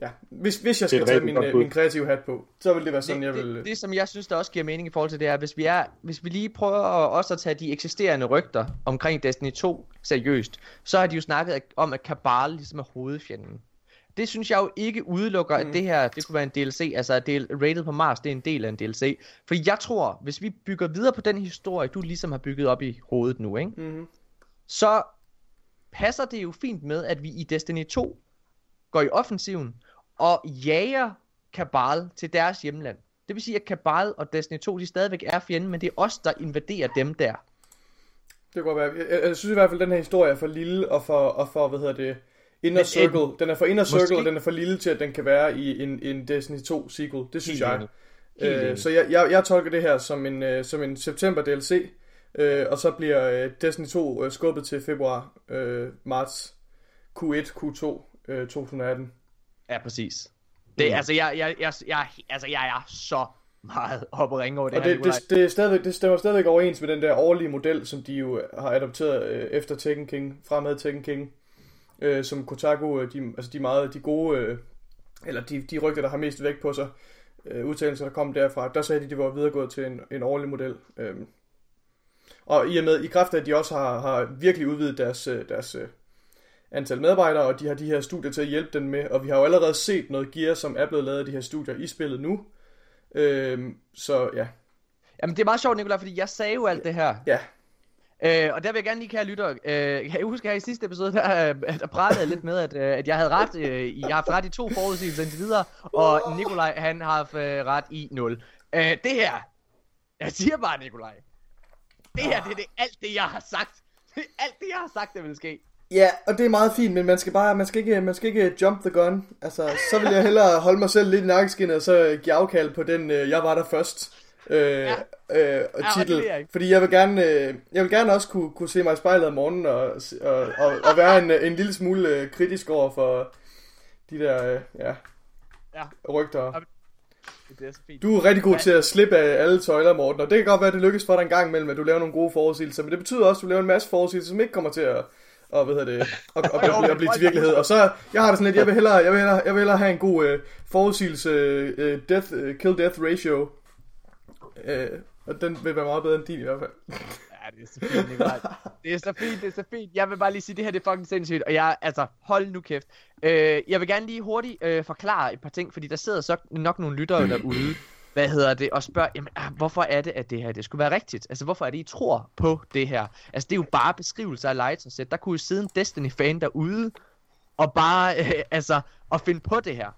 Ja, hvis, hvis jeg skal tage min, øh, min kreative hat på, så vil det være sådan, det, jeg vil... Det, det, som jeg synes, der også giver mening i forhold til det er, hvis vi, er, hvis vi lige prøver også at tage de eksisterende rygter omkring Destiny 2 seriøst, så har de jo snakket om, at Kabal ligesom er hovedfjenden. Det synes jeg jo ikke udelukker, mm. at det her, det kunne være en DLC, altså at det rated på Mars, det er en del af en DLC. For jeg tror, hvis vi bygger videre på den historie, du ligesom har bygget op i hovedet nu, ikke? Mm. så passer det jo fint med, at vi i Destiny 2 går i offensiven og jager Kabal til deres hjemland. Det vil sige, at Kabal og Destiny 2, de stadigvæk er fjenden, men det er os, der invaderer dem der. Det kan godt være. Jeg, jeg, synes i hvert fald, at den her historie er for lille og for, og for hvad hedder det, Inner men, Circle. En, den er for Inner Circle, og den er for lille til, at den kan være i en, en Destiny 2 sequel. Det synes Helt jeg. Øh, så jeg, jeg, jeg tolker det her som en, uh, som en september DLC, uh, og så bliver uh, Destiny 2 uh, skubbet til februar, uh, marts, Q1, Q2 uh, 2018. Ja, præcis. Det, mm. altså, jeg, jeg, jeg, jeg, altså, jeg er så meget op og ringe over det og her, det, det, det, er stadigvæk, det stemmer stadigvæk overens med den der årlige model, som de jo har adopteret øh, efter Tekken King, fremad Tekken King, øh, som Kotaku, øh, de, altså de meget, de gode, øh, eller de, de rygter, der har mest vægt på sig, øh, udtalelser, der kom derfra, der sagde de, at de var videregået til en, en årlig model. Øh. Og i og med, i kraft af, at de også har, har virkelig udvidet deres, øh, deres øh, antal medarbejdere, og de har de her studier til at hjælpe dem med, og vi har jo allerede set noget gear, som er blevet lavet af de her studier i spillet nu. Øhm, så ja. Jamen det er meget sjovt, Nicolaj, fordi jeg sagde jo alt det her. Ja. Øh, og der vil jeg gerne lige, kære lytter, øh, kan I huske her i sidste episode, der, øh, der pralede jeg lidt med, at, øh, at jeg havde ret, øh, jeg har haft ret i to forudsigelser indtil videre, og Nikolaj, han har haft øh, ret i 0. Øh, det her, jeg siger bare, Nikolaj, det her, det er det, alt det, jeg har sagt. Det er alt det, jeg har sagt, der vil ske. Ja, og det er meget fint, men man skal bare, man skal ikke, man skal ikke jump the gun. Altså, så vil jeg hellere holde mig selv lidt i nakkeskinnet, og så give afkald på den, øh, jeg var der først. Øh, ja. øh, titel. Ja, jeg Fordi jeg vil gerne, øh, jeg vil gerne også kunne, kunne se mig i spejlet om morgenen og, og, og, og være en, en lille smule øh, kritisk over for de der øh, ja, ja. rygter. Det er så fint. Du er rigtig god til at slippe af alle tøjler, Morten, og det kan godt være, at det lykkes for dig en gang imellem, at du laver nogle gode forudsigelser, men det betyder også, at du laver en masse forudsigelser, som ikke kommer til at og hvad hedder det, og, og, og, og, og blive til virkelighed. Og så, jeg har det sådan lidt, jeg vil hellere, jeg vil hellere, jeg vil hellere have en god uh, forudsigelse, uh, death, uh, kill-death ratio. Uh, og den vil være meget bedre end din i hvert fald. Ja, det er så fint, Nikolaj. Det er så fint, det er så fint. Jeg vil bare lige sige, det her det er fucking sindssygt. Og jeg, altså, hold nu kæft. Uh, jeg vil gerne lige hurtigt uh, forklare et par ting, fordi der sidder så nok nogle lyttere derude, hvad hedder det, og spørger, jamen, ah, hvorfor er det, at det her det skulle være rigtigt? Altså, hvorfor er det, I tror på det her? Altså, det er jo bare beskrivelser af legetøjsæt. Der kunne jo sidde en Destiny-fan derude, og bare, øh, altså, og finde på det her.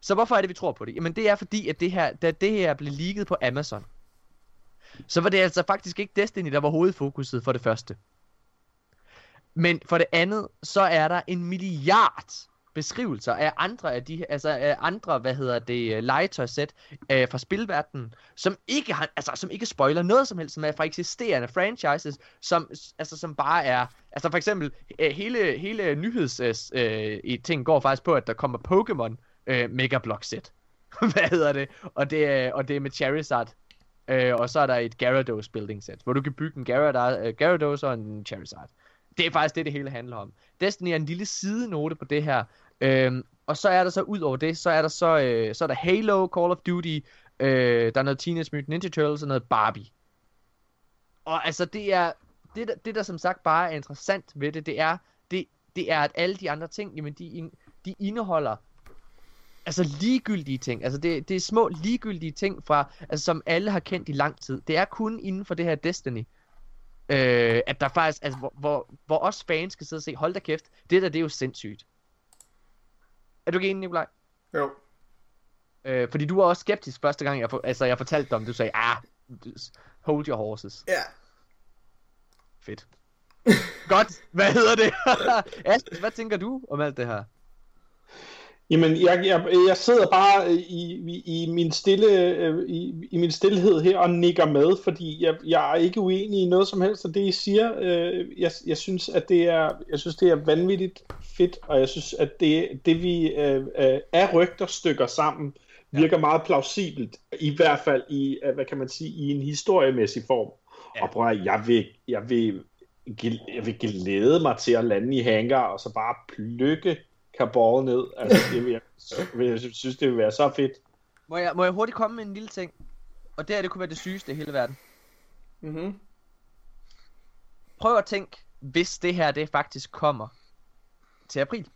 Så hvorfor er det, vi tror på det? Jamen, det er fordi, at det her, da det her blev leaget på Amazon, så var det altså faktisk ikke Destiny, der var hovedfokuset for det første. Men for det andet, så er der en milliard beskrivelser af andre af de altså af andre, hvad hedder det, øh, legetøjsæt øh, fra spilverdenen, som ikke har, altså som ikke spoiler noget som helst, som er fra eksisterende franchises, som altså som bare er, altså for eksempel øh, hele hele nyheds øh, øh i ting går faktisk på at der kommer Pokémon øh, Mega Block set. hvad hedder det? Og det er og det er med Charizard. Øh, og så er der et Gyarados building set, hvor du kan bygge en Gyarados, Gyarados og en Charizard. Det er faktisk det, det hele handler om. Destiny er en lille sidenote på det her. Øhm, og så er der så ud over det, så er der så, øh, så er der Halo, Call of Duty, øh, der er noget Teenage Mutant Ninja Turtles og noget Barbie. Og altså det er, det, det der som sagt bare er interessant ved det, det er, det, det er at alle de andre ting, jamen de, de indeholder altså ligegyldige ting. Altså det, det er små ligegyldige ting fra, altså som alle har kendt i lang tid. Det er kun inden for det her Destiny. Øh, at der faktisk, altså hvor, hvor, hvor os fans skal sidde og se, hold da kæft, det der det er jo sindssygt. Er du ikke enig, Nikolaj? Jo. Øh, fordi du var også skeptisk første gang, jeg, for, altså, jeg fortalte dig om, du sagde, ah, hold your horses. Ja. Fedt. Godt, hvad hedder det? Aspen, hvad tænker du om alt det her? Jamen, jeg, jeg, jeg sidder bare i, i, i, min stille, øh, i, i min stillhed her og nikker med, fordi jeg, jeg er ikke uenig i noget som helst af det, I siger. Øh, jeg, jeg, synes, at det er, jeg synes, det er vanvittigt fedt, og jeg synes, at det, det vi øh, er rygter stykker sammen, virker ja. meget plausibelt, i hvert fald i, hvad kan man sige, i en historiemæssig form. Ja. Og prøv at, jeg vil, jeg vil, jeg vil glæde mig til at lande i hangar, og så bare plukke kabal ned. Altså, det vil jeg, jeg synes, det vil være så fedt. Må jeg, må jeg hurtigt komme med en lille ting? Og det her, det kunne være det sygeste i hele verden. Mhm. Prøv at tænke, hvis det her, det faktisk kommer til april.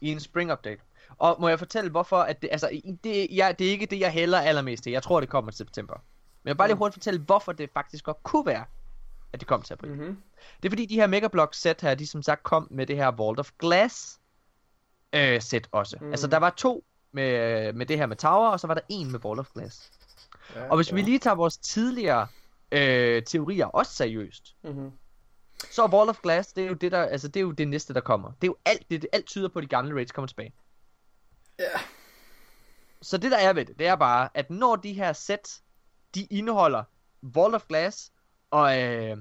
I en spring update. Og må jeg fortælle, hvorfor, at det, altså, det, ja, det er ikke det, jeg hælder allermest til. Jeg tror, det kommer til september. Men jeg vil bare lige hurtigt fortælle, hvorfor det faktisk godt kunne være, at det kom til april. Mhm. Det er fordi, de her Megablock set her, de som sagt kom med det her Vault of Glass øh, set også. Mm. Altså, der var to med, med det her med Tower, og så var der en med Vault of Glass. Ja, og hvis ja. vi lige tager vores tidligere øh, teorier også seriøst, Mhm. så er Wall of Glass, det er jo det der, altså det er jo det næste der kommer. Det er jo alt det, alt tyder på at de gamle raids kommer tilbage. Ja. Så det der er ved det, det er bare at når de her sæt, de indeholder Wall of Glass og øh,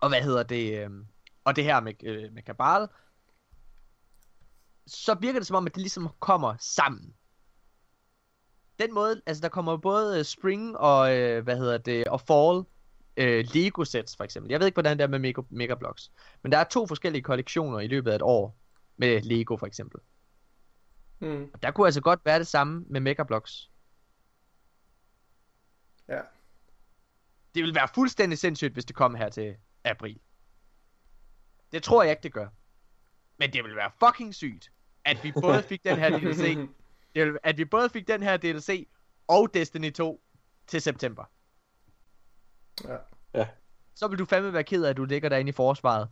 og hvad hedder det øh, og det her med øh, med Kabal, så virker det som om at det ligesom kommer sammen. Den måde, altså der kommer både øh, Spring og øh, hvad hedder det og Fall øh, Lego sets for eksempel. Jeg ved ikke hvordan det er med Mega, Mega Blocks, men der er to forskellige kollektioner i løbet af et år med Lego for eksempel. Mm. Og der kunne altså godt være det samme med Mega Blocks. Ja. Det ville være fuldstændig sindssygt, hvis det kom her til april. Det tror jeg ikke, det gør. Men det ville være fucking sygt, at vi både fik den her DLC, at vi både fik den her DLC og Destiny 2 til september. Ja. Ja. Så vil du fandme være ked af, at du ligger derinde i forsvaret.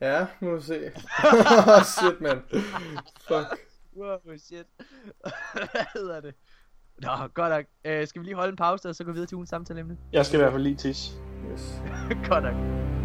Ja, nu må vi se. Shit, mand. Fuck. Wow, shit. Hvad hedder det? Nå, godt nok. Øh, skal vi lige holde en pause, og så gå videre til ugens samtaleemne? Jeg skal i hvert fald lige tisse. Yes. godt nok.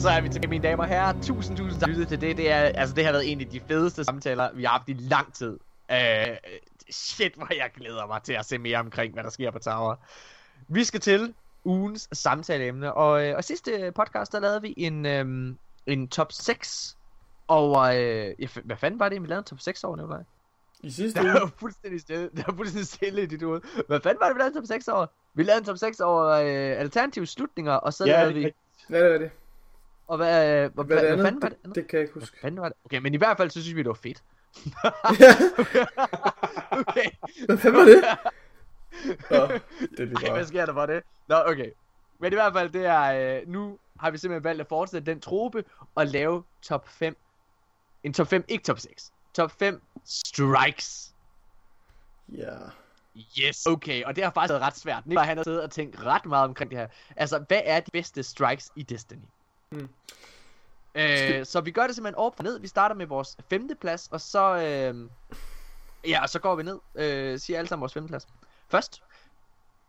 Så er vi tilbage, mine damer og herrer. Tusind, tusind tak til det. Det, er, altså, det har været en af de fedeste samtaler, vi har haft i lang tid. Uh, shit, hvor jeg glæder mig til at se mere omkring, hvad der sker på Tower. Vi skal til ugens samtaleemne, og, øh, og sidste podcast, der lavede vi en, øhm, en top 6 over... Øh, f- hvad fanden var det, vi lavede en top 6 over, Nikolaj? I sidste Der uge. var fuldstændig stille, der var fuldstændig stille i dit hoved. Hvad fanden var det, vi lavede en top 6 over? Vi lavede en top 6 over øh, alternative slutninger, og så Ja, lavede vi... Ja, det er det. Og hvad, øh, hvad, Hvad det hvad, andet? fanden var det? andet? Det kan jeg ikke huske. Hvad fanden var det? Okay, men i hvert fald så synes vi, det var fedt. okay. Hvad fanden var det? Nå, det er lige Ej, hvad sker der for det? Nå, okay. Men i hvert fald, det er, øh, nu har vi simpelthen valgt at fortsætte den trope og lave top 5. En top 5, ikke top 6. Top 5 strikes. Ja. Yes. Okay, og det har faktisk været ret svært. Nikolaj han har siddet og tænkt ret meget omkring det her. Altså, hvad er de bedste strikes i Destiny? Hmm. Øh, så vi gør det simpelthen op og ned. Vi starter med vores femte plads, og så, øh, ja, og så går vi ned. Øh, siger alle sammen vores femte plads. Først,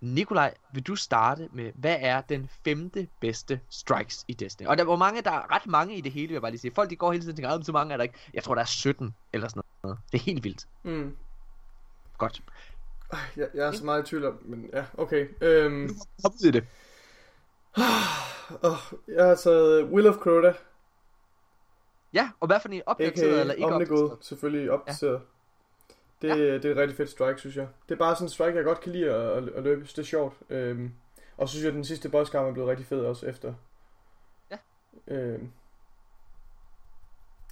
Nikolaj, vil du starte med, hvad er den femte bedste strikes i Destiny? Og der var mange, der er ret mange i det hele, vil jeg bare lige sige. Folk de går hele tiden og tænker, "Ah, så mange er der ikke. Jeg tror, der er 17 eller sådan noget. Det er helt vildt. Mm. Godt. Jeg, jeg er så meget i tvivl om, men ja, okay. Øhm, ud i det. Åh, jeg har taget Will of Crota, Ja, og hvad for en opdateret eller ikke Omnigod, opdateret? selvfølgelig opdateret. Ja. Det, ja. det er et rigtig fedt strike, synes jeg. Det er bare sådan en strike, jeg godt kan lide at, at, at løbe. Det er sjovt. Øhm, og så synes jeg, at den sidste bosskamp er blevet rigtig fed også efter. Ja. Øhm,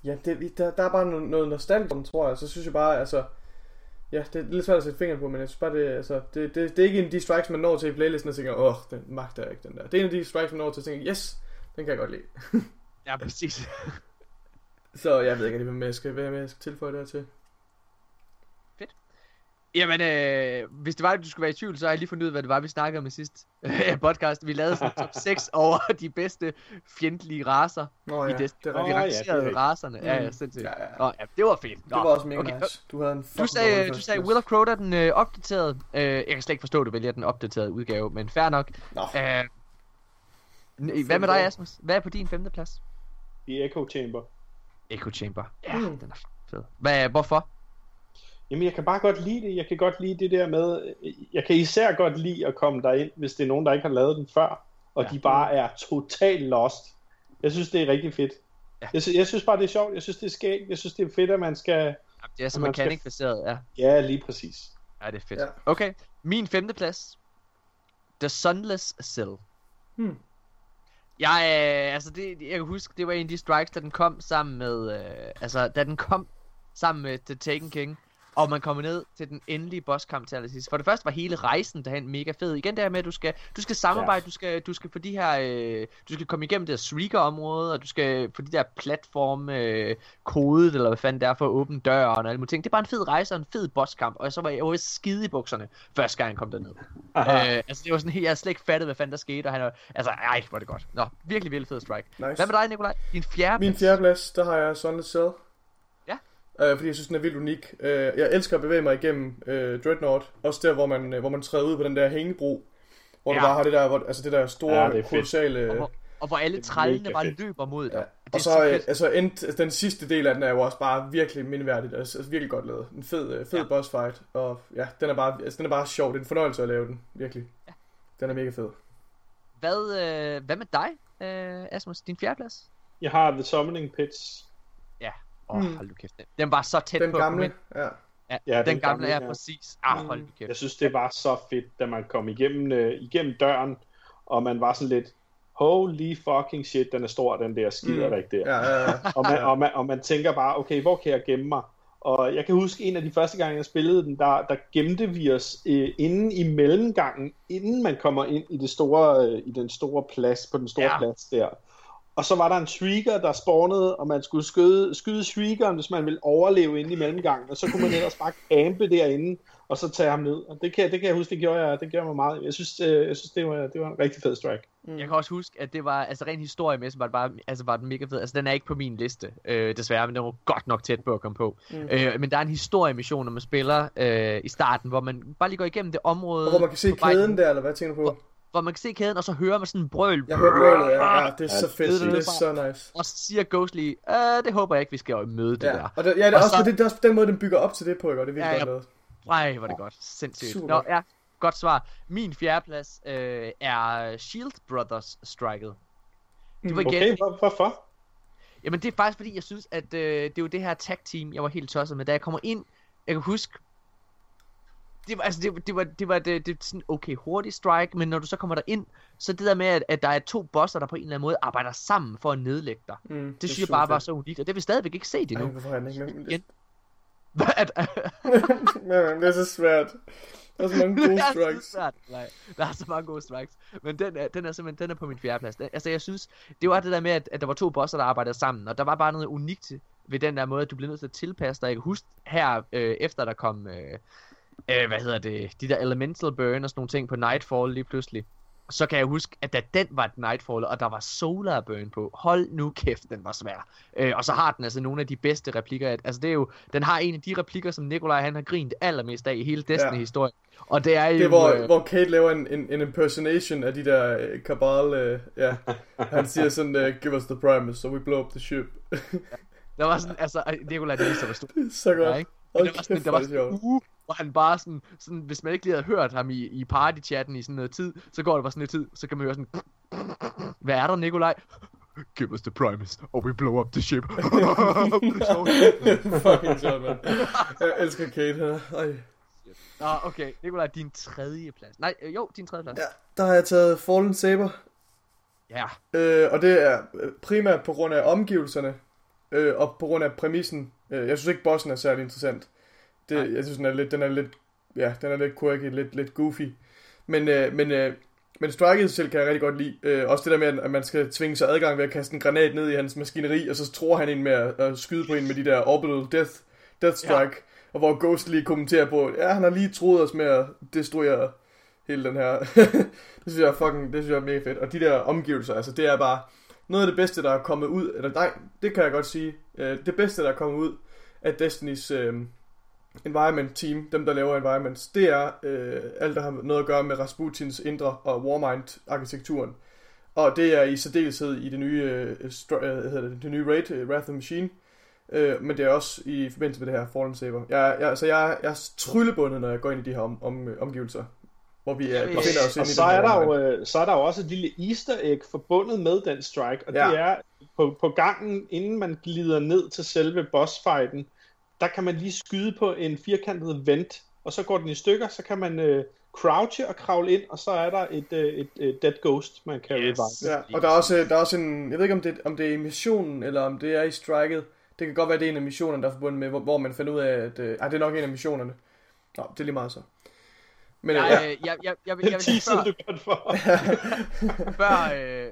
ja, det, der, der er bare noget, noget nostalgi, tror jeg. Så synes jeg bare, altså... Ja, det er lidt svært at sætte fingeren på, men jeg synes bare, det, altså, det, det, det er ikke en af de strikes, man når til i playlisten og tænker, åh, den magter jeg ikke, den der. Det er en af de strikes, man når til og tænker, yes, den kan jeg godt lide. Ja, præcis. Så jeg ved ikke, hvad jeg skal, hvad jeg skal tilføje der til. Jamen, øh, hvis det var, at du skulle være i tvivl, så har jeg lige fundet ud af, hvad det var, vi snakkede om i sidst øh, podcast. Vi lavede sådan top 6 over de bedste fjendtlige racer Nå i ja, Destiny. det er Vi. Åh, ja, rangerede det er racerne. Ja, ja, Mm. sindssygt. Ja, ja. Nå, ja, det var fedt. Det var også mega okay. nice. Du havde en Du sagde, du sagde. Will of Crota, den øh, opdaterede. Øh, jeg kan slet ikke forstå, at du vælger den opdaterede udgave, men fair nok. Nå, Øh, hvad med dig, Asmus? Hvad er på din femte plads? I Echo Chamber. Echo Chamber. Ja, Mm. den er fed. Hvad, hvorfor? Jamen, jeg kan bare godt lide det. Jeg kan godt lide det der med... Jeg kan især godt lide at komme derind, hvis det er nogen, der ikke har lavet den før, og Ja. de bare er totalt lost. Jeg synes, det er rigtig fedt. Ja. Jeg, synes, jeg synes bare, det er sjovt. Jeg synes, det er skægt. Jeg synes, det er fedt, at man skal... Jamen, Det er så Man skal- ja. Ja, lige præcis. Ja, det er fedt. Ja. Okay, min femte plads. The Sunless Cell. Hmm. Jeg, øh, altså det, jeg kan huske, det var en af de strikes, da den kom sammen med, øh, altså da den kom sammen med The Taken King, og man kommer ned til den endelige bosskamp til allersidst. For det første var hele rejsen derhen mega fed. Igen det her med, at du skal, du skal samarbejde, ja. du, skal, du skal få de her, øh, du skal komme igennem det her Shrieker-område, og du skal få de der platform øh, kodet, eller hvad fanden det er, for at åbne døren og alle mulige ting. Det er bare en fed rejse og en fed bosskamp, og så var jeg jo skide i bukserne, første gang jeg kom derned. Øh, altså det var sådan helt, jeg havde slet ikke fattet, hvad fanden der skete, og han var, altså ej, hvor er det godt. Nå, virkelig, virkelig fed strike. Nice. Hvad med dig, Nikolaj? Din fjerde Min fjerde plads, der har jeg Sunless Cell. Øh, fordi jeg synes, den er vildt unik. Øh, jeg elsker at bevæge mig igennem øh, Dreadnought. Også der, hvor man, øh, hvor man træder ud på den der hængebro. Hvor ja. Du bare har det der, hvor, altså det der store, Ja, det kolossale... Og hvor, og hvor alle er trællene bare fedt. løber mod dig. Ja. Og så, øh, altså, end, altså, den sidste del af den er jo også bare virkelig mindeværdigt. Altså, altså virkelig godt lavet. En fed, øh, fed Ja. boss fight. Og ja, den er, bare, altså, den er bare sjov. Det er en fornøjelse at lave den. Virkelig. Ja. Den er mega fed. Hvad, øh, hvad med dig, øh, Asmus? Din fjerde plads? Jeg har The Summoning Pits. Åh, oh, Mm. hold nu kæft. Den var så tæt Den på. gamle, ja. Ja, Ja, den, den gamle, gamle, er ja. præcis. Ah, Mm. hold nu kæft. Jeg synes, det var så fedt, da man kom igennem, øh, igennem døren, og man var sådan lidt, holy fucking shit, den er stor, den der skiderik der. Ja, ja, ja. Og man, og, man, og man tænker bare, okay, hvor kan jeg gemme mig? Og jeg kan huske en af de første gange, jeg spillede den, der, der gemte vi os øh, inde i mellemgangen, inden man kommer ind i, det store, øh, i den store plads, på den store ja. plads der. Og så var der en shrieker, der spawnede, og man skulle skyde, skyde shriekeren, hvis man ville overleve inde i mellemgangen. Og så kunne man ellers bare campe derinde, og så tage ham ned. Og det kan, det kan jeg huske, det gjorde jeg, det gjorde mig meget. Jeg synes, øh, jeg synes det, var, det var en rigtig fed strike. Jeg kan også huske, at det var, altså rent historiemæssigt, var det bare, altså var den mega fed. Altså den er ikke på min liste, øh, desværre, men den var godt nok tæt på at komme på. Mm. Øh, men der er en historiemission, når man spiller øh, i starten, hvor man bare lige går igennem det område. Og hvor man kan se vej kæden der, eller hvad tænker du på? Hvor man kan se kæden, og så hører man sådan en brøl. Jeg hørte brølet, ja. ja. Det er så fedt. det er Det det er så nice. Og så siger Ghostly, øh, det håber jeg ikke, vi skal møde det Ja, der. og der, ja, det er Og også, så- det, det er også den måde, den bygger op til det på, ikke? Og det er virkelig Ja, godt ja. lavet. Ej, hvor er det godt. Sindssygt. Super Nå, godt. ja. Godt svar. Min fjerdeplads øh, er Shield Brothers striket. Det var igen, Okay, hvor, hvorfor? Jamen det er faktisk fordi, jeg synes, at øh, det er jo det her tag team, jeg var helt tosset med. Da jeg kommer ind, jeg kan huske, det var, altså, det, var- det var, det var det, det, sådan okay hurtigt strike, men når du så kommer der ind, så det der med, at, at der er to bosser, der på en eller anden måde arbejder sammen for at nedlægge dig. Mm, Det, det synes jeg bare var så unikt, og det vil stadigvæk ikke se det Ej, hvorfor har ikke med? Igen. At, Men det er så svært. Der er så mange gode det strikes. Nej, der er så mange gode strikes. Men den er, den er simpelthen den er på min fjerde plads. Den, altså jeg synes, det var det der med, at, at der var to bosser, der arbejdede sammen. Og der var bare noget unikt ved den der måde, at du blev nødt til at tilpasse dig. Jeg kan huske her, øh, efter der kom, øh, øh, hvad hedder det, de der elemental burn og sådan nogle ting på Nightfall lige pludselig. så kan jeg huske, at da den var et Nightfall, og der var Solar Burn på, hold nu kæft, den var svær. Øh, og så har den altså nogle af de bedste replikker. Altså det er jo, den har en af de replikker, som Nikolaj han har grint allermest af i hele Destiny-historien. Og det er jo... Det er, hvor, øh, hvor Kate laver en, en, en impersonation af de der øh, Kabal, øh, ja. Han siger sådan, uh, give us the Primus, so we blow up the ship. Der var sådan, altså, Nikolaj, det viste, hvor stor så godt. Ja, ikke? Hold der var sådan, der var er det sådan uge, hvor han bare sådan, sådan, hvis man ikke lige havde hørt ham i, i partychatten i sådan noget tid, så går der bare sådan lidt tid, så kan man høre sådan, hvad er der, Nikolaj? Give us the Primus, or we blow up the ship. Fucking sjovt, mand. Jeg elsker Kate her. Ej. Nå, okay, Nikolaj, din tredje plads. Nej, øh, jo, din tredje plads. Ja, der har jeg taget Fallen Saber. Ja. Øh, og det er øh, primært på grund af omgivelserne, øh, og på grund af præmissen. Øh, jeg synes ikke, bossen er særlig interessant. Det, Nej. jeg synes, den er lidt, den er lidt, ja, den er lidt quirky, lidt, lidt goofy. Men, øh, men, øh, men striket selv kan jeg rigtig godt lide. Øh, også det der med, at man skal tvinge sig adgang ved at kaste en granat ned i hans maskineri, og så tror han en med at, at skyde på en med de der orbital death, death strike. Ja. Og hvor Ghost lige kommenterer på, ja, han har lige troet os med at destruere hele den her. det synes jeg er fucking, det synes jeg er mega fedt. Og de der omgivelser, altså det er bare noget af det bedste, der er kommet ud, eller nej, det kan jeg godt sige, øh, det bedste, der er kommet ud af Destinys øh, environment team, dem der laver environments, det er øh, alt, der har noget at gøre med Rasputins indre og Warmind-arkitekturen. Og det er i særdeleshed i det nye, øh, str- øh, hvad hedder det, det nye raid, øh, Wrath of Machine, øh, men det er også i forbindelse med det her Fallen Saber. Jeg, jeg, altså jeg, jeg er tryllebundet, når jeg går ind i de her om, om, omgivelser, hvor vi er, Øh, befinder os Og inde i så er, der jo, øh, så er der jo også et lille easter egg forbundet med den strike, og Ja. det er på, på gangen, inden man glider ned til selve bossfighten, der kan man lige skyde på en firkantet vent, og så går den i stykker, så kan man øh, crouche og kravle ind, og så er der et, øh, et, et dead ghost, man kan Yes. revive. Ja, og der er også, der er også en, jeg ved ikke om det, om det er i missionen, eller om det er i striket. Det kan godt være, det er en af missionerne, der er forbundet med, hvor, hvor man finder ud af, at øh, ej, det er nok en af missionerne. Nå, det er lige meget så. Men øh, Jeg, ja, øh, jeg, jeg, jeg, vil- jeg vil sige Teaser før, du godt for. før, øh,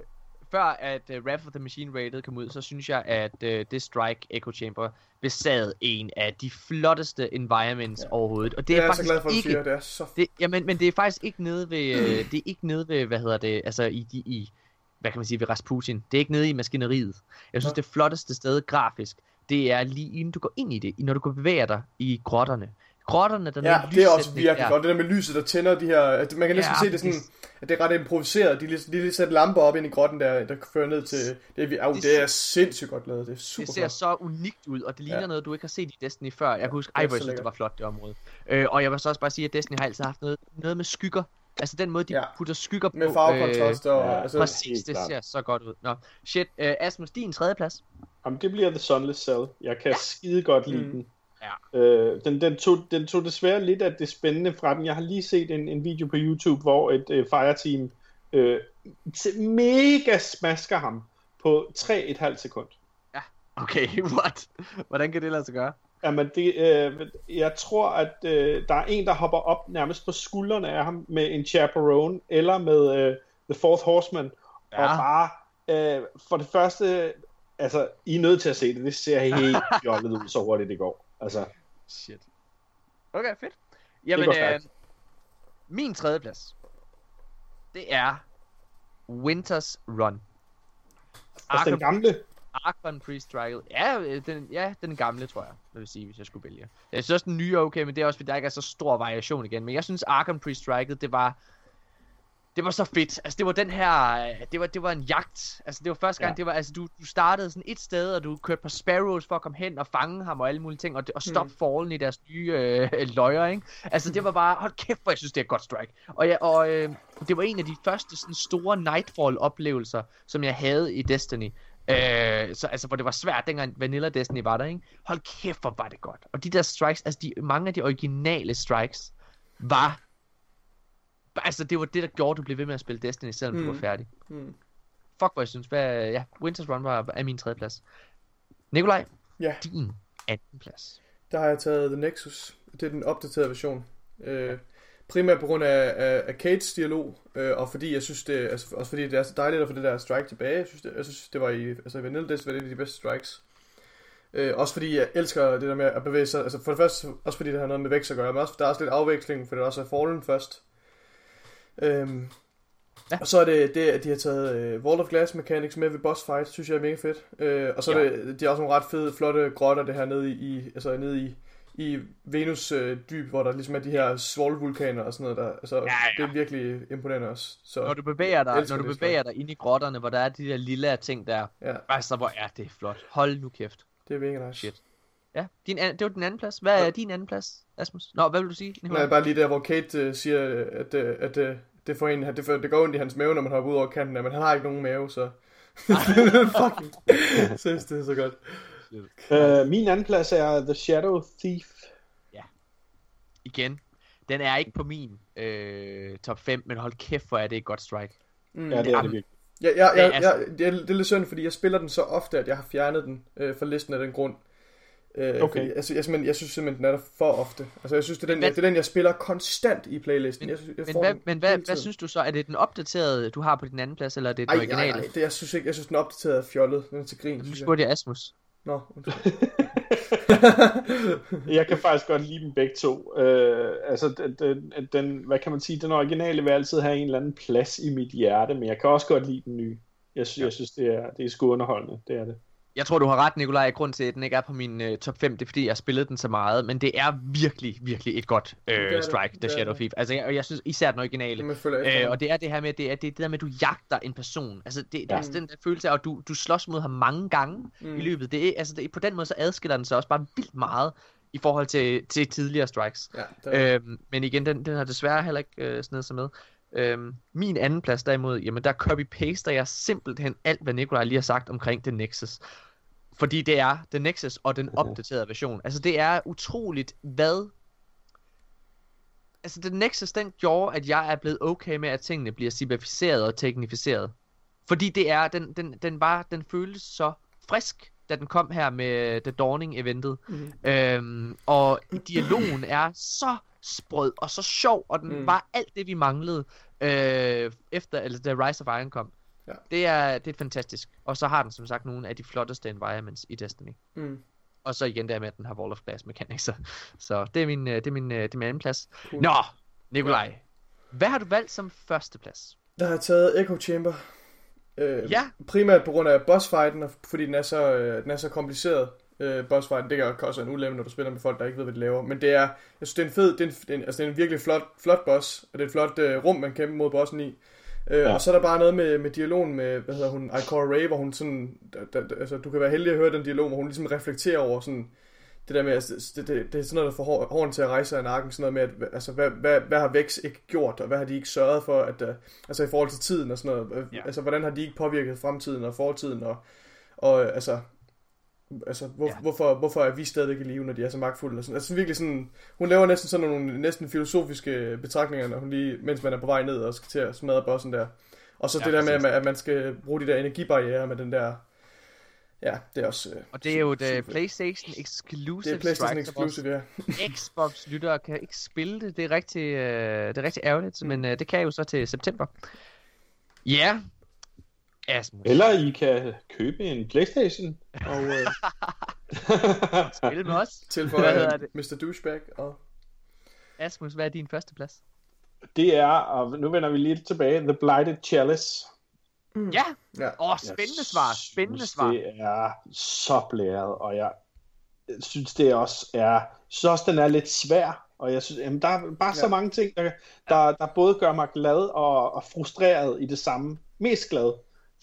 før at uh, Wrath of the Machine rated kom ud, så synes jeg, at uh, det Strike Echo Chamber besad en af de flotteste environments ja. overhovedet. Og det det er, er jeg så faktisk glad for, at du ikke... siger. Det er så Det, jamen, men det er faktisk ikke nede ved, øh, det er ikke nede ved, hvad hedder det, altså i, de, i hvad kan man sige, ved Rasputin. Det er ikke nede i maskineriet. Jeg synes, Nå. det flotteste sted grafisk, det er lige inden du går ind i det, når du kan bevæge dig i grotterne. Grotterne, der Ja, det er også virkelig der. godt. Det der med lyset, der tænder de her... at Man kan næsten Ja, se det sådan, at det er ret improviseret. De lige, de lige sat lamper op ind i grotten, der, der fører ned til... Det er, vi- au, Det det er sindssygt godt lavet. Det er super Det ser flot. så unikt ud, og det ligner Ja. ja. noget, du ikke har set i Destiny før. Jeg kan huske, det er ej, hvor så jeg synes, det var flot, det område. Øh, og jeg vil så også bare sige, at Destiny har altid haft noget, noget med skygger. Altså den måde, de Ja. ja. putter skygger på. Med farvekontrast og... ja, altså, Præcis, det ser så godt ud. Nå, shit. Uh, Asmus, din tredje plads. Jamen, det bliver The Sunless Cell. Jeg kan skide godt lide Mm. den. Ja. Øh, den, den, tog, den tog desværre lidt af det spændende fra den. Jeg har lige set en, en video på YouTube, hvor et øh, fireteam øh, mega smasker ham på 3,5 sekund. Okay, what? Hvordan kan det lade sig gøre? Jamen, det, øh, jeg tror, at øh, der er en, der hopper op nærmest på skuldrene af ham med en chaperone, eller med øh, The Fourth Horseman, ja. og Ja. bare, øh, for det første, altså, I er nødt til at se det, det ser helt fjollet ud, så hurtigt det går. Altså, Shit. Okay, fedt. Jamen, øh, min tredje plads, det er Winters Run. altså den gamle, Arkham Pre-Strike. Ja, øh, den, ja, den gamle, tror jeg, det vil sige, hvis jeg skulle vælge. Jeg synes også, den nye er okay, men det er også, fordi der ikke er så stor variation igen. Men jeg synes, Arkham Pre-Strike, det var... Det var så fedt. Altså, det var den her... øh, Det var, det var en jagt. Altså, det var første gang, Ja. det var... Altså, du, du startede sådan et sted, og du kørte på Sparrows for at komme hen og fange ham og alle mulige ting, og, og stoppe mm. fallen i deres nye øh, løjer, ikke? Altså, det var bare... Hold kæft, hvor jeg synes, det er et godt strike. Og, ja, og øh, det var en af de første sådan store Nightfall-oplevelser, som jeg havde i Destiny. Øh, så altså, hvor det var svært, dengang Vanilla Destiny var der, ikke? Hold kæft, hvor var det godt. Og de der strikes, altså de, mange af de originale strikes, var... Altså, det var det, der gjorde, at du blev ved med at spille Destiny, selvom mm. du Mm. var færdig. Mm. Fuck, hvor jeg synes. Hvad, ja, Winter's Run var, er min tredje plads. Nikolaj, Ja, din anden plads. der har jeg taget The Nexus. Det er den opdaterede version. Øh, primært på grund af, af, af Kates dialog, øh, og fordi jeg synes det, altså, også fordi det er så dejligt at få det der strike tilbage. Jeg synes, det, jeg synes, det var i, altså i Vanilla Destiny var det de bedste strikes. Øh, også fordi jeg elsker det der med at bevæge sig, altså for det første, også fordi det har noget med vækst at gøre, men også, der er også lidt afveksling, for det er også er Fallen først. Øhm, Ja. Og så er det, det at de har taget uh, Wall of Glass mechanics med ved boss fight, synes jeg er mega fedt. Uh, og så er Ja. det, de har også nogle ret fede, flotte grotter, det her nede i, altså nede i, i Venus øh, dyb, hvor der ligesom er de her svolvulkaner og sådan noget der. Altså, Ja, ja. det er virkelig imponerende også. Så, Når du bevæger dig, når du bevæger dig ind i grotterne, hvor der er de der lille ting der. Ja, Altså, hvor er det flot. Hold nu kæft. det er mega nice. Shit. Ja, din an- det var din anden plads. Hvad er din anden plads, Asmus? Nå, hvad vil du sige? Nej, bare lige der, hvor Kate uh, siger, at, uh, at uh, det, får en, det, får, det går ondt i hans mave, når man hopper ud over kanten, men han har ikke nogen mave, så... Fucking... synes, det er så godt. Uh, min anden plads er The Shadow Thief. Igen. Den er ikke på min øh, top 5, men hold kæft, hvor er det et godt strike. Mm. Ja, det er det virkelig. Ja, ja, ja, Det er ja, det, er, det er lidt synd, fordi jeg spiller den så ofte, at jeg har fjernet den øh, fra listen af den grund. Øh, Okay. Fordi, altså, jeg, simpelthen, jeg synes simpelthen, den er der for ofte. Altså, jeg synes, det er den, hvad- jeg, det er den jeg spiller konstant i playlisten. Men, jeg, synes, jeg men, hvad, men hvad, hvad synes du så? Er det den opdaterede, du har på din anden plads, eller er det den Ej, originale? ej, ej, det, jeg synes ikke, jeg synes, den er opdateret af fjollet. Den er til grin, Nu jeg. spurgte jeg Asmus. Nå. Jeg kan faktisk godt lide dem begge to. Uh, altså, den, den, den, hvad kan man sige, den originale vil altid have en eller anden plads i mit hjerte, men jeg kan også godt lide den nye. Jeg, sy- jeg synes, det er, det er sgu underholdende, det er det. Jeg tror, du har ret, Nikolaj. Grund til, at den ikke er på min øh, top 5, det er, fordi jeg har spillet den så meget. Men det er virkelig, virkelig et godt Det er øh, det. strike, Det The er Shadow det. Thief. Altså, jeg, og jeg synes især den originale. Øh, og det er det her med, det er det, det der med, at du jagter en person. Altså, det, det er Ja. altså den der følelse af, at du, du slås mod ham mange gange mm. i løbet. Det er, altså, det, på den måde, så adskiller den sig også bare vildt meget i forhold til, til tidligere strikes. Ja, der, Øhm, men igen, den, den har desværre heller ikke øh, snedet sig med. Øhm, min anden plads derimod, jamen der copy-paster jeg simpelthen alt, hvad Nikolaj lige har sagt omkring The Nexus. Fordi det er The Nexus og den opdaterede version. Altså det er utroligt, hvad... Altså The Nexus, den gjorde, at jeg er blevet okay med, at tingene bliver simplificeret og teknificeret. Fordi det er, den, den, den var, den føltes så frisk, da den kom her med The Dawning eventet. Mm. Øhm, og dialogen er så sprød og så sjov, og den Mm. var alt det, vi manglede, øh, efter, eller da Rise of Iron kom. Ja. Det, er, det er fantastisk. Og så har den som sagt nogle af de flotteste environments i Destiny. mm, Og så igen der med, at den har Wall of Glass mechanics. Så, så det er min, øh, det er min, øh, det er min anden plads. Cool. Nå, Nikolaj. Hvad har du valgt som første plads? der har taget Echo Chamber. Øh, Ja. Primært på grund af bossfighten, og fordi den er så, øh, den er så kompliceret. Øh, bossfighten, det kan også være en ulempe, når du spiller med folk, der ikke ved, hvad de laver. Men det er, jeg synes, det er en fed, det er en, det er en, altså, det er en virkelig flot, flot boss, og det er et flot øh, rum, man kæmper mod bossen i. Øh, ja. Og så er der bare noget med, med dialogen med, hvad hedder hun, Ikora Ray, hvor hun sådan, da, da, altså, du kan være heldig at høre den dialog, hvor hun ligesom reflekterer over sådan, det der med, altså, det, det, det er sådan noget, der får hår- hården til at rejse i nakken, sådan noget med, at, altså, hvad, hvad, hvad har Vex ikke gjort, og hvad har de ikke sørget for, at, uh, altså i forhold til tiden og sådan noget, Ja. ja. altså hvordan har de ikke påvirket fremtiden og fortiden, og, og øh, altså, altså hvor, Ja. hvorfor, hvorfor er vi stadigvæk i live, når de er så magtfulde, og sådan, altså virkelig sådan, hun laver næsten sådan nogle næsten filosofiske betragtninger, når hun lige, mens man er på vej ned og skal til at smadre bossen der, og så Ja, det der med, præcis. at man, at man skal bruge de der energibarriere med den der, ja, det er også, øh, Og det er jo et uh, fedt. PlayStation exclusive det er PlayStation exclusive, ja. Xbox-lyttere kan ikke spille det. Det er rigtig, øh, det er rigtig ærgerligt, men øh, det kan jeg jo så til september. Ja, Asmus. Eller I kan købe en Playstation. Og, øh... Spille med os. Hvad Tilføjer hedder det? Mr. Douchebag og Asmus, hvad er din første plads? det er, og nu vender vi lidt tilbage, The Blighted Chalice. Ja, Ja. åh, spændende svar, spændende synes, svar. Det er så blæret, og jeg synes, det også er, jeg synes også, den er lidt svær, og jeg synes, jamen, der er bare ja. så mange ting, der, der, der både gør mig glad og, og frustreret i det samme. Mest glad,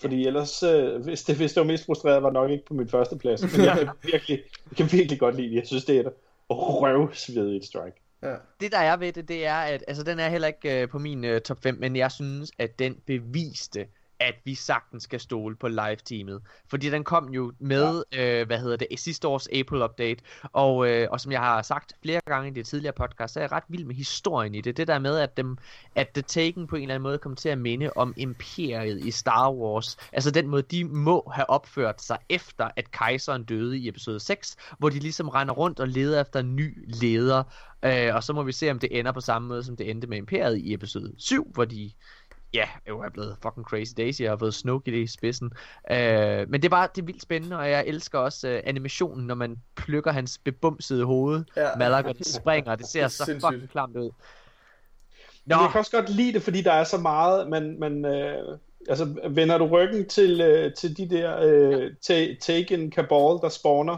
fordi ellers, øh, hvis, det, hvis det var mest frustreret, var nok ikke på min første plads. Men jeg kan virkelig, jeg kan virkelig godt lide det. Jeg synes, det er et røvsvedigt strike. Ja. Det der er ved det, det er, at altså, den er heller ikke øh, på min øh, top 5, men jeg synes, at den beviste, at vi sagtens skal stole på live-teamet. Fordi den kom jo med, ja. øh, hvad hedder det, sidste års April-update, og, øh, og som jeg har sagt flere gange i det tidligere podcast, så er jeg ret vild med historien i det. Det der med, at, dem, at The Taken på en eller anden måde kommer til at minde om imperiet i Star Wars. Altså den måde, de må have opført sig efter, at kejseren døde i episode 6, hvor de ligesom render rundt og leder efter en ny leder, Øh, og så må vi se, om det ender på samme måde, som det endte med Imperiet i episode 7, hvor de ja, jo er blevet fucking crazy daisy og har fået Snoke i det i spidsen. Øh, men det er bare, det er vildt spændende, og jeg elsker også øh, animationen, når man plukker hans bebumsede hoved. Ja. Malak, og det springer, det ser Det så sindssygt. fucking klamt ud. Nå, Men jeg kan også godt lide det, fordi der er så meget, man, man øh, altså vender du ryggen til, øh, til de der øh, ta- Taken Cabal, der spawner,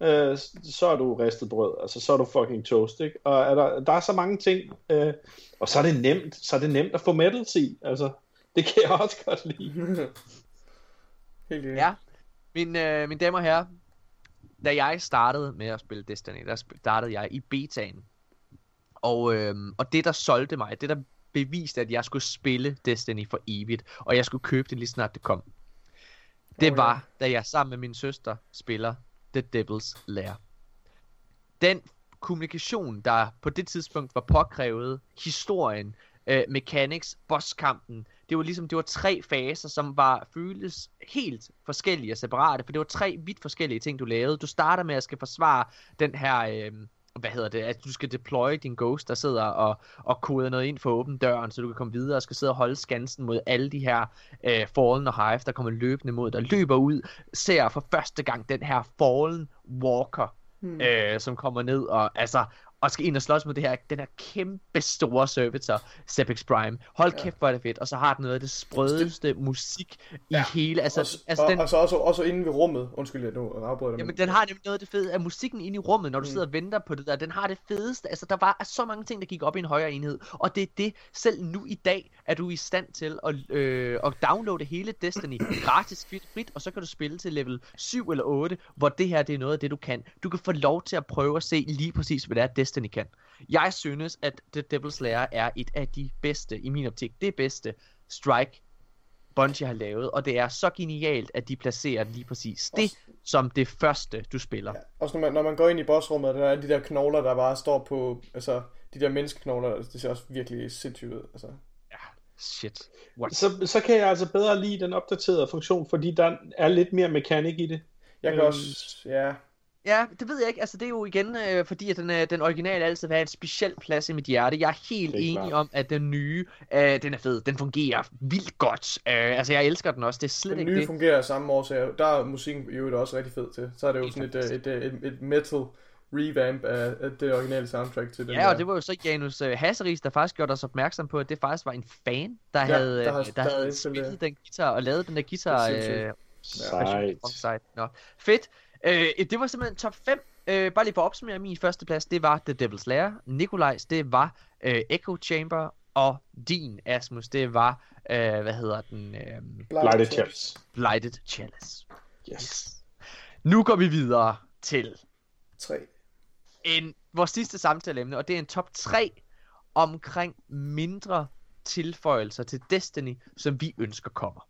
øh, så er du ristet brød, altså så er du fucking toast, ikke? Og er der, der er så mange ting, øh, og så er det nemt, så er det nemt at få medals i, altså det kan jeg også godt lide. Helt. Ja, mine, øh, mine damer og herrer, da jeg startede med at spille Destiny, der startede jeg i betaen. Og, øh, og det, der solgte mig, det, der beviste, at jeg skulle spille Destiny for evigt, og jeg skulle købe det lige snart det kom, det Oh, var, da jeg sammen med min søster spiller The Devil's Lair. Den kommunikation, der på det tidspunkt var påkrævet, historien, øh, mechanics, bosskampen, det var ligesom, det var tre faser, som var føles helt forskellige og separate, for det var tre vidt forskellige ting, du lavede. Du starter med at skal forsvare den her, øh, hvad hedder det, at du skal deploy din ghost, der sidder og, og koder noget ind for åbne døren, så du kan komme videre og skal sidde og holde skansen mod alle de her øh, Fallen og Hive, der kommer løbende mod dig, løber ud, ser for første gang den her Fallen Walker, hmm. øh, som kommer ned og altså og skal ind og slås mod det her, den her kæmpe store servitor, Sepix Prime. Hold kæft, hvor er det fedt. Og så har den noget af det sprødeste musik i Ja. hele, altså, Altså, altså og, den, og, så også, også inde ved rummet. Undskyld, jeg nu afbryder dig. Jamen, men- den har nemlig noget af det fede af musikken inde i rummet, når du sidder og venter på det der. Den har det fedeste. Altså, der var så mange ting, der gik op i en højere enhed. Og det er det, selv nu i dag, er du i stand til at, øh, at downloade hele Destiny gratis frit, frit, og så kan du spille til level 7 eller 8, hvor det her, det er noget af det, du kan. Du kan få lov til at prøve at se lige præcis, hvad det er, Destiny kan. Jeg synes, at The Devil's Lair er et af de bedste, i min optik, det bedste strike Bungie har lavet, og det er så genialt, at de placerer lige præcis det som det første, du spiller. Ja. Også når man, når man går ind i bossrummet, der er de der knogler, der bare står på, altså, de der menneskeknogler, det ser også virkelig sindssygt ud. Altså. Shit. What? Så, så kan jeg altså bedre lide den opdaterede funktion, fordi der er lidt mere mekanik i det. Jeg kan Øhm. også, ja, Ja, det ved jeg ikke. Altså, det er jo igen, øh, fordi at den, øh, den originale altid have en speciel plads i mit hjerte. Jeg er helt Det er enig klart. om, at den nye, øh, den er fed. Den fungerer vildt godt. Øh, altså, jeg elsker den også. Det er slet den ikke nye det. fungerer af samme årsag. Der er musikken øvrigt også rigtig fed til. Så er det jo Helt sådan et, øh, et, et, et, et metal revamp af, det originale soundtrack til den Ja, der. og det var jo så Janus øh, Hasseris, der faktisk gjorde os opmærksom på, at det faktisk var en fan, der Ja, havde, der har- havde, der der havde spillet den guitar og lavet den der guitar. Det. Øh. Sejt. Nå. Fedt. Øh, det var simpelthen top 5. Øh, bare lige for at opsummere, min første plads, det var The Devil's Lair. Nikolajs, det var øh, Echo Chamber. Og din, Asmus, det var, øh, hvad hedder den? Øh, Blighted Chalice. Blighted Chalice. Yes. Nu går vi videre til 3. en, vores sidste samtaleemne, og det er en top 3 omkring mindre tilføjelser til Destiny, som vi ønsker kommer.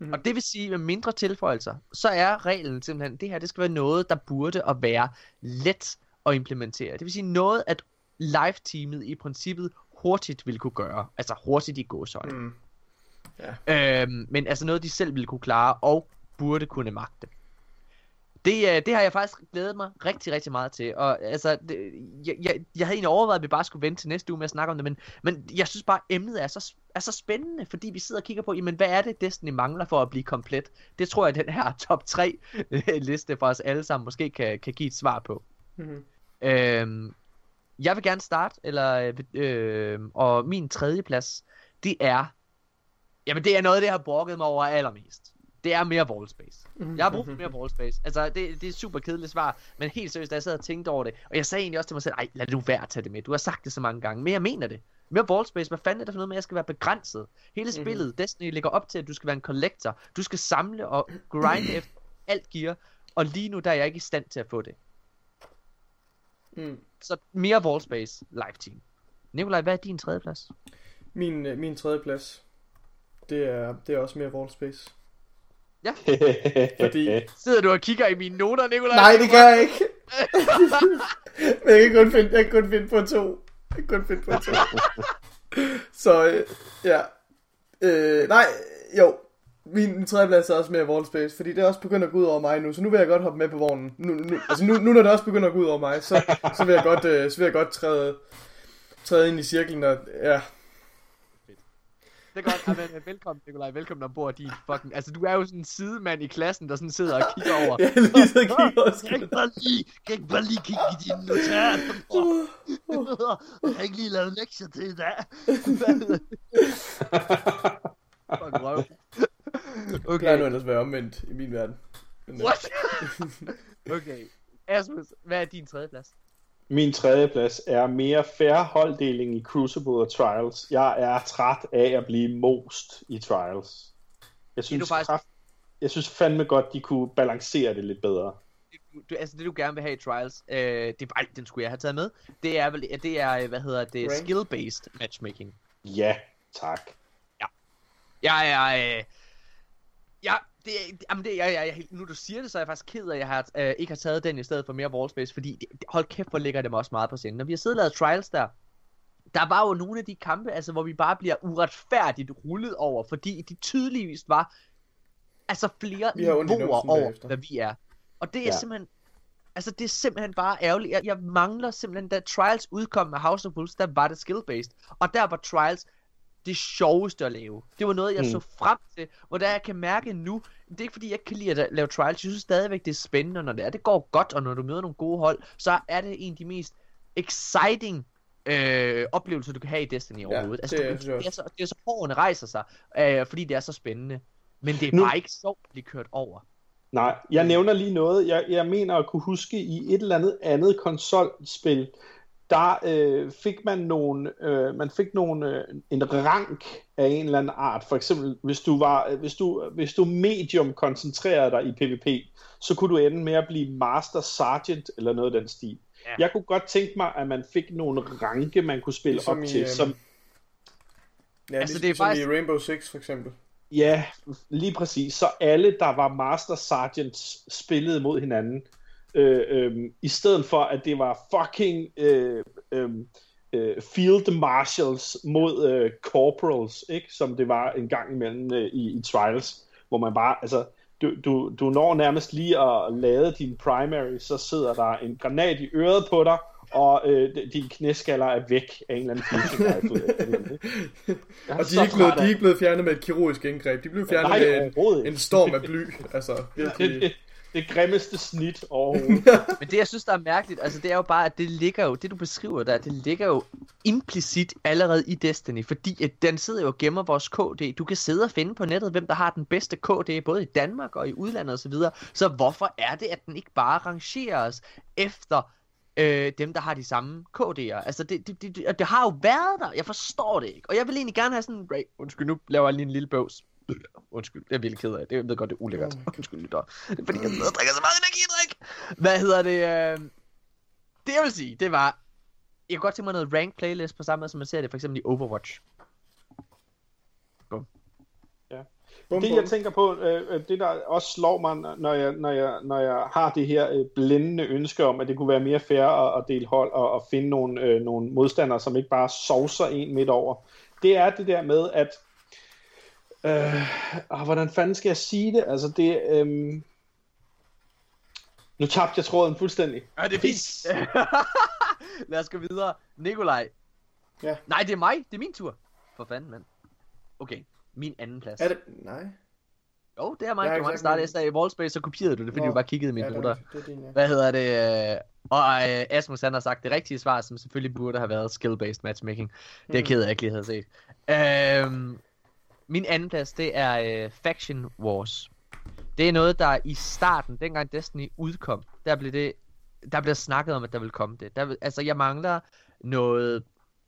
Mm. Og det vil sige, med mindre tilføjelser, så er reglen simpelthen, det her, det skal være noget, der burde at være let at implementere. Det vil sige noget, at live-teamet i princippet hurtigt vil kunne gøre. Altså hurtigt i gåsøjne. Mm. Øhm, men altså noget, de selv ville kunne klare og burde kunne magte. Det, øh, det har jeg faktisk glædet mig rigtig, rigtig meget til. Og altså, det, jeg, jeg, jeg havde egentlig overvejet, at vi bare skulle vente til næste uge med at snakke om det, men, men jeg synes bare, at emnet er så, er så spændende, fordi vi sidder og kigger på, jamen, hvad er det, Destiny mangler for at blive komplet? Det tror jeg, at den her top 3 liste for os alle sammen måske kan, kan give et svar på. Mhm. Øhm, jeg vil gerne starte, eller, øh, og min tredje plads, det er, jamen det er noget, det har brokket mig over allermest. Det er mere wall space. Jeg har brug for mere wall space. Altså, det, det er et super kedeligt svar, men helt seriøst, da jeg sad og tænkte over det, og jeg sagde egentlig også til mig selv, ej, lad nu være at tage det med. Du har sagt det så mange gange, men jeg mener det. Mere wall space, hvad fanden er det for noget med, at jeg skal være begrænset? Hele spillet, mm-hmm. Destiny ligger op til, at du skal være en collector. Du skal samle og grinde efter alt gear, og lige nu der er jeg ikke i stand til at få det. Mm. Så mere wall space live team. Nikolaj, hvad er din tredje plads? Min, øh, min tredje plads, det er, det er også mere wall space. Ja. Fordi... Sidder du og kigger i mine noter, Nikolaj? Nej, det gør jeg ikke. Men jeg kan kun finde, jeg kan kun finde på to. Jeg kan kun finde på to. Så, øh, ja. Øh, nej, jo. Min, tredje plads er også mere wall space, fordi det er også begyndt at gå ud over mig nu, så nu vil jeg godt hoppe med på vognen. Nu, nu, altså nu, nu når det også begynder at gå ud over mig, så, så vil jeg godt, øh, så vil jeg godt træde, træde ind i cirklen, og ja. Det er godt. Amen, velkommen, Nikolaj. Velkommen ombord, din fucking... Altså, du er jo sådan en sidemand i klassen, der sådan sidder og kigger over. Jeg lige så kigger også. Kan jeg ikke bare lige, kan ikke bare lige kigge i dine notater? Jeg har ikke lige lavet lektier til i dag. Fuck røv. Det plejer Okay, nu ellers at være omvendt i min verden. Øh, what? okay. Asmus, hvad er din tredje plads? Min tredje plads er mere fair holddeling i Crucible og Trials. Jeg er træt af at blive most i Trials. Jeg synes, faktisk- kraft, jeg synes fandme godt, de kunne balancere det lidt bedre. du, du, altså det du gerne vil have i Trials, øh, det er bare, den skulle jeg have taget med. Det er vel, det er, øh, hvad hedder det, skill-based matchmaking. Ja, tak. Jeg er, øh, ja, det, er- jamen det, jeg, jeg, jeg, nu du siger det, så er jeg faktisk ked af, at jeg har, øh, ikke har taget den i stedet for mere wallspace, fordi det, hold kæft, hvor ligger det mig også meget på scenen. Når vi har siddet og lavet Trials der, der var jo nogle af de kampe, altså hvor vi bare bliver uretfærdigt rullet over, fordi de tydeligvis var, altså flere niveauer over, bagefter. hvad vi er. Og det er Ja. simpelthen, altså det er simpelthen bare ærgerligt. Jeg, jeg mangler simpelthen, da Trials udkom med House of Wolves, der var det skill-based. Og der var Trials det sjoveste at lave. Det var noget, jeg Mm. så frem til, hvor der jeg kan mærke nu, det er ikke fordi, jeg kan lide at lave trials, jeg synes stadigvæk, det er spændende, når det er, det går godt, og når du møder nogle gode hold, så er det en af de mest exciting øh, oplevelser, du kan have i Destiny overhovedet. Altså, det du, er- det, er så, det er så hårene rejser sig, øh, fordi det er så spændende. Men det er Nu- bare ikke sjovt at blive kørt over. Nej, jeg nævner lige noget. Jeg, jeg mener at kunne huske i et eller andet andet konsolspil, der øh, fik man nogle, øh, man fik nogle, øh, en rank af en eller anden art. For eksempel, hvis du var, øh, hvis du, hvis du medium koncentrerede dig i PvP, så kunne du ende med at blive Master Sergeant eller noget af den stil. Ja. Jeg kunne godt tænke mig, at man fik nogle ranke, man kunne spille Ligesom op i, til, øhm, som Ja, Altså, altså, det er det er faktisk- i Rainbow Six for eksempel. Ja, lige præcis. Så alle, der var Master Sergeants, spillede mod hinanden. Øh, øh, I stedet for, at det var fucking øh, øh, øh, Field Marshals mod øh, Corporals, ikke? som det var en gang imellem øh, i, i Trials, hvor man bare, altså, du, du, du når nærmest lige at lade din primary, så sidder der en granat i øret på dig, og øh, dine knæskaller er væk af en eller anden. Jeg Og de er, ikke blevet, de er ikke blevet fjernet med et kirurgisk indgreb. De blev fjernet Nej, med en, en storm af bly. Altså, det, virkelig. det, grimmeste snit overhovedet. Men det, jeg synes, der er mærkeligt, altså det er jo bare, at det ligger jo, det du beskriver der, det ligger jo implicit allerede i Destiny, fordi at den sidder jo og gemmer vores KD. Du kan sidde og finde på nettet, hvem der har den bedste KD, både i Danmark og i udlandet osv. Så, videre. så hvorfor er det, at den ikke bare rangeres efter øh, dem, der har de samme KD'er? Altså, det, det, det, det, det har jo været der, jeg forstår det ikke. Og jeg vil egentlig gerne have sådan, Ray, undskyld, nu laver jeg lige en lille bøvs. Undskyld, jeg er virkelig ked af det. Jeg ved godt, det er ulækkert. Undskyld, lytter. Det er fordi, jeg sidder og drikker så meget energidrik. Hvad hedder det? Øh... Det jeg vil sige, det var... Jeg kunne godt tænke mig noget rank playlist på samme måde, som man ser det for eksempel i Overwatch. Bum, Det bum. jeg tænker på, øh, øh, det der også slår mig, når jeg, når jeg, når jeg har det her øh, blændende ønske om, at det kunne være mere fair at, at dele hold og at finde nogle, øh, nogle modstandere, som ikke bare sovser en midt over, det er det der med, at øh, ah, hvordan fanden skal jeg sige det? Altså det, øh, nu tabte jeg tråden fuldstændig. Ja, det er Pis. Lad os gå videre. Nikolaj. Ja. Nej, det er mig. Det er min tur. For fanden, mand. Okay, min anden plads. Er det? Nej. Jo, det er mig. Jeg har Du sagt startede min. i Wallspace, så kopierede du det, fordi Nå. du bare kiggede i mine ja, det, noter. er, det er din, ja. Hvad hedder det? øh, Og øh, Asmus han har sagt det rigtige svar, som selvfølgelig burde have været skill-based matchmaking. Det er jeg Mhm. ked af, at jeg ikke lige havde set. Øhm, min anden plads, det er øh, Faction Wars. Det er noget, der i starten, dengang Destiny udkom, der blev det, der blev snakket om, at der ville komme det. Der, vil- altså, jeg mangler noget...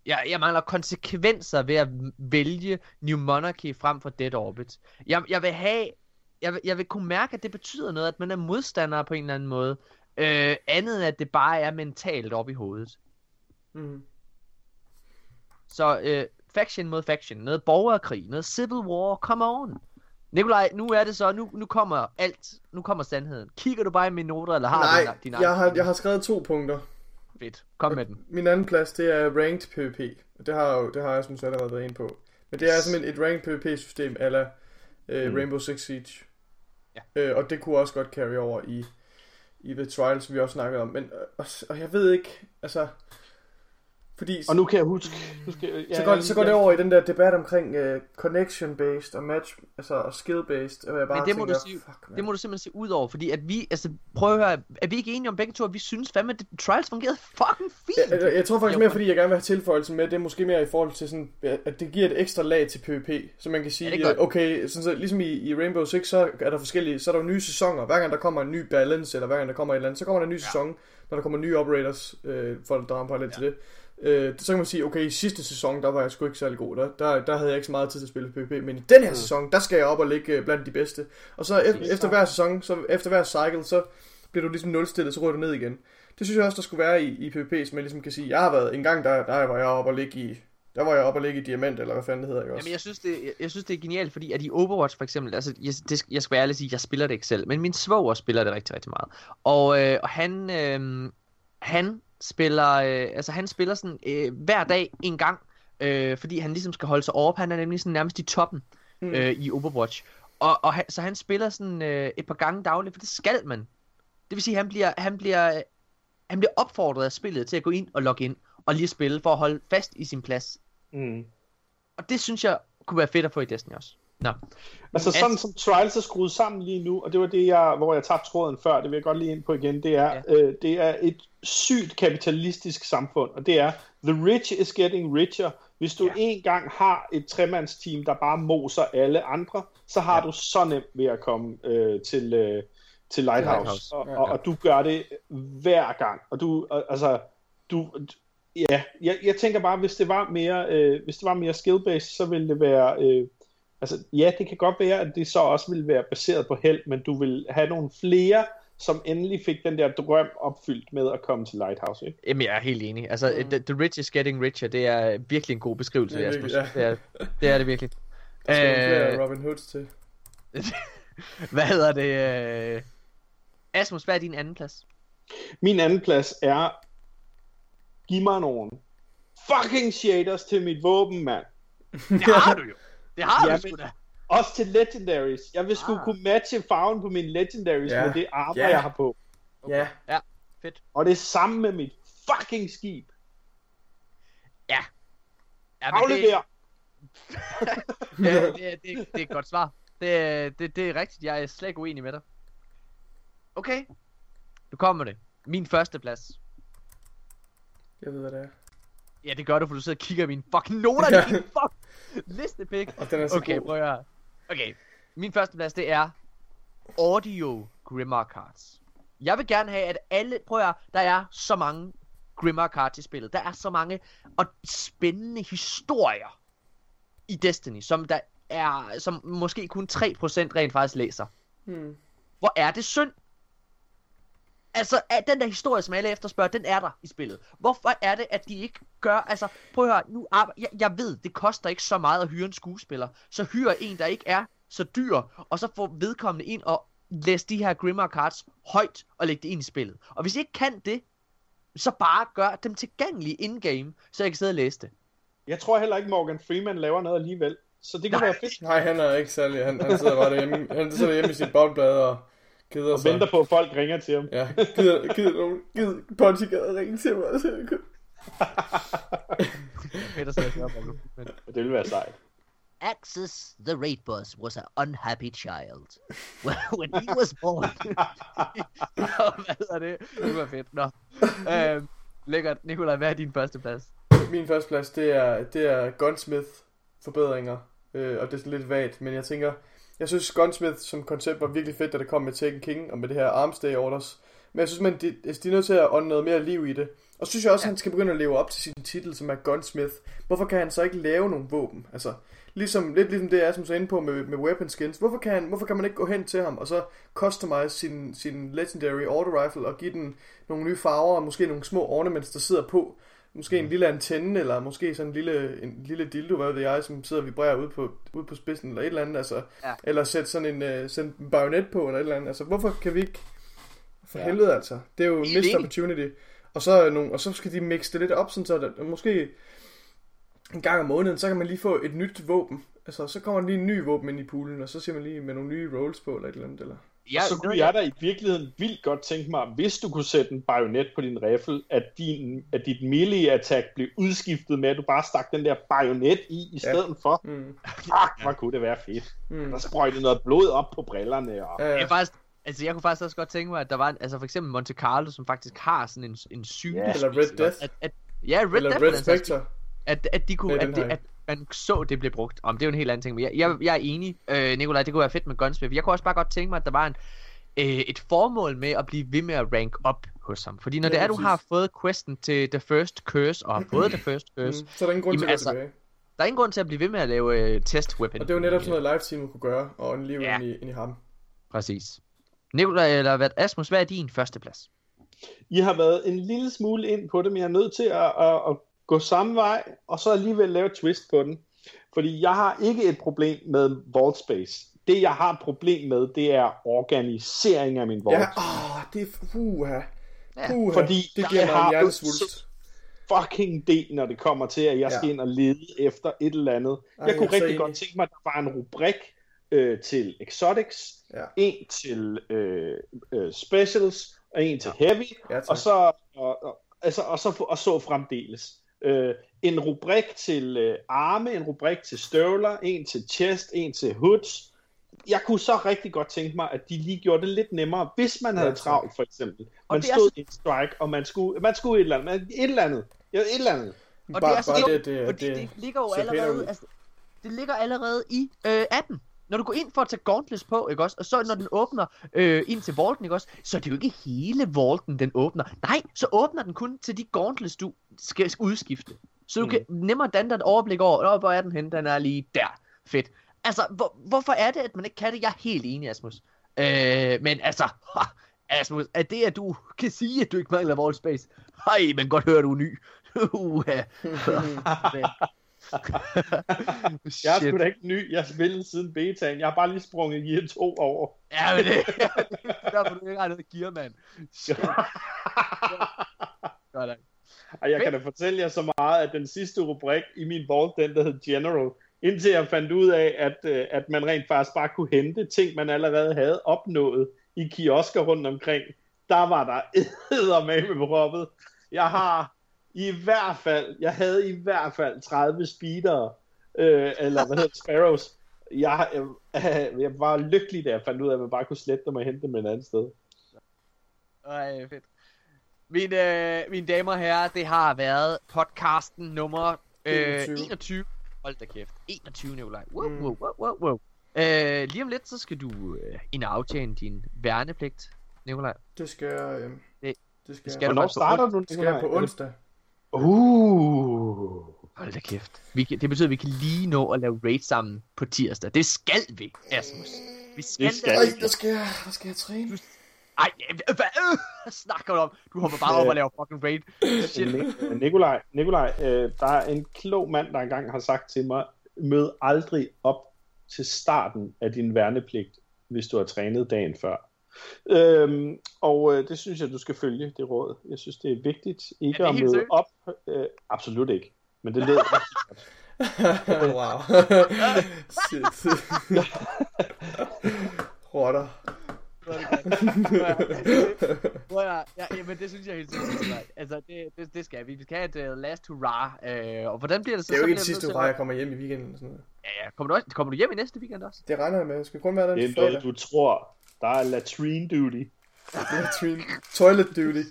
Jeg, jeg mangler konsekvenser ved at vælge New Monarchy frem for Dead Orbit. Jeg, jeg vil have... Jeg vil, jeg vil kunne mærke, at det betyder noget, at man er modstander på en eller anden måde. Øh, andet end at det bare er mentalt op i hovedet. Mm. Så øh, faction mod faction, noget borgerkrig, noget civil war, come on. Nikolaj, nu er det så, nu, nu kommer alt, nu kommer sandheden. Kigger du bare i mine noter, eller har Nej, du din, jeg har, jeg har skrevet to punkter. Fedt, kom med den. Min anden plads, det er ranked PvP. Det har, jo- det har jeg som allerede været inde på. Men det er simpelthen et ranked PvP-system, ala øh, Mm. Rainbow Six Siege. Ja. Øh, og det kunne også godt carry over i, i The Trials, vi også snakkede om. Men, øh, og, og jeg ved ikke, altså... Fordi Og nu kan jeg huske... Nu skal, ja, så, går, så går det over i den der debat omkring uh, connection-based og match, altså og skill-based, og jeg bare Men det må, tænker, du sige, fuck, man. det må du simpelthen se ud over, fordi at vi, altså prøv at høre, er vi ikke enige om begge to, at vi synes fandme, at Trials fungerede fucking fint? Jeg, jeg, jeg tror faktisk Jo, mere, fordi jeg gerne vil have tilføjelsen med, det er måske mere i forhold til sådan, at det giver et ekstra lag til PvP, så man kan sige, Ja, okay, sådan så, ligesom i, i Rainbow Six, så er der forskellige, så er der jo nye sæsoner, hver gang der kommer en ny balance, eller hver gang der kommer et eller andet, så kommer der en ny ja. sæson, når der kommer nye operators, øh, for at drage en parallel ja. til det. Øh, så kan man sige, okay, i sidste sæson, der var jeg sgu ikke særlig god, der, der, der havde jeg ikke så meget tid til at spille PvP, men i den her sæson, der skal jeg op og ligge øh, blandt de bedste. Og så efter, efter hver sæson, så efter hver cycle, så bliver du ligesom nulstillet, så ryger du ned igen. Det synes jeg også, der skulle være i, i PvP, så man ligesom kan sige, jeg har været en gang, der, der var jeg oppe og ligge i, der var jeg oppe og ligge i diamant, eller hvad fanden det hedder, ikke også? Jamen, jeg synes, det, jeg, jeg synes, det er genialt, fordi at i Overwatch for eksempel, altså, jeg, det, jeg skal være ærlig sige, jeg spiller det ikke selv, men min svoger spiller det rigtig, rigtig meget. Og, øh, og han, øh, han spiller, øh, altså han spiller sådan øh, hver dag en gang, øh, fordi han ligesom skal holde sig over, han er nemlig sådan nærmest i toppen Mm. øh, i Overwatch. Og, og han, så han spiller sådan øh, et par gange dagligt, for det skal man. Det vil sige, han bliver, han bliver, han bliver opfordret af spillet til at gå ind og logge ind, og lige spille, for at holde fast i sin plads. Mm. Og det synes jeg kunne være fedt at få i Destiny også. Nå. Altså sådan som Trials er skruet sammen lige nu, og det var det, jeg, hvor jeg tabte tråden før, det vil jeg godt lige ind på igen, det er, ja. øh, det er et sygt kapitalistisk samfund, og det er, the rich is getting richer. Hvis du ja. en gang har et tremandsteam, der bare moser alle andre, så har ja. du så nemt ved at komme øh, til, øh, til Lighthouse, Lighthouse. Og, Ja. og, og du gør det hver gang, og du, altså, du, ja, jeg, jeg tænker bare, hvis det var mere, øh, hvis det var mere skill-based, så ville det være, øh, altså ja, det kan godt være, at det så også ville være baseret på held, men du vil have nogle flere, som endelig fik den der drøm opfyldt med at komme til Lighthouse, ikke? Jamen, jeg er helt enig. Altså, mm. the, the rich is getting richer, det er virkelig en god beskrivelse, Det er virkelig- Det, er, det er det virkelig. Der skal flere Øh, Robin Hoods til. hvad hedder det? Øh... Asmus, hvad er din anden plads? Min anden plads er, giv mig nogle fucking shaders til mit våben, mand. Det har du jo. Det har Ja, du sgu da. Også til legendaries. Jeg vil sgu Ah. kunne matche farven på mine legendaries Ja. med det armor, Ja. jeg har på. Ja, Fedt. Og det er samme med mit fucking skib. Ja. ja men det, Aflever! ja, det, det, det, det er et godt svar. Det, det, det er rigtigt. Jeg er slet ikke uenig med dig. Okay. Nu kommer det. Min første plads. jeg ved, hvad det er. Ja, det gør du, for du sidder og kigger i mine fucking noter. Ja. Ja. Din fuck listepik. Og den er så Okay, god. prøv at høre. Okay, min første plads, det er Audio Grimmer Cards. Jeg vil gerne have, at alle... Prøv at der er så mange Grimmer Cards i spillet. Der er så mange og spændende historier i Destiny, som der er, som måske kun 3% rent faktisk læser. Hmm. Hvor er det synd? Altså, at den der historie, som alle efterspørger, den er der i spillet. Hvorfor er det, at de ikke gør... Altså, prøv at høre, nu arbe- jeg, jeg ved, det koster ikke så meget at hyre en skuespiller. Så hyr en, der ikke er så dyr, og så får vedkommende ind og læse de her Grimmer Cards højt og lægge det ind i spillet. Og hvis I ikke kan det, så bare gør dem tilgængelige in-game, så jeg kan sidde og læse det. Jeg tror heller ikke, Morgan Freeman laver noget alligevel. Så det kan Nej. være fedt. Nej, han er ikke særlig. Han, han sidder bare derhjemme, han sidder hjemme i sit boldblad og keder Og sig. venter på, at folk ringer til ham. Ja, gider, gider nogen, gider Ponty gad ringe til mig, så jeg kunne... Det ville være sejt. Axis, the raid boss, was an unhappy child. when he was born, Nå, hvad hedder det? Det var fedt. Nå. Øhm, lækkert. Nikolaj, hvad er din første plads? Min første plads, det er, det er Gunsmith forbedringer, øh, og det er sådan lidt vagt, men jeg tænker, jeg synes Gunsmith som koncept var virkelig fedt, da det kom med Taken King og med det her Arms Day Orders, men jeg synes, man, de, altså, de er nødt til at ånde noget mere liv i det. Og så synes jeg også, at han skal begynde at leve op til sin titel, som er Gunsmith. Hvorfor kan han så ikke lave nogle våben? Altså, ligesom, lidt ligesom det er, som så inde på med, med weapon skins. Hvorfor kan, han, hvorfor kan man ikke gå hen til ham og så customize sin, sin legendary auto rifle og give den nogle nye farver og måske nogle små ornaments, der sidder på? Måske en lille antenne, eller måske sådan en lille, en lille dildo, hvad ved jeg, som sidder og vibrerer ude på, ude på spidsen, eller et eller andet, altså. Ja. Eller sætte sådan en, uh, sætte en bajonet på, eller et eller andet. Altså, hvorfor kan vi ikke... For Ja. helvede, altså. Det er jo Helt missed opportunity. Og så, nogle, og så skal de mixe det lidt op, sådan så der, måske en gang om måneden, så kan man lige få et nyt våben. Altså, så kommer der lige en ny våben ind i poolen, og så ser man lige med nogle nye rolls på, eller et eller andet, eller... Ja, så kunne jeg da i virkeligheden vildt godt tænke mig, hvis du kunne sætte en bajonet på din riffel, at, din, at dit melee-attack blev udskiftet med, at du bare stak den der bajonet i, i stedet ja. for. Mm. Fuck, hvor kunne det være fedt. Mm. Der sprøjtede noget blod op på brillerne. Og... Ja, ja. er faktisk, altså jeg kunne faktisk også godt tænke mig, at der var, en, altså for eksempel Monte Carlo, som faktisk har sådan en, en syge. Ja, eller Red Death. At, at, ja, Red Eller Death, Red skyld. Spectre. at, at de kunne, at, at man så, det blev brugt. Om det er jo en helt anden ting, men jeg, jeg, jeg er enig, øh, Nikolaj, det kunne være fedt med Gunsmith. Jeg kunne også bare godt tænke mig, at der var en, øh, et formål med at blive ved med at rank op hos ham. Fordi når Ja, det er, du har fået questen til The First Curse, og har fået The First Curse, Mm. Så er der ingen grund til Jamen, at gå altså, tilbage. der er ingen grund til at blive ved med at lave øh, test weapon. Og det er jo netop sådan noget live team kunne gøre, og en liv Ja. ind, i, ind i ham. Præcis. Nikolaj, eller hvad, Asmus, hvad er din første plads? I har været en lille smule ind på det, men jeg er nødt til at, at, at gå samme vej, og så alligevel lave et twist på den. Fordi jeg har ikke et problem med vault space. Det, jeg har et problem med, det er organisering af min vault. Ja, åh, det er... Puha. Ja, Puha. fordi det giver jeg mig har en fucking del, når det kommer til, at jeg Ja. skal ind og lede efter et eller andet. Ej, jeg kunne jeg rigtig godt tænke mig, at der var en rubrik øh, til exotics, Ja. en til øh, øh, specials, og en til heavy, Ja, tak. og så, og, og, altså, og, så, og så fremdeles. Øh, en rubrik til øh, arme, en rubrik til støvler, en til chest, en til hoods. Jeg kunne så rigtig godt tænke mig, at de lige gjorde det lidt nemmere, hvis man havde travlt, for eksempel. Man stod i en strike, og man skulle, man skulle et eller andet. Et eller andet. Ja, et eller andet. Og bare, det er så det, det, det, det, det ligger jo allerede, altså, det ligger allerede i øh, appen. Når du går ind for at tage Gauntless på, ikke også? Og så når den åbner øh, ind til Vaulten, ikke også? Så er det jo ikke hele Vaulten, den åbner. Nej, så åbner den kun til de Gauntless, du skal udskifte. Så du mm. kan nemmere danne dig et overblik over, "Nå, hvor er den henne? Den er lige der. Fedt. Altså, hvor, hvorfor er det, at man ikke kan det? Jeg er helt enig, Asmus. Øh, men altså, ha, Asmus, er det, at du kan sige, at du ikke mangler Vault Space? Hej, men godt høre, du er ny. Uha. Jeg er sgu da ikke ny. Jeg har spillet siden betaen. Jeg har bare lige sprunget Gear 2 over. Ja, men det derfor du ikke har noget gear, mand. Sådan. Og jeg kan da fortælle jer så meget, at den sidste rubrik i min vault, den der hed General, indtil jeg fandt ud af, at, øh, at man rent faktisk bare kunne hente ting, man allerede havde opnået i kiosker rundt omkring, der var der med proppet. Jeg har i hvert fald, jeg havde i hvert fald 30 speedere, øh, eller hvad hedder det, sparrows. Jeg, øh, jeg var lykkelig, da jeg fandt ud af, at man bare kunne slette dem og hente dem et andet sted. Ej, fedt. Mine, øh, mine damer og herrer, det har været podcasten nummer øh, 21. 21. Hold da kæft. 21, Nikolaj. Wow, wow, wow, wow, wow. Øh, lige om lidt, så skal du øh, ind og aftjene din værnepligt, Nikolaj. det skal jeg... Øh, Det- det skal, skal jeg. du Hvornår starter du? Det skal jeg på onsdag. Uh. Hold da kæft. Vi kan, det betyder, at vi kan lige nå at lave raid sammen på tirsdag. Det skal vi, Asmus. Vi skal Det skal Ej, der skal jeg, der skal jeg træne. Ej, hvad øh, snakker du om? Du hopper bare op og laver fucking raid. Shit. Ni- Nikolaj, Nikolaj øh, der er en klog mand, der engang har sagt til mig, mød aldrig op til starten af din værnepligt, hvis du har trænet dagen før. Øhm, og øh, det synes jeg, du skal følge, det råd. Jeg synes, det er vigtigt ikke Er det at møde seriøst? op. Øh, absolut ikke. Men det lød wow. Shit. Rotter. Prøv at, ja, men det synes jeg helt sikkert. Altså, det, det, det skal vi. Vi skal have et uh, last hurrah. Uh, og hvordan bliver det så? Det er jo ikke sidste at- jeg kommer hjem i weekenden. Sådan noget. Ja, ja. Kommer du, også, kommer du hjem i næste weekend også? Det regner jeg med. Jeg skal kun være der det er noget, du tror. Der er latrine duty. Latrine. Toilet duty.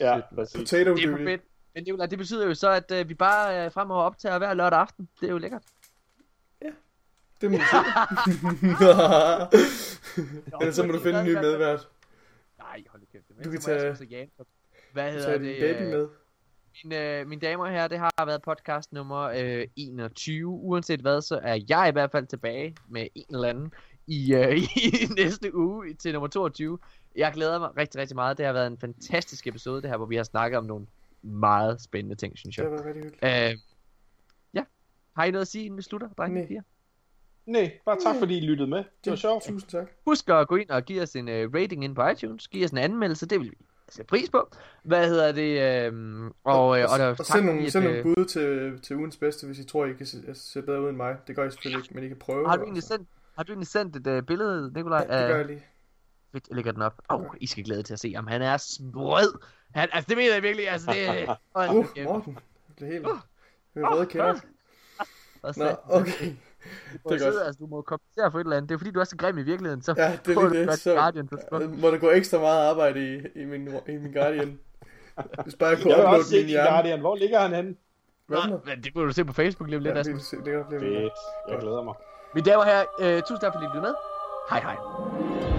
Ja, præcis. Potato Det er duty. fedt. Men Nicolaj, det betyder jo så, at uh, vi bare uh, fremover optager hver lørdag aften. Det er jo lækkert. Det må du se. Ellers så må du finde en ny medvært. Nej, hold kæft. Du kan tage- Jan. Hvad hedder Tag det? baby øh, med. Mine, øh, mine damer og herrer, det har været podcast nummer øh, 21. Uanset hvad, så er jeg i hvert fald tilbage med en eller anden i, øh, i næste uge til nummer 22. Jeg glæder mig rigtig, rigtig meget. Det har været en fantastisk episode, det her, hvor vi har snakket om nogle meget spændende ting, synes Det jeg. har været rigtig hyggeligt. Øh, ja. Har I noget at sige, inden vi slutter, drenge Nej. og piger? Nej, bare tak fordi I lyttede med. Det var sjovt. Tusind tak. Husk at gå ind og give os en uh, rating ind på iTunes. Giv os en anmeldelse, det vil vi sætte pris på. Hvad hedder det? Øh, og, øh, og, der, og send nogle, send nogle bud til, til ugens bedste, hvis I tror, I kan se, se bedre ud end mig. Det gør I selvfølgelig ikke, men I kan prøve. Har du egentlig altså. sendt, har du egentlig sendt et uh, billede, Nikolaj? Ja, det gør jeg lige. jeg lægger den op. Åh, oh, I skal glæde til at se ham. Han er sprød. Han, altså, det mener jeg virkelig. Altså, det Hold Uh, kæft. Morten. Det blev helt... Det røde kender. Og Nå, så- okay. Du det er godt. altså, du må kompensere for et eller andet. Det er fordi, du er så grim i virkeligheden. Så Ja, det er lige det. Så Guardian at må der gå ekstra meget arbejde i, i, min, i min Guardian. Hvis bare jeg kunne Jeg uploade min din hjerne. Guardian. Hvor ligger han henne? Hvad Nej, det må du se på Facebook lige lidt. Ja, altså. det, det, det, det, det, det. Fedt. Jeg glæder mig. Mine damer og herrer, øh, tusind tak fordi I blev med. Hej hej.